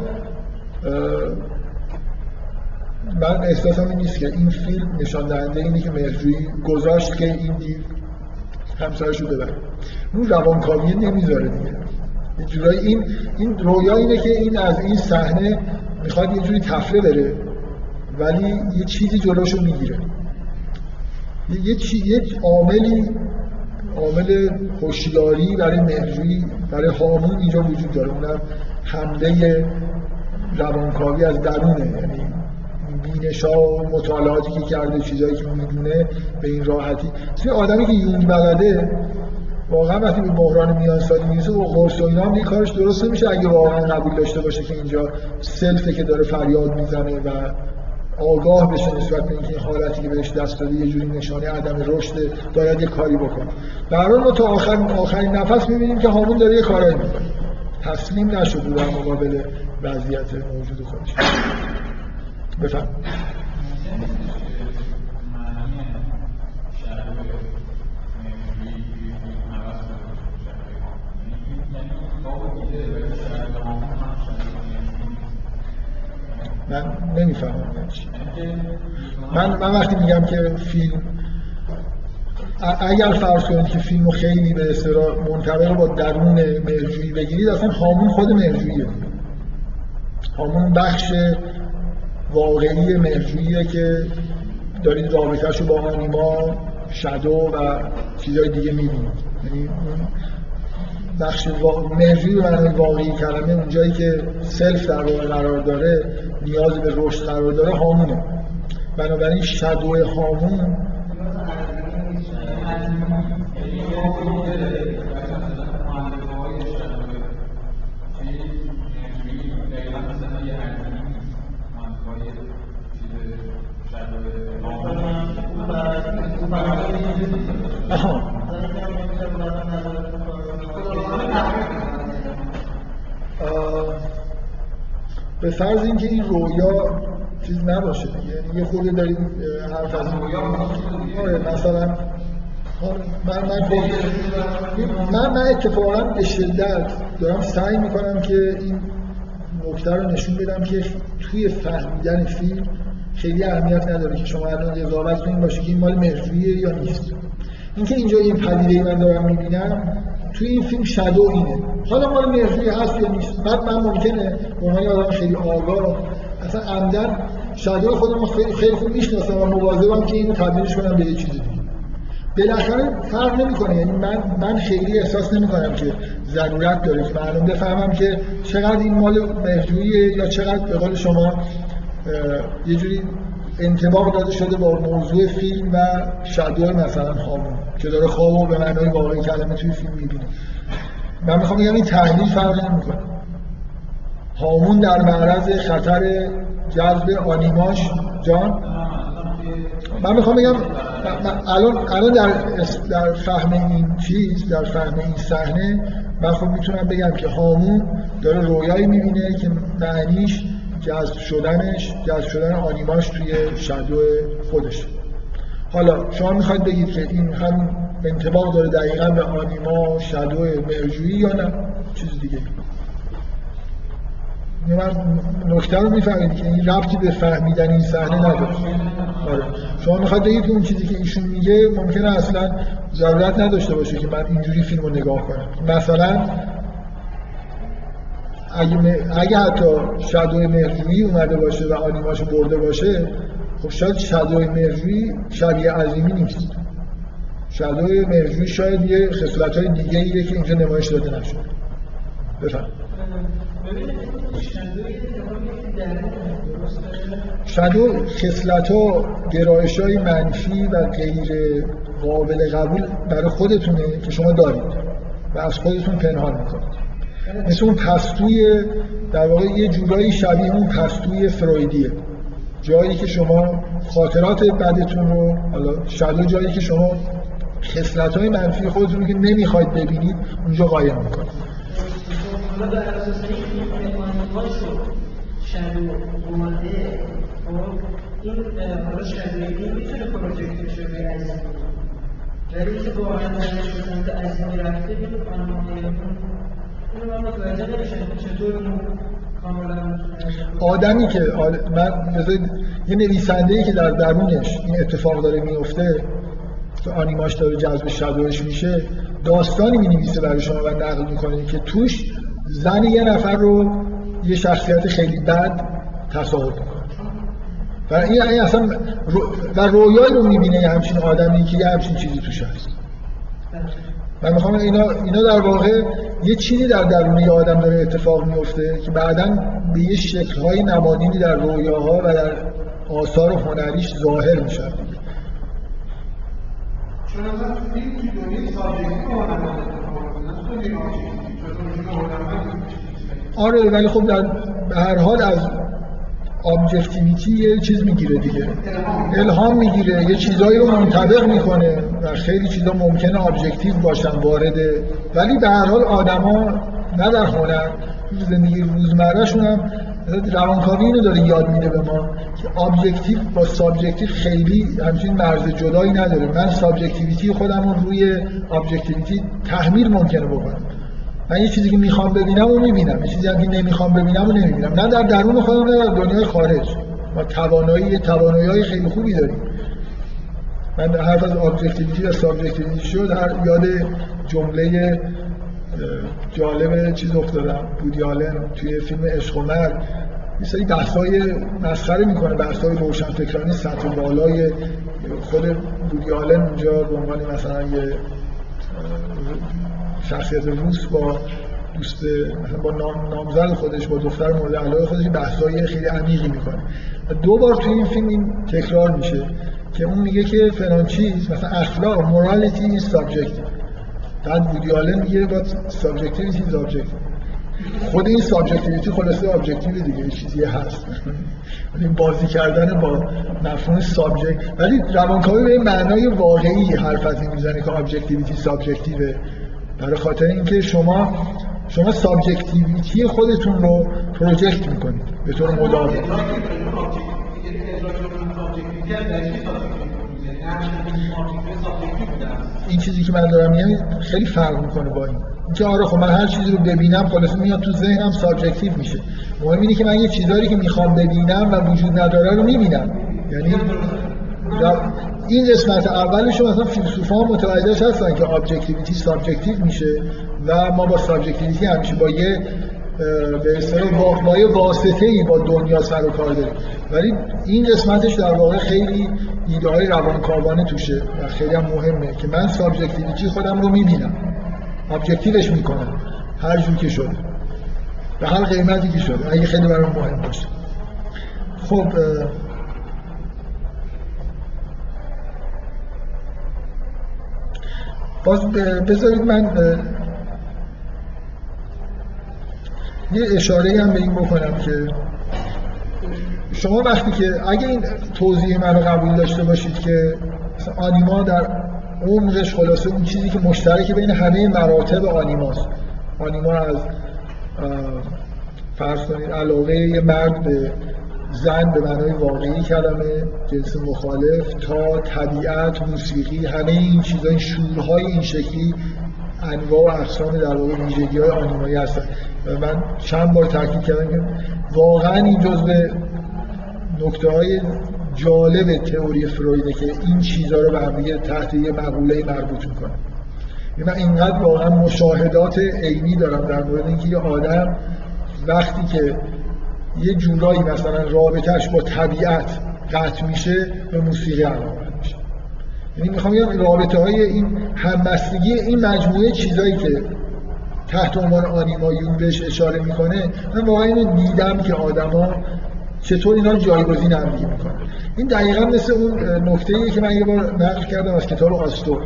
من احساسم این نیست که این فیلم نشان دهنده اینه که مرجویی گذاشت که این دیو همسرش رو ببره. اون روانکاوی نمی‌ذاره دیگه. یه جورایی این این رویا اینه که این از این صحنه می‌خواد یه جوری تفره بره ولی یه چیزی جلوشو می‌گیره. یه چی یه عاملی عامل هوشیاری برای مهرجویی برای هامون اینجا وجود داره. اونم حمله روانکاوی از درونه. یعنی بینشا و مطالعاتی که کرده چیزایی که می‌دونه به این راحتی. توی آدمی که یونگ بلده واقعا وقتی به بحران میان سالی می‌رسه و قرص و اینا هم کارش درست نمیشه اگه واقعا قبول داشته باشه که اینجا سلفه که داره فریاد می‌زنه و آگاه بشه نسبت به اینکه این حالتی که بهش دست داده یه جوری نشانه عدم رشد باید یه کاری بکنه. در ما تا آخر آخرین نفس می‌بینیم که هامون داره یه کارایی می‌کنه. تسلیم نشده در مقابل وضعیت موجود خودش. بفهم من نمی‌فهمم من من وقتی میگم که فیلم اگر فرض کنید که فیلمو خیلی به اصطلاح منطبق با درون مرجویی بگیرید اصلا هامون خود مرجوییه هامون بخش واقعی مرجوییه که دارید رابطهش رو با آنیما شدو و چیزهای دیگه می‌بینید. یعنی بخش مرجوی به معنی واقعی کلمه اونجایی که سلف در واقع قرار داره نیاز به رشد قرار داره هامونه. بنابراین شدو هامون فرض اینکه این رویا چیز نباشه یعنی یه خورده دارید حرف از آره مثلا حالا من من خب- من من اتفاقا به شدت دارم سعی می‌کنم که این نکته رو نشون بدم که توی فهمیدن فیلم خیلی اهمیت نداره که شما الان قضاوت این باشه که این مال مرزویه یا نیست. اینکه اینجا این پدیده من دارم می‌بینم توی این فیلم شادو اینه. حالا مال مرزوی هست یا نیست؟ بعد من ممکنه به عنوان آدم خیلی آگاه اصلا عمدن شادو خودم خیلی خیلی خوب می‌شناسم و مواظبم که اینو تبدیلش کنم به یه چیز دیگه. بالاخره فرق نمی‌کنه. یعنی من من خیلی احساس نمی‌کنم که ضرورت داره. که معلوم بفهمم که چقدر این مال مهجوییه یا چقدر به قول شما یه جوری انتباق داده شده با موضوع فیلم و شادو مثلا هامون که داره خوابو به معنای واقعی کلمه توی فیلم می‌بینه. من می‌خوام بگم این تحلیل فرق نمی‌کنه. هامون در معرض خطر جذب آنیماش جان؟ من می‌خوام بگم الان الان در در فهم این چیز در فهم این صحنه من خب می‌تونم بگم که هامون داره رویایی می‌بینه که معنیش جذب شدنش جذب شدن آنیماش توی شادو خودش حالا شما می‌خواید بگید که این هم انتباق داره دقیقا به آنیما شادو مرجویی یا نه؟ چیز دیگه. نکته رو می‌فهمید که این ربطی به فهمیدن این صحنه نداره. آره. شما می‌خواد بگید اون چیزی که ایشون میگه ممکنه اصلا ضرورت نداشته باشه که من اینجوری فیلم رو نگاه کنم. مثلا اگه, اگه حتی شادوی مهرجویی اومده باشه و آنیماشو برده باشه خب شاید شادوی مهرجویی شبیه عظیمی نیست. شادوی مهرجویی شاید یه خصلت های دیگه ایه که اینجا نمایش داده نشده بفهم شادو خصلت ها گرایش های منفی و غیر قابل قبول برای خودتونه که شما دارید و از خودتون پنهان می‌کنید. مثل اون پستوی در واقع یه جورایی شبیه اون پستوی فرویدیه. جایی که شما خاطرات بدتون رو حالا شادو جایی که شما خصلت های منفی خودتون رو که نمی‌خواید ببینید اونجا قایم اومده خب این رفته من که می‌تونه آدمی که آد- من بذارید یه نویسنده ای که در درونش این اتفاق داره میفته آنیماش داره جذب شادوش میشه داستانی می نویسه برای شما و نقل می‌کنه که توش زن یه نفر رو یه شخصیت خیلی بد تصاحب می‌کنه. و این اصلا رو- و رویایی رو می‌بینه یه همچین آدمی که یه همچین چیزی توش هست. من می‌خوام اینا اینا در واقع یه چیزی در درون یه آدم داره اتفاق میفته که بعدا به یه شکل‌های نمادینی در رویاها و در آثار هنریش ظاهر میشه چون اصلا تو فیلم توی دنیای سابجکتیو آدم ها اتفاق میفته، نه تو دنیای آره ولی خب در به هر حال از objectivity یه چیز می‌گیره دیگه. الهام می‌گیره. یه چیزایی رو منطبق می‌کنه و خیلی چیزا ممکنه objective باشن وارده. ولی به هر حال آدما نه در هنر زندگی روزمرهشون هم روانکاوی اینو داره یاد میده به ما که objective با subjective خیلی همچین مرز جدایی نداره. من subjectivity خودم رو روی objectivity تحمیل ممکنه بکنم. من یه چیزی که می‌خوام ببینم و می‌بینم. یه چیزی که نمی‌خوام ببینم و نمی‌بینم. نه در درون خودم نه در دنیای خارج. ما توانایی توانایی های خیلی خوبی داریم. من حرف از objectivity و subjectivity شد. هر یاد جمله جالب چیز افتادم. وودی آلن توی فیلم عشق و مرگ. یه سری بحثای مسخره می‌کنه بحثای روشنفکرانه‌ی سطح بالای. خود وودی آلن اونجا به عنوان مثلا یه شخصیت روس با دوست با نام نامزد خودش با دختر مورد علاقه خودش بحثای خیلی عمیقی می‌کنه. دو بار توی این فیلم این تکرار میشه که اون میگه که فلان چیز مثلا اخلاق morality subjective. بعد وودی آلن میگه but is objective خود این subjectivity خلاصه objective دیگه چیزی هست. این بازی کردن با مفهوم subject. ولی روانکاوی به معنای واقعی حرف از این می‌زنه که objectivity subjective ه. برای خاطر اینکه شما شما subjectivity خودتون رو project می‌کنید به طور مداوم. این چیزی که من دارم میگم خیلی فرق می‌کنه با این. اینکه آره خب من هر چیزی رو ببینم خلاصه میاد تو ذهنم subjective میشه. مهم اینه که من یه چیزایی که می‌خوام ببینم و وجود نداره رو می‌بینم. یعنی این قسمت اولش مثلا فیلسوفا متوجهش هستن که objectivity subjective میشه و ما با subjectivity همیشه با یه به اصطلاح با واسطه ای با دنیا سر و کار داریم ولی این قسمتش در واقع خیلی ایده های روانکاوانه توشه و خیلی هم مهمه که من subjectivity خودم رو می‌بینم. objective ش می‌کنم. هر جور که شده به هر قیمتی که شده اگه خیلی برام مهم باشه. خب باز بذارید من یه اشاره هم به این بکنم که شما وقتی که اگه این توضیح منو قبول داشته باشید که آنیما در عمقش خلاصه اون چیزی که مشترک بین همه مراتب آنیماست. آنیما از فرض کنید علاقه یه مرد به زن به معنای واقعی کلمه جنس مخالف تا طبیعت موسیقی همه این چیزای شورهای این شکلی انواع و اقسام در واقع ویژگی های آنیمایی هستن. من چند بار تاکید کردم که واقعا این جزء نکته های جالب تئوری فرویده که این چیزها رو به هم تحت یه مقوله مربوط می‌کنه. یعنی من اینقدر واقعا مشاهدات عینی دارم در مورد اینکه یه آدم وقتی که یه جورایی مثلا رابطهش با طبیعت قطع میشه به موسیقی علاقه میشه. یعنی می‌خوام بگم رابطه های این همبستگی این مجموعه چیزایی که تحت عنوان آنیمایون بهش اشاره می‌کنه من واقعا اینو دیدم که آدما چطور اینا جایگزین هم دیگه می‌کنن. این دقیقا مثل اون نکته که من یه بار نقل کردم از کتاب آستور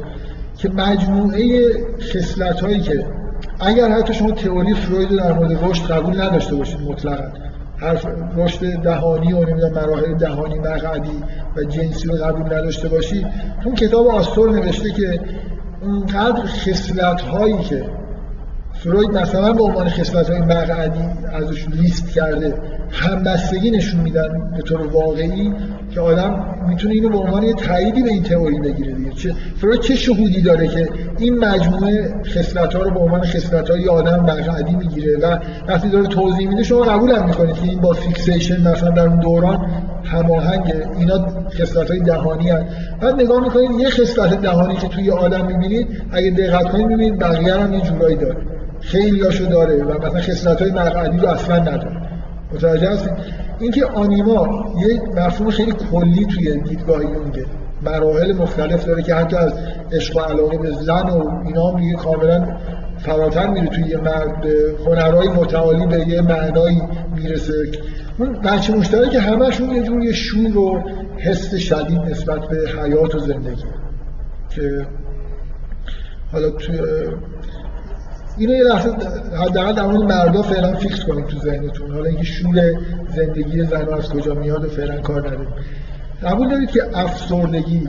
که مجموعه خصلت هایی که اگر حتی شما تئوری فروید در مورد رشد قبول نداشته باشید مطلقا حرف رشد دهانی و نمی‌دونم مراحل دهانی مقعدی و جنسی رو قبول نداشته باشید. اون کتاب آستور نوشته که اونقدر خصلت هایی که فروید مثلا به عنوان خصلت های مقعدی ازش لیست کرده همبستگی نشون میدن به طور واقعی که آدم می‌تونه اینو به عنوان یه تاییدی به این تئوری بگیره دیگه. چه فروید چه شهودی داره که این مجموعه خصلت ها رو به عنوان خصلت های آدم مقعدی می‌گیره و وقتی داره توضیح میده شما قبول هم می‌کنید که این با فیکسیشن مثلا در اون دوران هماهنگ اینا خصلت های دهانی هست بعد نگاه می‌کنید یه خصلت دهانی که توی آدم می‌بینید اگه دقت کنید می‌بینید بقیه هم یه جورایی داره. خیلی هاشو داره و مثلا خصلت های مقعدی رو اصلا نداره. متوجه هستید اینکه آنیما یه مفهوم خیلی کلی توی دیدگاه یونگه مراحل مختلف داره که حتی از عشق و علاقه به زن و اینا هم دیگه کاملا فراتر میره توی یه مرد. هنرهای متعالی به یه معنایی می‌رسه. اون بچه که همشون یه جور یه شور و حس شدید نسبت به حیات و زندگی. که حالا توی اینو یه لحظه حداقل در مورد مردا فعلا فیکس کنید تو ذهنتون. حالا اینکه شور زندگی زن از کجا میاد و فعلا کار ندارید قبول دارید که افسردگی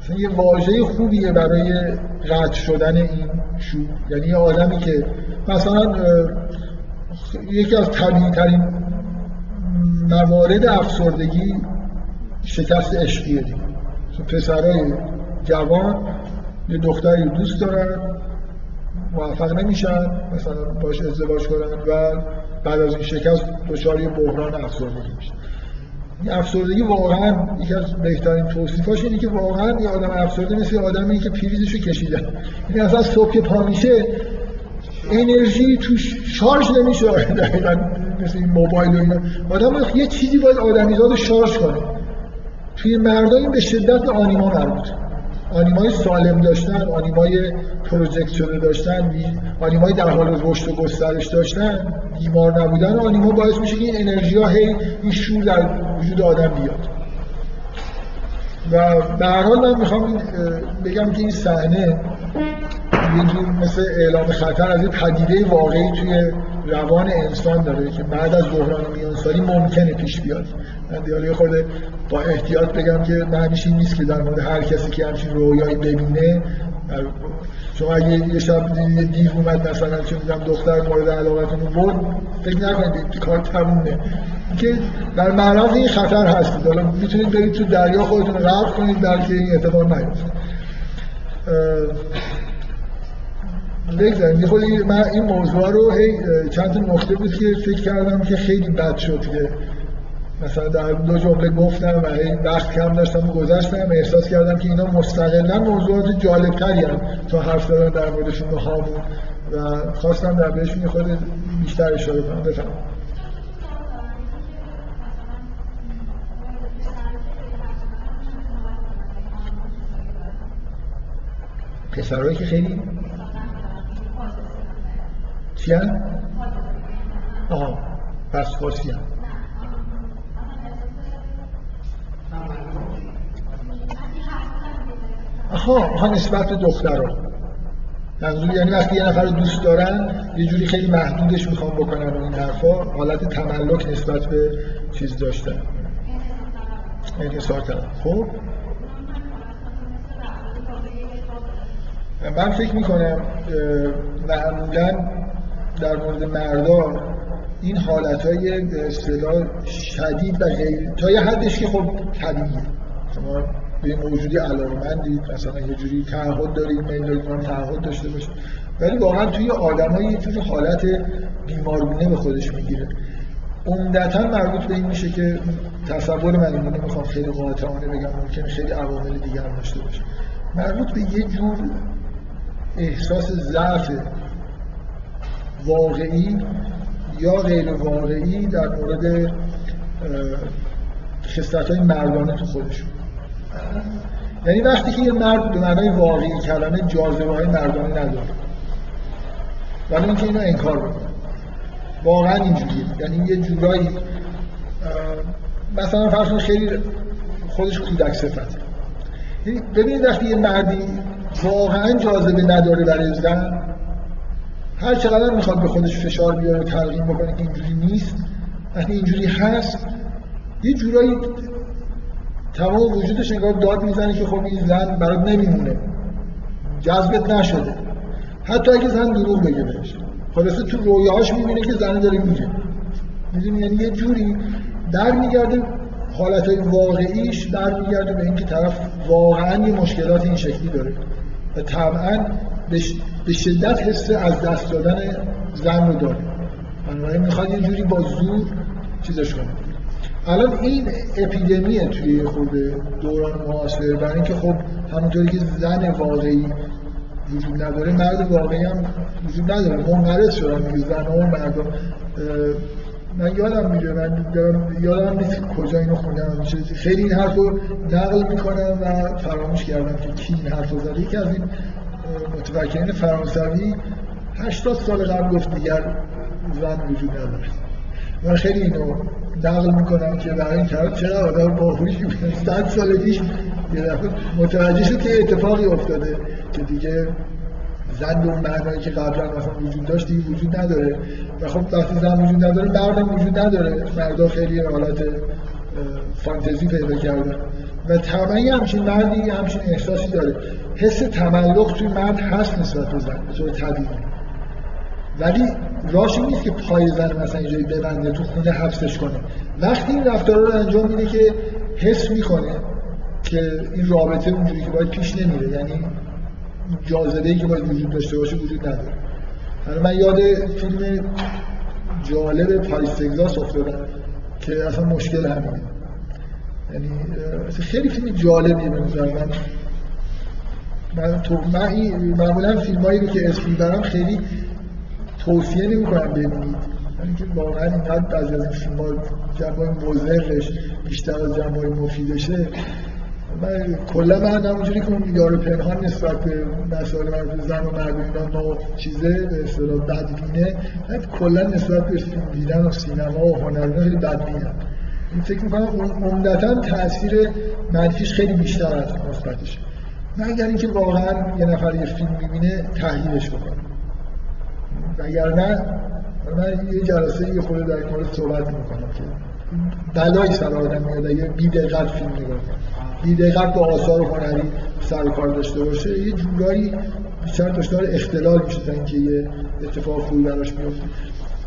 مثلا یه واژه خوبیه برای قطع شدن این شور. یعنی یه آدمی که مثلا یکی از طبیعی ترین موارد افسردگی شکست عشقیه. دیگه پسرای جوان یه دختری دوست دارن. موفق نمیشن مثلا باش ازدواج کنن و بعد از این شکست دچار بحران افسردگی میشن این افسردگی واقعا یکی از بهترین توصیفاش اینه که واقعا یه آدم افسرده مثل آدمی که پریزشو کشیدن یعنی اصلا صبح که پا میشه انرژی توش شارژ نمیشه. دقیقا مثل این موبایل و اینا. آدم یه چیزی باید آدمیزاد شارژ کنه. توی این به شدت آنیما مربوطه. آنیمای سالم داشتن آنیمای پروژکت داشتن آنیمای در حال رشد و گسترش داشتن بیمار نبودن آنیما باعث میشه که این انرژی ها هی این شور در وجود آدم بیاد. و به هر حال من می‌خوام بگم که این صحنه یه مثل اعلام خطر از یه پدیده واقعی توی روان انسان داره که بعد از بحران میانسالی ممکنه پیش بیاد. من دیاله با احتیاط بگم که معنیش این نیست که در مورد هر کسی که همچین رویایی ببینه شما اگه یه شب دیو اومد مثلا چه می‌دونم دختر مورد علاقتون رو برد فکر نکنید کار تمومه. که در معرض این خطر هستید. حالا می‌تونید برید تو دریا خودتون غرق کنید بلکه این اتفاق نیفته بگذاریم. یه من این موضوع رو هی چند تا نقطه بود که فکر کردم که خیلی بد شد که مثلا در دو جمله گفتم و هی وقت کم داشتم و گذشتم. احساس کردم که اینا مستقلا موضوعات جالب تری هم تا حرف زدن در موردشون هامون. و خواستم در بهشون یه بیشتر اشاره کنم. بفهم پسرهایی که خیلی چی؟ آها پس فارسی هم آها نسبت به دخترها. منظور یعنی وقتی یه نفر دوست دارن یه جوری خیلی محدودش می‌خوام بکنن و این حرفا حالت تملک نسبت به چیز داشتن. انحصار کردن خب؟ من فکر می‌کنم معمولا در مورد مردا این حالت های اصطلاح شدید و غیر تا یه حدش که خب طبیعیه. شما به موجودی علاقمندید مثلا یه جوری تعهد دارید میل دارید تعهد داشته باشید ولی واقعا توی آدمای یه جوری حالت بیمارگونه به خودش می‌گیره. عمدتا مربوط به این میشه که تصور من اینو نمی‌خوام خیلی قاطعانه بگم ممکن خیلی عوامل دیگر داشته باشه. مربوط به یه جور احساس ضعف واقعی یا غیر واقعی در مورد خصلت های مردانه تو خودشون یعنی وقتی که یه مرد به معنای واقعی کلمه جاذبه های مردانه نداره ولی اینکه اینو انکار بکنه. واقعا اینجوریه. یعنی یه جورایی مثلا فرض خیلی خودش کودک یعنی ببینید وقتی یه مردی واقعا جاذبه نداره برای زن هر چقدر می‌خواد به خودش فشار بیاره و تلقیم بکنه که اینجوری نیست وقتی اینجوری هست. یه جورایی تمام وجودش انگار داد می‌زنه که خب این زن برات نمیمونه. جذبت نشده. حتی اگه زن دروغ بگه بهش. خلاصه تو رویاهاش می‌بینه که زن داره میگه. می‌دونی؟ یعنی یه جوری در میگرده حالت واقعیش در میگرده به اینکه طرف واقعا یه مشکلات این شکلی داره. و طبعا به شدت حس از دست دادن زن رو داره بنابراین می‌خواد یه جوری با زور چیزش کنه. الان این اپیدمیه توی خود دوران معاصر برای اینکه خب همونطوری که زن واقعی وجود نداره مرد واقعی هم وجود نداره. منقرض شدن میگه زن و مردم من یادم میره من یادم نیست کجا اینو خوندم. خیلی این حرف رو نقل می‌کنم و فراموش کردم که کی این حرف رو زده. یکی از این متفکرین فرانسوی 80 سال قبل گفت دیگر زن وجود نداره من خیلی اینو نقل می‌کنم که برای این کار چرا آدم بود صد سال پیش متوجه شد که اتفاقی افتاده که دیگه زن به اون معنایی که قبلا مثلا وجود داشت دیگه وجود نداره. و خب وقتی زن وجود نداره مردم وجود نداره. مردا خیلی حالت فانتزی پیدا کردن و طبعا همچین مردی همچین احساسی داره. حس تملق توی مرد هست نسبت به زن به طبیعی. ولی راش نیست که پای زن مثلا اینجایی ببنده تو خونه حبسش کنه. وقتی این رفتار رو انجام میده که حس می‌کنه که این رابطه اونجوری که باید پیش نمیره یعنی جاذبه ای که باید وجود داشته باشه وجود نداره. من یاد فیلم جالب پاریس افتادم. که اصلا مشکل همینه یعنی خیلی فیلم جالبیه به نظر من. من تو معمولا فیلم هایی رو که اسم می‌برم خیلی توصیه نمی کنم ببینید. یعنی که واقعا اینقدر بعضی از این فیلم ها جنبه بیشتر از جنبه مفیدشه. من کلا من همونجوری که اون یار پنهان نسبت به مسائل مربوط زن و مرد اینا نو چیزه به اصطلاح بدبینه. من کلا نسبت به فیلم دیدن و سینما و هنر خیلی بدبینم. این فکر می‌کنم عمدتا تاثیر منفیش خیلی بیشتر از مثبتش. مگر اینکه واقعا یه نفر یه فیلم می‌بینه تحلیلش بکنه. وگرنه من یه جلسه یه خورده در مورد صحبت می‌کنم که بلایی سر آدم میاد اگه بی فیلم نگاه کنه بی دقت با آثار هنری سر کار داشته باشه یه جورایی بیشتر داشته اختلال میشه تا اینکه یه اتفاق خوبی براش بیفته.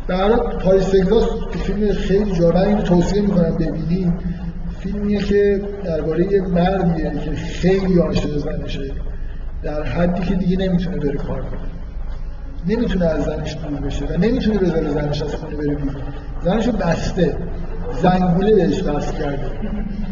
در حال پاریس که فیلم خیلی جالب اینو توصیه می‌کنم ببینید فیلمیه که درباره یه مردیه که خیلی عاشق زنشه در حدی که دیگه نمی‌تونه بره کار کنه. نمی‌تونه از زنش دور بشه و نمی‌تونه بذاره زنش از خونه بره بیرون. زنشو بسته. زنگوله بهش بست کرده.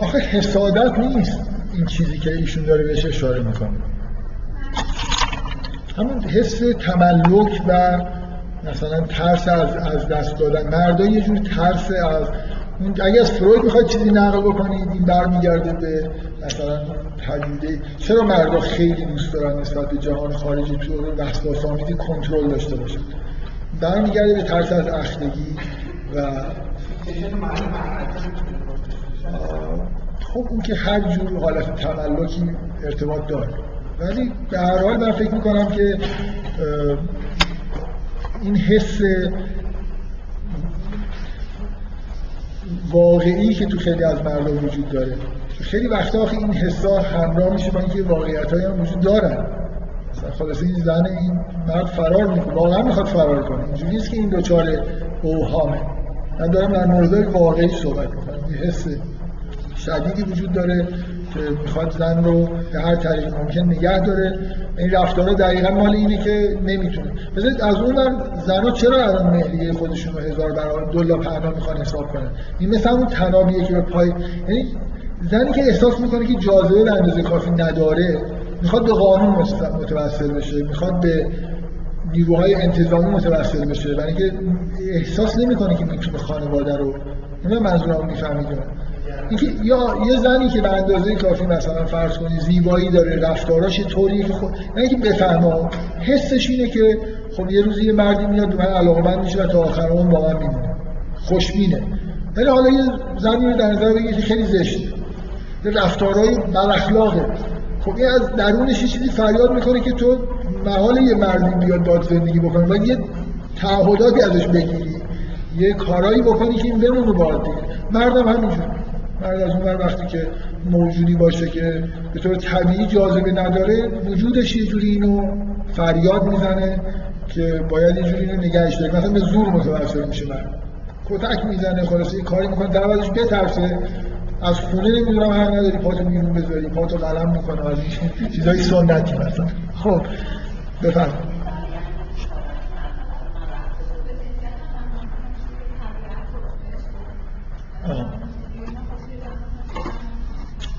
آخه حسادت نیست. این چیزی که ایشون داره بهش اشاره می‌کنه. همون حس تملک و مثلا ترس از از دست دادن. مردا یه جور ترس از اگه از فروید بخواید چیزی نقل بکنید این برمیگرده به مثلا پدیده. چرا مردا خیلی دوست دارن نسبت به جهان خارجی تو وسواس آمیزی کنترل داشته باشن؟ برمیگرده به ترس از اختگی و خب اون که هر جور حالت تملکی ارتباط داره. ولی به هر حال من فکر می‌کنم که این حس واقعی که تو خیلی از مردم وجود داره. خیلی وقتا آخه این حسا همراه میشه با اینکه واقعیت هم وجود دارن. مثلا خلاص این زن این مرد فرار می‌کنه. واقعا می‌خواد فرار کنه. اینجوری نیست که این دوچار اوهامه. من دارم در مورد واقعی صحبت می‌کنم. یه حس شدیدی وجود داره که می‌خواد زن رو به هر طریق ممکن نگه داره. این رفتارا دقیقا مال اینه که نمی‌تونه. بذارید از اون زنها چرا الان مهریه خودشون رو هزار برابر دلار پهنا می‌خوان حساب کنن؟ این مثل اون تنابیه که به پای یعنی زنی که احساس می‌کنه که جاذبه به اندازه کافی نداره می‌خواد به قانون متوسل بشه می‌خواد به نیروهای انتظامی متوسل بشه برای اینکه احساس نمی‌کنه که می‌تونه خانواده رو من منظورم می‌فهمید اینکه یا یه زنی که به اندازه کافی مثلا فرض کنی زیبایی داره رفتاراش طوریه که خود نه اینکه بفهمه. حسش اینه که خب یه روزی یه مردی میاد من علاقمند میشه و تا آخر اون با من میمونه. خوشبینه. ولی حالا یه زنی رو در نظر بگیرید که خیلی زشته. یه رفتارهای بد خب این از درونش یه چیزی فریاد می‌کنه که تو محال یه مردی بیاد داد زندگی بکنه. و یه تعهداتی ازش بگیری. یه کارایی بکنی که این بمونه باید دیگه. مردم همینجور مرد از اون وقتی که موجودی باشه که به طور طبیعی جاذبه نداره وجودش یه جوری اینو فریاد می‌زنه که باید یه جوری اینو نگهش داره. مثلا به زور متوسل میشه مرد کتک می‌زنه خلاص یه کاری می‌کنه. در ازش بترسه. از خونه نمی‌دونم هر نداری پاتو بیرون بذاری. پاتو قلم می‌کنه. از این چیزای سنتی مثلا. خب بفرمایید.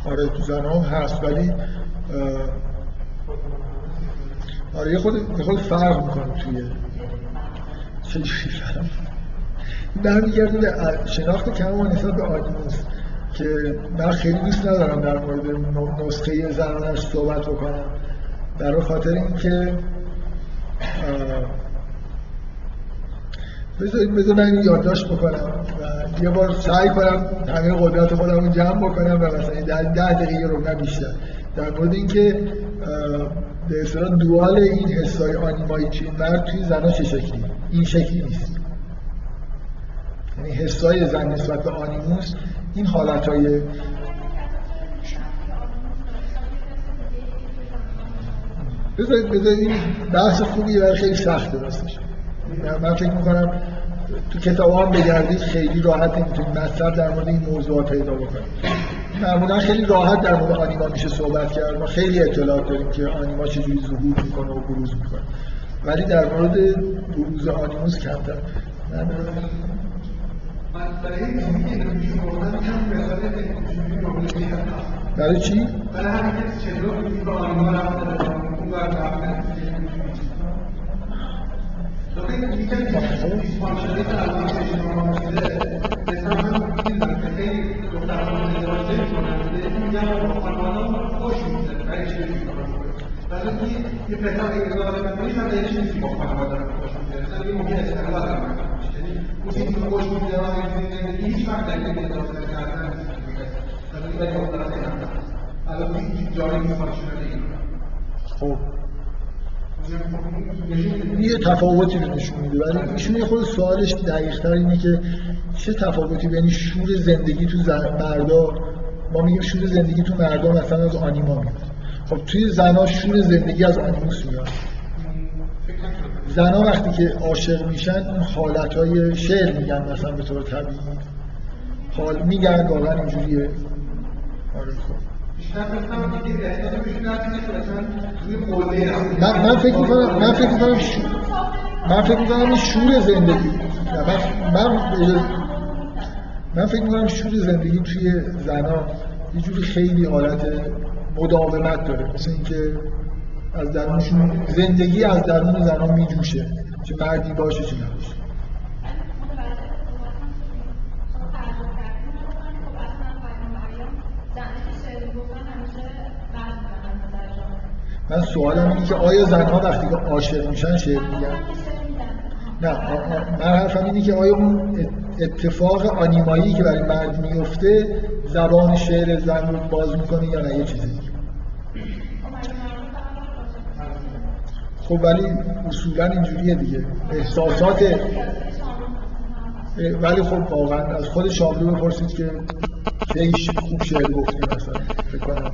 آره تو زن هم هست ولی آره یه خود, یه خود فرق می‌کنه توی چه فرق. برمیگرده به شناخت کم نسبت به آدینوس که من خیلی دوست ندارم در مورد نسخه زنانش صحبت بکنم. برای خاطر اینکه بذارید بذار من یادداشت بکنم و یه بار سعی کنم همه قدرت خودم رو جمع بکنم و مثلا در ده دقیقه رو نه در مورد اینکه به اصطلاح دوال این حسای آنیمایی چین مرد توی زنها چه شکلی؟ این شکلی نیست. یعنی حسای زن نسبت به آنیموس این حالت های بذارید بذارید بحث خوبی و خیلی سخته راستش. من فکر می‌کنم تو کتاب هم بگردید خیلی راحت نمی‌تونید مطلب در مورد این موضوعات پیدا بکنید. معمولا خیلی راحت در مورد آنیما میشه صحبت کرد. ما خیلی اطلاعات داریم که آنیما چجوری ظهور می‌کنه و بروز می‌کنه. ولی در مورد بروز آنیموس کمتر. من برای چی؟ برای همین که چطور آنیما رفتن اون یه پسر اگه ازدواج نکنی من یه چیزی با خانواده رو خوش میگذره مثلا یه ممکن استقلال هم یعنی اون چیزی که خوش میگذره و زندگی هیچ وقت در این ازدواج کردن مثلا این ولی مختلف الان جاری نیست خب. یه تفاوتی رو نشون میده. ولی ایشون خود سوالش دقیقتر اینه که چه تفاوتی بین شور زندگی تو مردا؟ ما میگیم شور زندگی تو مردا مثلا از آنیما میاد. خب توی زنا شور زندگی از آنیموس میاد. زنا وقتی که عاشق میشن اون حالتهای شعر میگن مثلا به طور طبیعی. حال میگن واقعا اینجوریه. آره خب. من من فکر می‌کنم من فکر می‌کنم من فکر می‌کنم این شور زندگی من من فکر می‌کنم شور زندگی توی زنا یه جوری خیلی حالت مداومت داره. مثل اینکه از درونشون زندگی از درون زنا میجوشه. چه مردی باشه چه نباشه. من سوالم اینه که آیا زنها وقتی که عاشق میشن شعر میگن؟ نه من حرفم اینه که آیا اون اتفاق آنیمایی که برای مرد میفته زبان شعر زن رو باز می‌کنه یا نه؟ یه چیزی. خب ولی اصولا اینجوریه دیگه. احساسات ولی خب واقعا از خود شاملو بپرسید که خیلی خوب شعر گفته مثلا فکر کنم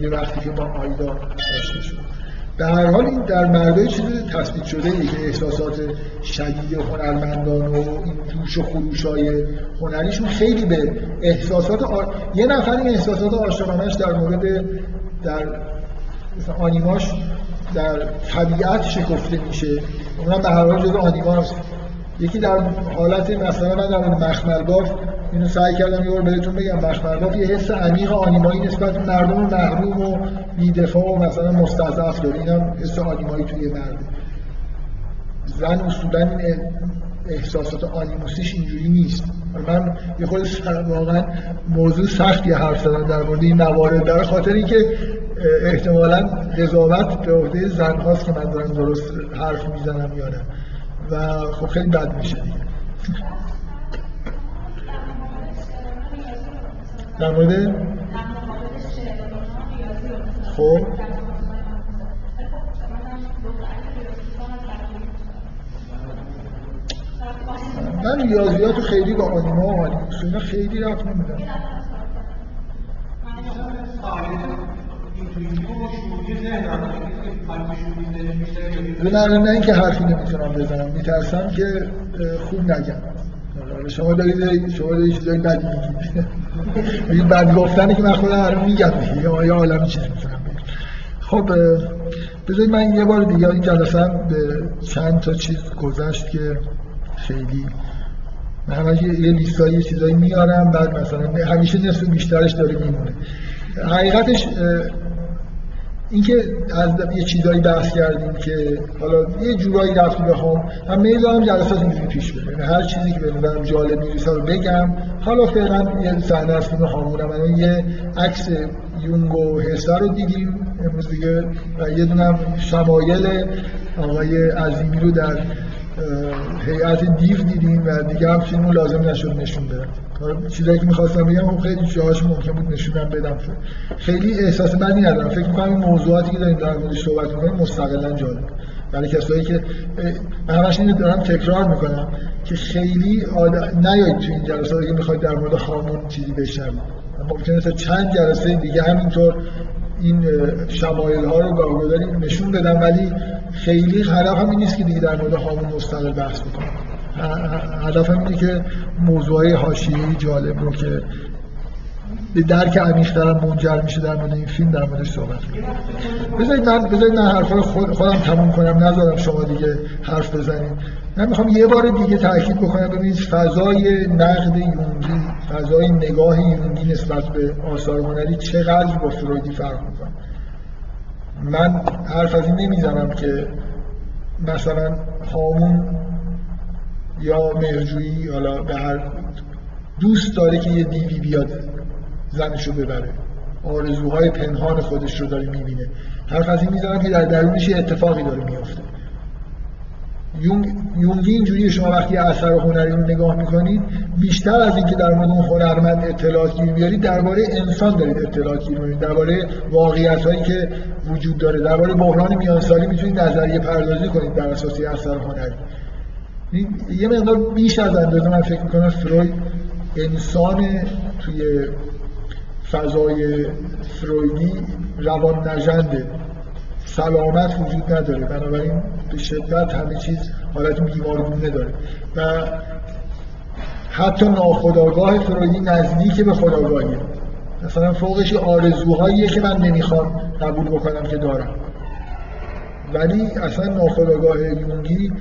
یه وقتی که با آیدا آشنا شد در هر حال این در مردای چیز تثبیت شده ای که احساسات شدید هنرمندان و این جوش و خروش های هنریشون خیلی به احساسات آر... یه نفر این احساسات عاشقانش در مورد در آنیماش در طبیعت شکفته میشه. اونم به هر حال جز آنیماست یکی در حالت مثلا من در مورد مخمل باف اینو سعی کردم یه بهتون بگم مخمل یه حس عمیق آنیمایی نسبت مردم محروم و بیدفاع و مثلا مستضعف داره. اینم حس آنیمایی توی مرده زن اصولا این احساسات آنیموسیش اینجوری نیست. من یه خود واقعا موضوع سختی حرف زدن در مورد این موارد. در خاطر اینکه احتمالا قضاوت به عهده زن هاست که من دارم درست حرف می‌زنم یا نه. و خب خیلی بد میشه در مورد؟ خب. من ریاضیات خیلی با آنیما و آنیموس اینا خیلی رفت نمیدم نه نه اینکه حرفی نمی‌تونم بزنم. میترسم که خوب نگم. شما دارید شما دارید چیزایی بدی میگید بد گفتنی که من خودم رو میگم. یا یا عالمی چیز می‌تونم خب بذارید من یه بار دیگه این جلسه به چند تا چیز گذشت که خیلی من همه یه لیستایی یه چیزایی میارم بعد مثلا همیشه نصف بیشترش داره میمونه. حقیقتش اینکه از یه چیزایی بحث کردیم که حالا یه جورایی رفتی به هم میل دارم جلسات اینجوری پیش بره. یعنی هر چیزی که به جالب می‌رسه رو بگم. حالا فعلا یه صحنه از فیلم هامونم الان یه عکس یونگ و هستا رو دیدیم امروز دیگه و یه دونم شمایل آقای عظیمی رو در هیئت دیو دیدیم و دیگه هم فیلمو لازم نشد نشون بدم چیزایی که می‌خواستم بگم خب خیلی جاهاش ممکن بود نشونم بدم. خیلی احساس بدی ندارم. فکر می‌کنم این موضوعاتی که داریم در موردش صحبت می‌کنیم مستقلا جالب. برای کسایی که من همش اینو دارم تکرار می‌کنم که خیلی آد... نیایید تو این جلساتی که می‌خواید در مورد هامون چیزی بشنوید. ممکنه تا چند جلسه دیگه همینطور این شمایل ها رو گاهگداری نشون بدم ولی خیلی هدف هم این نیست که دیگه در مورد هامون مستقل بحث بکنم هدفم اینه که موضوعی حاشیه‌ای جالب رو که به درک عمیق‌ترم منجر میشه در مورد این فیلم در موردش صحبت بذارید من بذارید من حرفا رو خود خودم تموم کنم نذارم شما دیگه حرف بزنید. من می‌خوام یه بار دیگه تاکید بکنم ببینید فضای نقد یونگی فضای نگاه یونگی نسبت به آثار هنری چقدر با فرویدی فرق می‌کنه؟ من حرف از این نمی‌زنم که مثلا هامون یا مهرجویی حالا به هر دوست داره که یه دیوی بیاد زنشو ببره. آرزوهای پنهان خودش رو داره می‌بینه. حرف از این می‌زنم که در درونش یه اتفاقی داره میفته یونگ یونگی اینجوری شما وقتی اثر هنری رو نگاه می‌کنید بیشتر از اینکه در مورد اون هنرمند اطلاعات گیری بیارید درباره انسان دارید اطلاعات گیری میارید درباره واقعیت هایی که وجود داره درباره بحران میانسالی می‌تونید نظریه پردازی کنید بر اساس اثر هنری. یه مقدار بیش از اندازه من فکر می‌کنم فروید انسان توی فضای فرویدی روان نژنده سلامت وجود نداره. بنابراین به شدت همه چیز حالت بیمارگونه داره و حتی ناخداگاه فرویدی نزدیک به خداگاهیه مثلا فوقش آرزوهاییه که من نمی‌خوام قبول بکنم که دارم. ولی اصلا ناخداگاه یونگی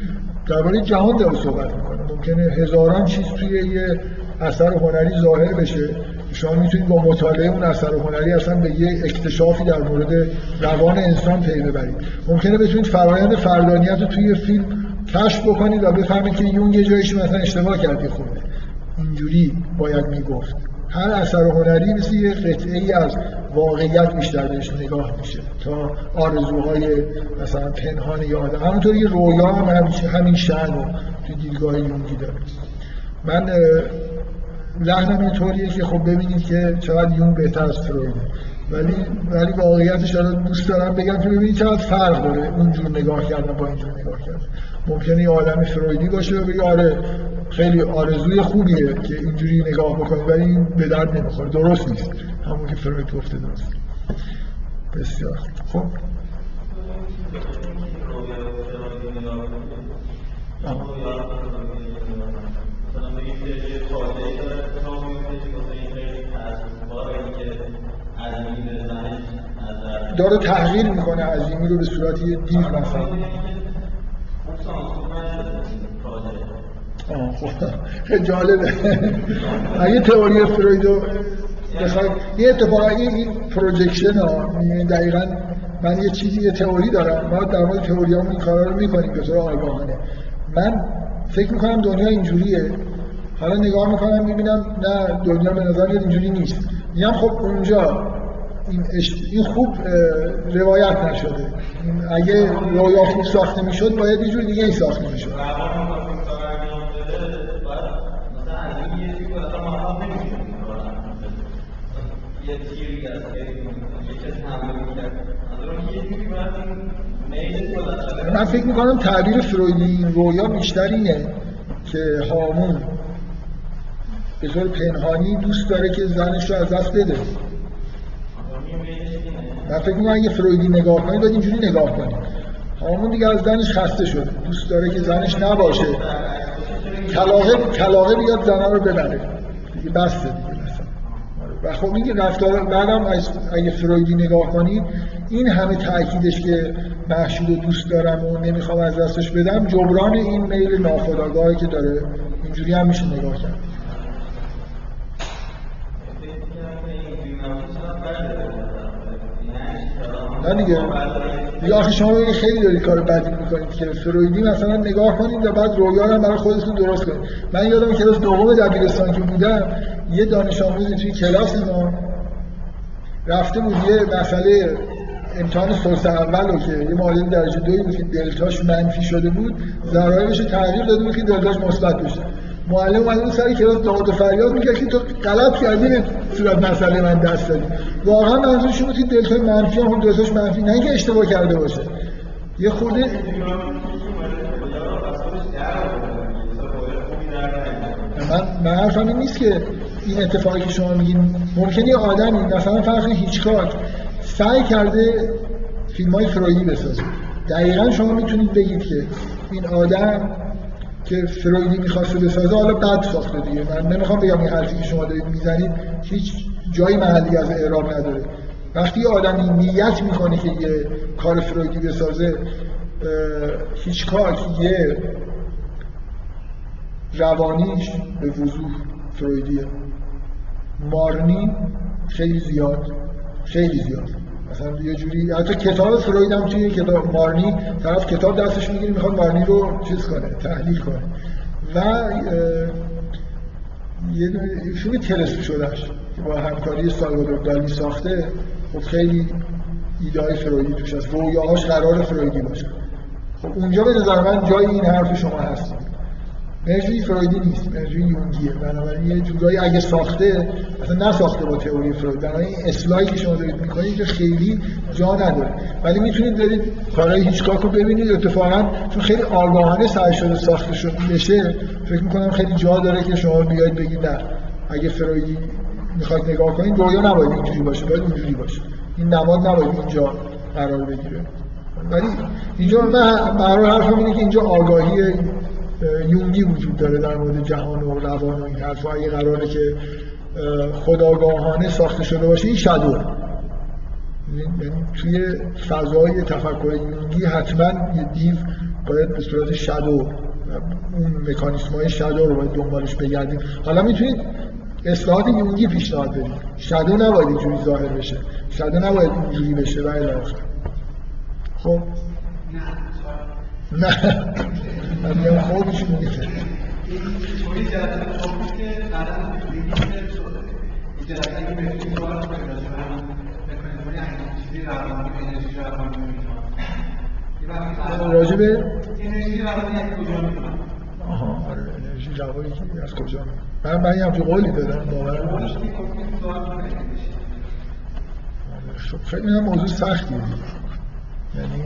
درباره جهان داره صحبت می‌کنه. ممکنه هزاران چیز توی یه اثر هنری ظاهر بشه. شما می‌تونید با مطالعه اون اثر هنری اصلا به یه اکتشافی در مورد روان انسان پی ببرید. ممکنه بتونید فرایند فردانیت رو توی فیلم کشف بکنید و بفهمید که یون یه جایش مثلا اشتباه کردی خونده اینجوری باید می‌گفت. هر اثر هنری مثل یه قطعه ای از واقعیت بیشتر بهش نگاه میشه. تا آرزوهای مثلا پنهان یا آدم. همونطور یه رویا هم همین شأن رو توی دیدگاه یونگی داره. من لحنم اینطوریه که خب ببینید که چقدر یون بهتر از فرویده ولی ولی واقعیتش دارم دوست دارم بگم که ببینید چقدر فرق داره اونجور نگاه کردن با اینجور نگاه کردن. ممکنه یه آدم فرویدی باشه و بگه آره خیلی آرزوی خوبیه که اینجوری نگاه بکنید ولی این به درد نمی‌خوره. درست نیست. همون که فروید گفته درست. بسیار خب. داره تحقیر می‌کنه عظیمی رو به صورت یه دیر مثلا. خیلی جالبه. اگه تئوری فرویدو یه اتفاقا این پروژکشن ها دقیقا من یه چیزی یه تئوری دارم. ما در مورد تئوری این کارا رو می‌کنیم به طور آگاهانه. من فکر می‌کنم دنیا اینجوریه. حالا نگاه می‌کنم می‌بینم نه دنیا به نظر اینجوری نیست. میگم خب اونجا این, این خوب روایت نشده. اگه رویا خوب ساخته می‌شد باید یه جور دیگه ای ساخته می‌شد. من فکر می‌کنم تعبیر فرویدی رویا بیشتر اینه که هامون به طور پنهانی دوست داره که زنش رو از دست بده. من فکر می‌کنم اگه فرویدی نگاه کنید باید اینجوری نگاه کنید هامون دیگه از زنش خسته شده دوست داره که زنش نباشه. کلاغه کلاغه بیاد زنها رو ببره. دیگه بسته دیگه و خب این رفتار بعدم اگه فرویدی نگاه کنید این همه تاکیدش که محشود رو دوست دارم و نمی‌خوام از دستش بدم جبران این میل ناخودآگاهی که داره اینجوری هم میشه نگاه کرد. نه دیگه. دیگه آخه شما ببینید خیلی دارید کار بدی می‌کنید که فرویدی مثلا نگاه کنید و بعد رویا هم برای خودتون درست کنید. من یادم کلاس دوم دبیرستان که بودم یه دانش آموزی توی کلاس ما رفته بود یه مسئله امتحان سورس اول رو که یه معادل درجه دوی بود که دلتاش منفی شده بود ضرایبش تغییر داده بود که دلتاش مثبت بشه. معلم اومده سر کلاس داد و فریاد می‌کرد که تو غلط کردی به صورت مسئله من دست دادی. واقعا منظورش بود که دلتای منفی هم دلتاش منفی نه اینکه اشتباه کرده باشه. یه خورده من من حرفم این نیست که این اتفاقی که شما میگین ممکنه یه آدمی مثلا فرض هیچکاک سعی کرده فیلم های فرویدی بسازه. دقیقا شما می‌تونید بگید که این آدم که فرویدی می‌خواسته بسازه حالا بد ساخته دیگه. من نمی‌خوام بگم این حرفی که شما دارید می‌زنید هیچ جایی محلی از اعراب نداره. وقتی آدمی نیت می‌کنه که یه کار فرویدی بسازه هیچ کار یه روانیش به وضوح فرویدیه. مارنی خیلی زیاد خیلی زیاد. مثلا یه جوری حتی کتاب فروید هم توی کتاب مارنی طرف کتاب دستش می‌گیره می‌خواد مارنی رو چیز کنه تحلیل کنه. و یه فیلم تلسکوپ شدهش که با همکاری سالوادور دالی ساخته. خب خیلی ایده فرویدی توش هست. رویاهاش قرار فرویدی باشه. خب اونجا به نظر من جای این حرف شما هست. انرژی فرویدی نیست. انرژی یونگیه. بنابراین یه جورایی اگه ساخته اصلا نساخته با تئوری فروید. بنابراین اصلاحی که شما دارید می‌کنید که خیلی جا نداره. ولی می‌تونید برید کارهای هیچکاک رو ببینید. اتفاقا چون خیلی آگاهانه سعی شده ساخته شده بشه فکر می‌کنم خیلی جا داره که شما بیاید بگید نه. اگه فرویدی می‌خواید نگاه کنید رویا نباید اینجوری باشه. باید اینجوری باشه. این نماد نباید اینجا قرار بگیره. ولی اینجا من برای حرفم اینه که اینجا آگاهی یونگی وجود داره در مورد جهان و روان و این حرفا اگه قراره که خداگاهانه ساخته شده باشه این شادو یعنی توی فضای تفکر یونگی حتما یه دیو باید به صورت شادو اون مکانیسم های شادو رو باید دنبالش بگردیم. حالا می‌تونید اصلاحات یونگی پیشنهاد بدید. شادو نباید اینجوری ظاهر بشه. شادو نباید اینجوری بشه و الی خب نه. من میگم خودش میگه. طوری جلسه خوب که قدم دیگه شده. این جلسه اگه بهتون سوال کنید راجع به همین مکانیزم‌های انگیز چیزی روانی انرژی روانی از کجا آها آره انرژی روانی از کجا من من یه همچین قولی دادم باور نداشتم خب خیلی هم موضوع سختیه یعنی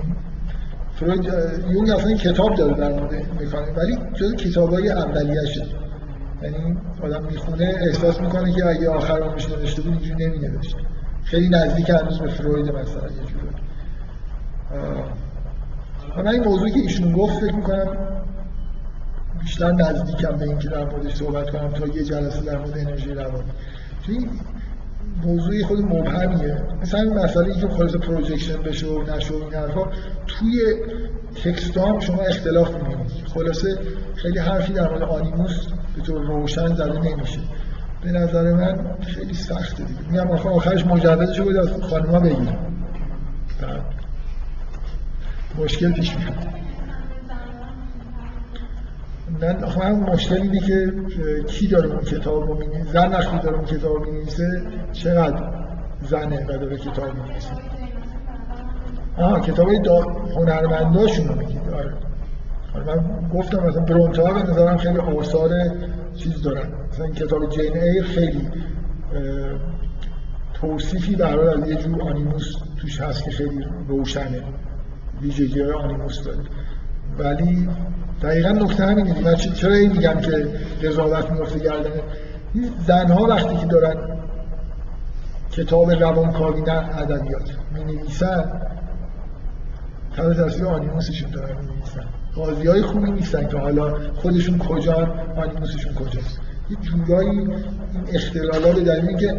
فروید یونگ اصلا این کتاب داره در مورد مکانیک ولی جز کتابای اولیه‌شه یعنی آدم می‌خونه احساس می‌کنه که اگه آخر عمرش نوشته بود اینجوری نمینوشت. خیلی نزدیک هنوز به فروید مثلا یه جوری. من این موضوعی که ایشون گفت فکر می‌کنم بیشتر نزدیکم به اینکه در موردش صحبت کنم تا یه جلسه در مورد انرژی روانی. چون موضوع یه خورده مبهمیه. مثلا این مسئله که خلاصه projection بشه و نشه و این توی text هم شما اختلاف می‌بینید. خلاصه خیلی حرفی در مورد آنیموس به طور روشن زده نمیشه. به نظر من خیلی سخته دیگه. میگم آخر آخرش مجردش رو از خانوما بگیریم مشکل پیش میاد. من من مشکل اینه که کی داره اون کتاب رو می‌نویسه؟ زن وقتی داره اون کتاب رو می‌نویسه چقدر زنه و داره کتاب می‌نویسه؟ آها کتاب های هنرمنداشون رو میگید آره. من گفتم مثلا برونتا به نظرم خیلی آثار چیز دارن. مثلا کتاب جین ایر خیلی توصیفی در از یه جور آنیموس توش هست که خیلی روشنه. ویژگی های آنیموس داره. ولی دقیقا نکته همینه. من چرا این میگم که قضاوت میفته گردن این زنها وقتی که دارن کتاب روانکاوی نه ادبیات می نویسن تحت تاثیر آنیموسشون دارن می نویسن قاضی های خوبی نیستن که حالا خودشون کجا آنیموسشون کجاست. یه جورایی این اختلالات در این که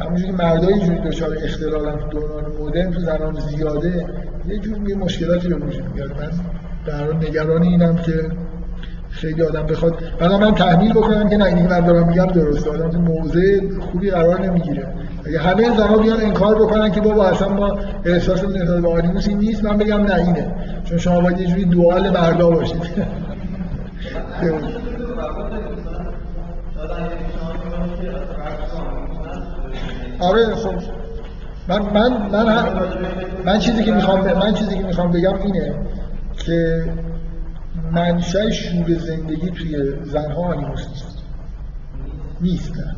همونجوری که مردای جوری دچار اختلالن تو دوران مدرن تو زنان زیاده یه جور یه مشکلاتی به وجود میاد من در نگران اینم که خیلی آدم بخواد. بعدا من تحمیل بکنم که نه اینی من دارم میگم درسته. آدم تو موضع خوبی قرار نمی‌گیره. اگه همه زنها بیان انکار بکنن که بابا اصلا ما احساس نسبت به آنیموس این نیست من بگم نه اینه. چون شما باید یه جوری دوال مردا باشید. آره خب. من من من من چیزی که می‌خوام من چیزی که می‌خوام بگم اینه. که منشأ شور زندگی توی زنها آنیموس نیست. نیست. نه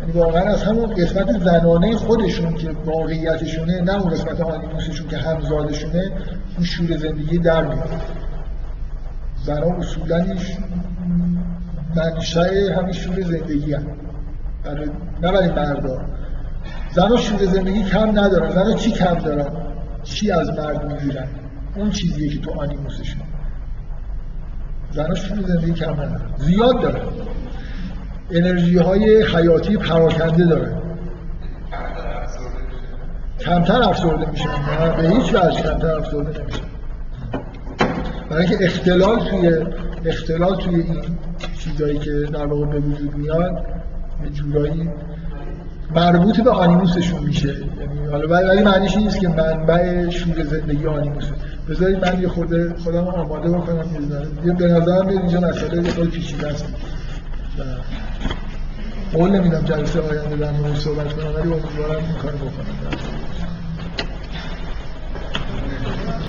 یعنی واقعا از همون قسمت زنانه خودشون که واقعیتشونه نه اون قسمت آنیموسشون که همزادشونه اون شور زندگی در میاد. زنها اصولا منشأ همین شور زندگی هم برای نه برای مردا. زنها شور زندگی کم ندارن. زنها چی کم دارن؟ چی از مرد می‌گیرن؟ اون چیزیه که تو آنیموسشون زنها شور زندگی کم زیاد دارن انرژی های حیاتی پراکنده دارن کمتر افسرده میشن نه به هیچ وجه کمتر افسرده نمیشن برای اینکه اختلال توی اختلال توی این چیزایی که در واقع به وجود میاد یه جورایی مربوط به آنیموسشون میشه. یعنی حالا ولی معنیش نیست که منبع شور زندگی آنیموسه. بذارید من یه خورده خودم آماده بکنم. یه به نظرم اینجا مسئله خیلی پیچیده است. قول نمیدم جلسه آینده در موردش صحبت کنم ولی امیدوارم این کار بکنم.